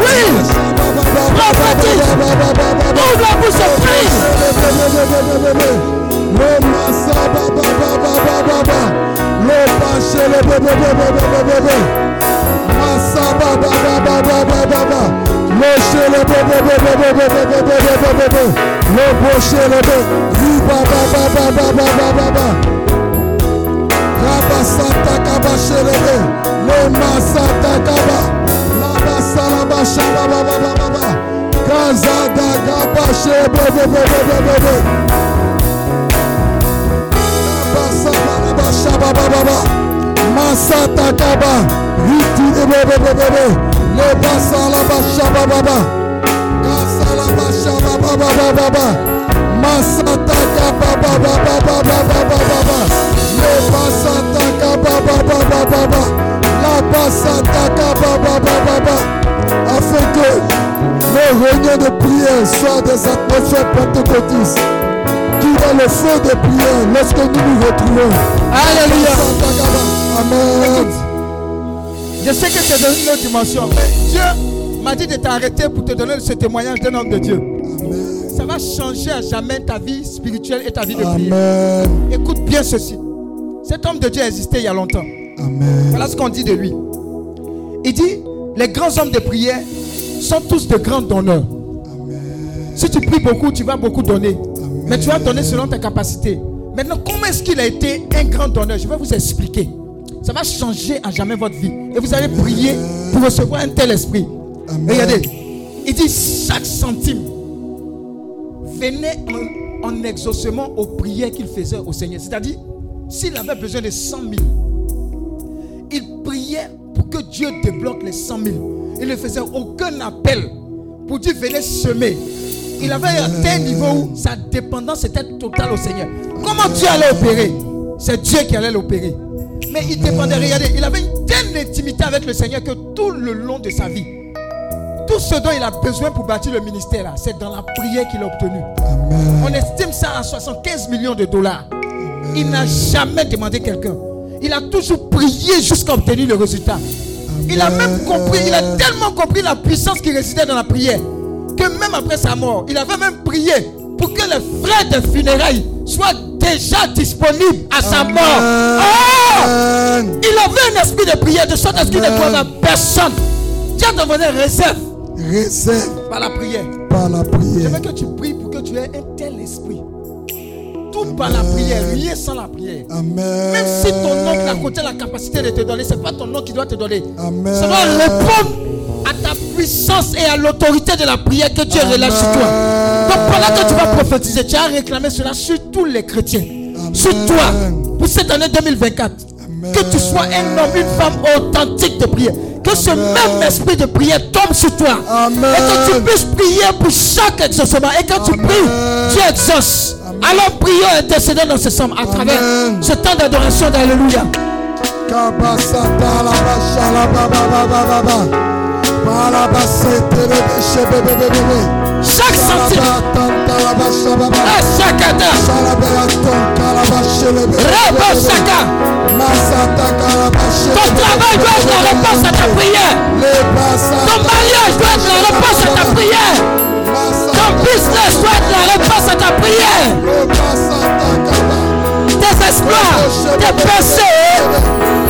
Oui, prophétise. Ouvre la bouche et prie. Rabasata kaba shelebe, le masata kaba, labasalaba shalaba baba baba, kazada kaba shebe bebe bebe bebe. Labasalaba shaba baba baba, masata kaba, riti bebe bebe bebe, le basalaba shaba baba, kasalaba shaba baba baba baba, masata kaba baba baba baba baba. Le basataka Afin que nos réunions de prière soient des atmosphères pentecôtistes Qui est le feu de prière lorsque nous nous retrouvons Alléluia. Amen Je sais que c'est dans une autre dimension, mais Dieu m'a dit de t'arrêter pour te donner ce témoignage d'un homme de Dieu. Ça va changer à jamais ta vie spirituelle et ta vie de prière. Amen Écoute bien ceci. Cet homme de Dieu a existé il y a longtemps. Amen Voilà ce qu'on dit de lui. Il dit, les grands hommes de prière sont tous de grands donneurs. Si tu pries beaucoup, tu vas beaucoup donner. Mais tu vas donner selon tes capacités. Maintenant, comment est-ce qu'il a été un grand donneur? Je vais vous expliquer. Ça va changer à jamais votre vie. Et vous allez prier pour recevoir un tel esprit. Amen. Regardez, il dit chaque centime venait en, en exaucement aux prières qu'il faisait au Seigneur. C'est-à-dire, s'il avait besoin de 100 000, il priait pour que Dieu débloque les 100 000. Il ne faisait aucun appel pour dire venez semer. Il avait atteint un niveau où sa dépendance était totale au Seigneur. Comment Dieu allait opérer? C'est Dieu qui allait l'opérer. Mais il dépendait, regardez, il avait une telle intimité avec le Seigneur que tout le long de sa vie, tout ce dont il a besoin pour bâtir le ministère, c'est dans la prière qu'il a obtenu. On estime ça à 75 millions de dollars. Il n'a jamais demandé quelqu'un. Il a toujours prié jusqu'à obtenir le résultat. Il a même compris, il a tellement compris la puissance qui résidait dans la prière que même après sa mort, il avait même prié pour que les frais de funérailles soient déjà disponibles à sa mort. Ah! Il avait un esprit de prière de sorte à ce qu'il ne à personne. Dieu devenait réserve. Réserve. Par la prière. Par la prière. Je veux que tu pries pour que tu aies un tel esprit. Tout par la prière, rien sans la prière. Amen. Même si ton oncle a côté la capacité de te donner, ce n'est pas ton oncle qui doit te donner. Amen. Ça doit répondre à ta puissance et à l'autorité de la prière que Dieu relâche sur toi. Donc pendant que tu vas prophétiser, tu as réclamé cela sur tous les chrétiens. Sur toi, pour cette année 2024. Que tu sois un homme, une femme authentique de prière. Que ce même esprit de prière tombe sur toi. Et que tu puisses prier pour chaque exaucement. Et quand tu pries, tu exauces. Alors prions et intercédons dans ce somme à travers ce temps d'adoration d'Alléluia. Chaque centime. Eh, Ton travail doit être la réponse à ta prière. Ton mariage doit être la réponse à ta prière. Ton business doit être la réponse à ta prière. Tes espoirs, tes pensées.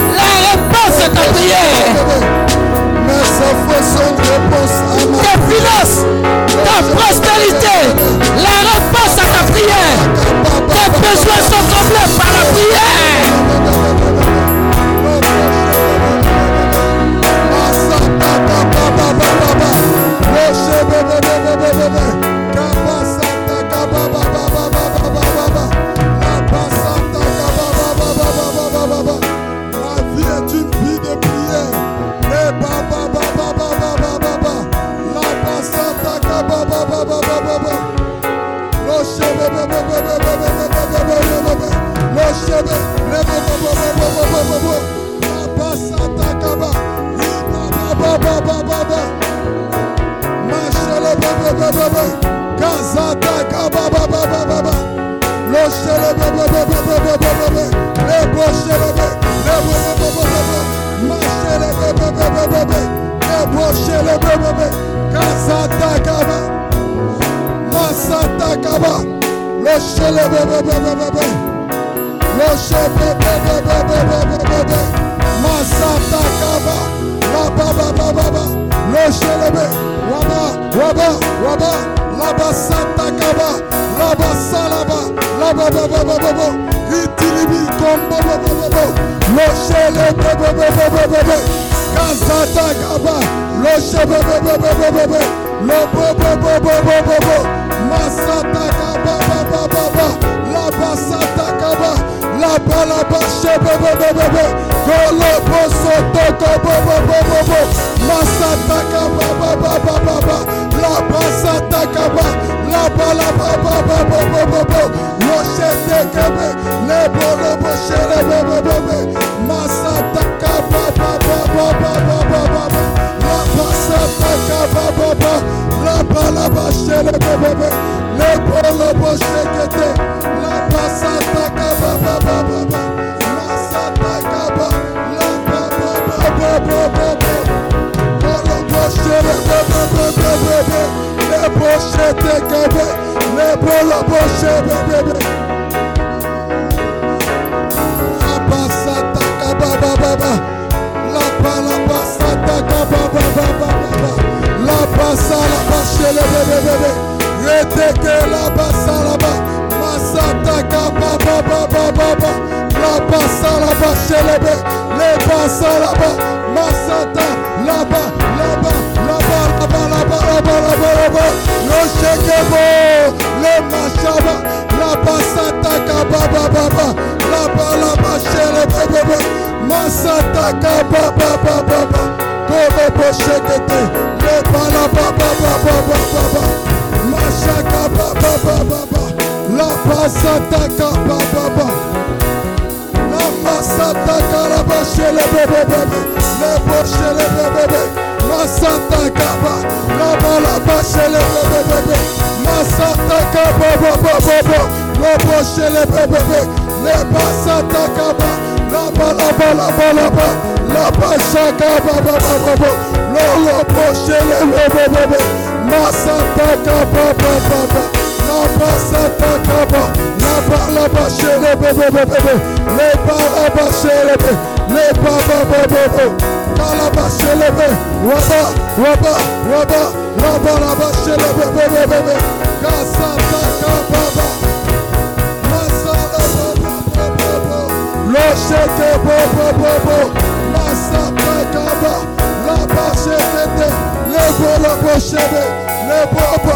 Shebe. Lebo bo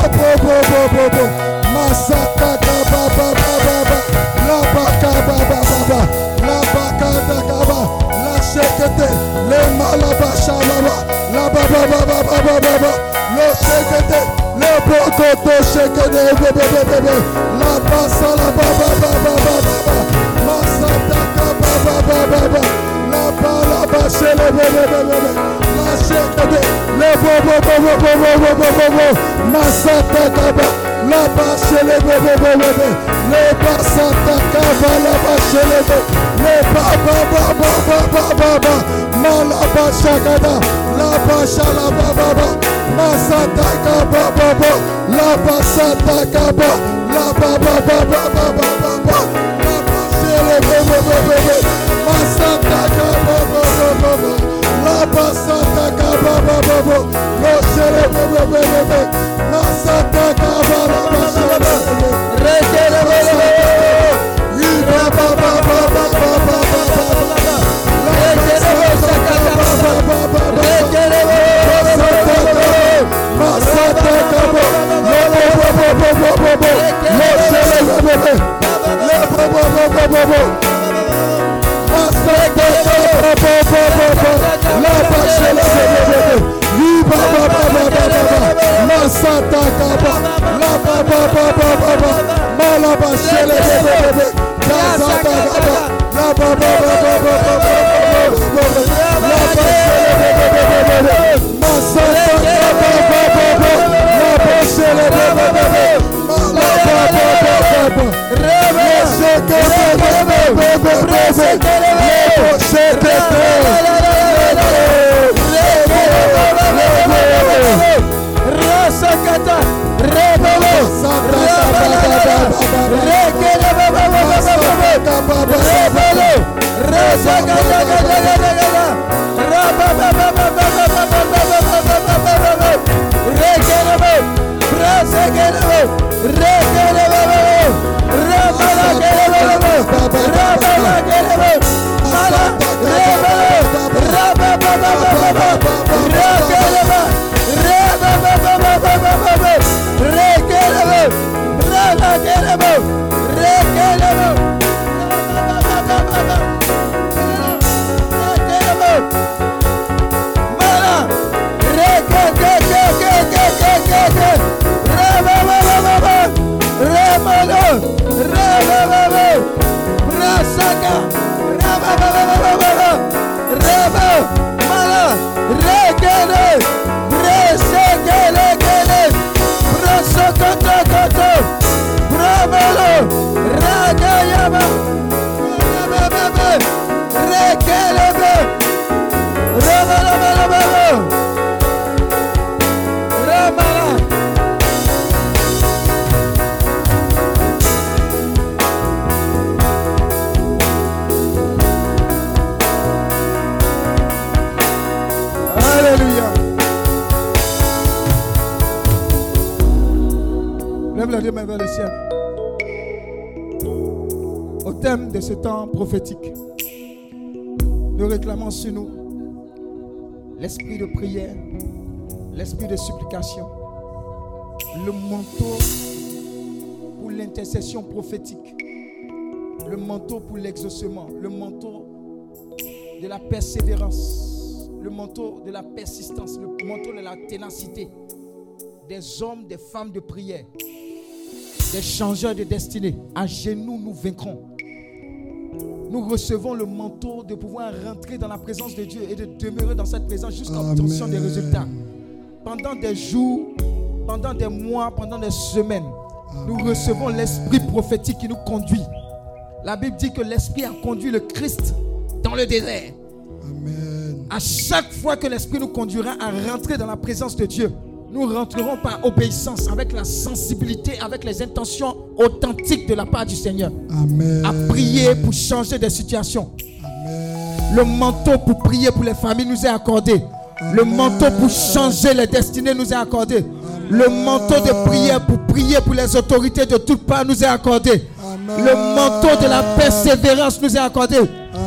kaba ba ba ba ba. Ba. La. Le ba ba ba ba ba. Le. La shekete. Le. Le. Le. Malaba shalaba ba ba. Ba. Laba ba ba ba ba ba ba ba ba ba. Laba shele be be be be. Iba ba ba ba ba ba ba. Masata kaba. Laba ba ba ba ba ba. Ba ba ba Let's. Celebrate. Break it! Rebe de ce temps prophétique, nous réclamons sur nous l'esprit de prière, l'esprit de supplication, le manteau pour l'intercession prophétique, le manteau pour l'exaucement, le manteau de la persévérance, le manteau de la persistance, le manteau de la ténacité des hommes, des femmes de prière, des changeurs de destinée. À genoux, nous vaincrons. Nous recevons le manteau de pouvoir rentrer dans la présence de Dieu et de demeurer dans cette présence jusqu'à l'obtention des résultats. Pendant des jours, pendant des mois, pendant des semaines, nous recevons l'esprit prophétique qui nous conduit. La Bible dit que l'esprit a conduit le Christ dans le désert. Amen. À chaque fois que l'Esprit nous conduira à rentrer dans la présence de Dieu, nous rentrerons par obéissance, avec la sensibilité, avec les intentions authentiques de la part du Seigneur. Amen. À prier pour changer des situations. Amen. Le manteau pour prier pour les familles nous est accordé. Le manteau pour changer les destinées nous est accordé. Le manteau de prière pour prier pour les autorités de toutes parts nous est accordé. Le manteau de la persévérance nous est accordé.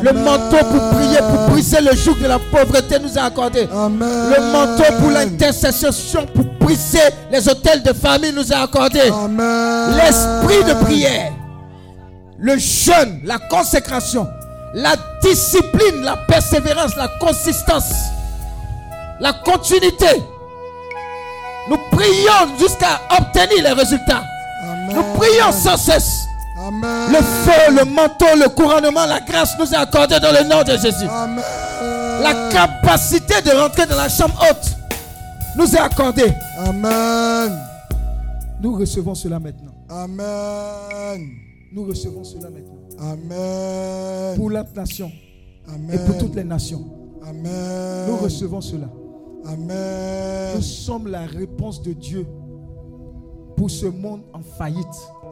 Le manteau pour prier, pour briser le joug de la pauvreté nous est accordé. Amen. Le manteau pour l'intercession, pour briser les hôtels de famille nous est accordé. L'esprit de prière, le jeûne, la consécration, la discipline, la persévérance, la consistance, la continuité. Nous prions jusqu'à obtenir les résultats. Amen. Nous prions sans cesse. Amen. Le feu, le manteau, le couronnement, la grâce nous est accordée dans le nom de Jésus. Amen. La capacité de rentrer dans la chambre haute nous est accordée. Amen. Nous recevons cela maintenant. Amen. Nous recevons cela maintenant. Amen. Pour la nation Amen. et pour toutes les nations. Amen. Nous recevons cela. Amen. Nous sommes la réponse de Dieu pour ce monde en faillite.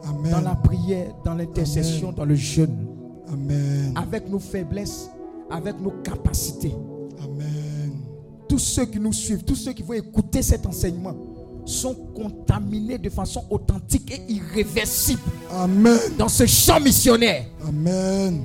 Amen. Dans la prière, dans l'intercession, dans le jeûne. Amen. Avec nos faiblesses, avec nos capacités. Amen. Tous ceux qui nous suivent, tous ceux qui vont écouter cet enseignement sont contaminés de façon authentique et irréversible Amen. dans ce champ missionnaire. Amen.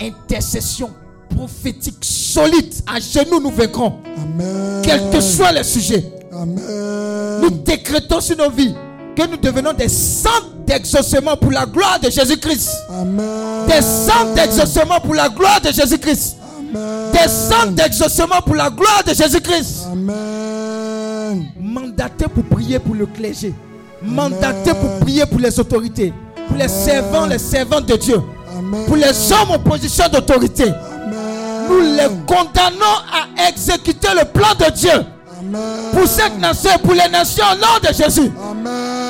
Intercession prophétique solide. À genoux, nous vaincrons. Amen. Quels que soient les sujets. Amen. Nous décrétons sur nos vies que nous devenons des centres d'exaucement pour la gloire de Jésus-Christ. Amen. Des centres d'exaucement pour la gloire de Jésus-Christ. Des centres d'exaucement pour la gloire de Jésus-Christ. Amen. Mandatés pour prier pour le clergé. Mandatés pour prier pour les autorités. Pour les servants, les servantes de Dieu. Amen. Pour les hommes en position d'autorité. Nous les condamnons à exécuter le plan de Dieu. Amen. Pour cette nation et pour les nations au nom de Jésus. Amen.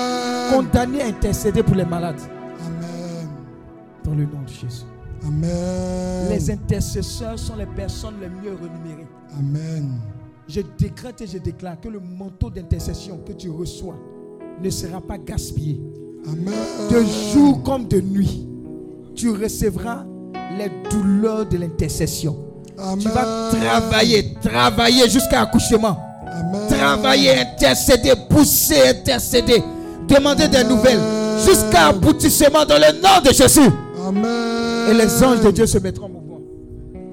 Condamnés à intercéder pour les malades. Amen. Dans le nom de Jésus. Amen. Les intercesseurs sont les personnes les mieux rémunérées. Amen. Je décrète et je déclare que le manteau d'intercession que tu reçois ne sera pas gaspillé. Amen. De jour comme de nuit, tu recevras les douleurs de l'intercession. Amen. Tu vas travailler, travailler jusqu'à accouchement. Amen. Travailler, intercéder, pousser, intercéder, demander des nouvelles jusqu'à aboutissement dans le nom de Jésus. Amen. Et les anges de Dieu se mettront en mouvement.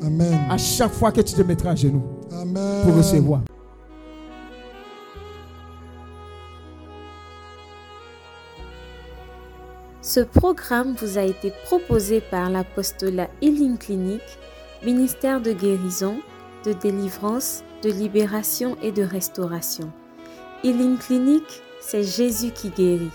Amen. À chaque fois que tu te mettras à genoux Amen. pour recevoir. Ce programme vous a été proposé par l'apostolat Healing Clinic, ministère de guérison, de délivrance, de libération et de restauration. Healing Clinic, c'est Jésus qui guérit.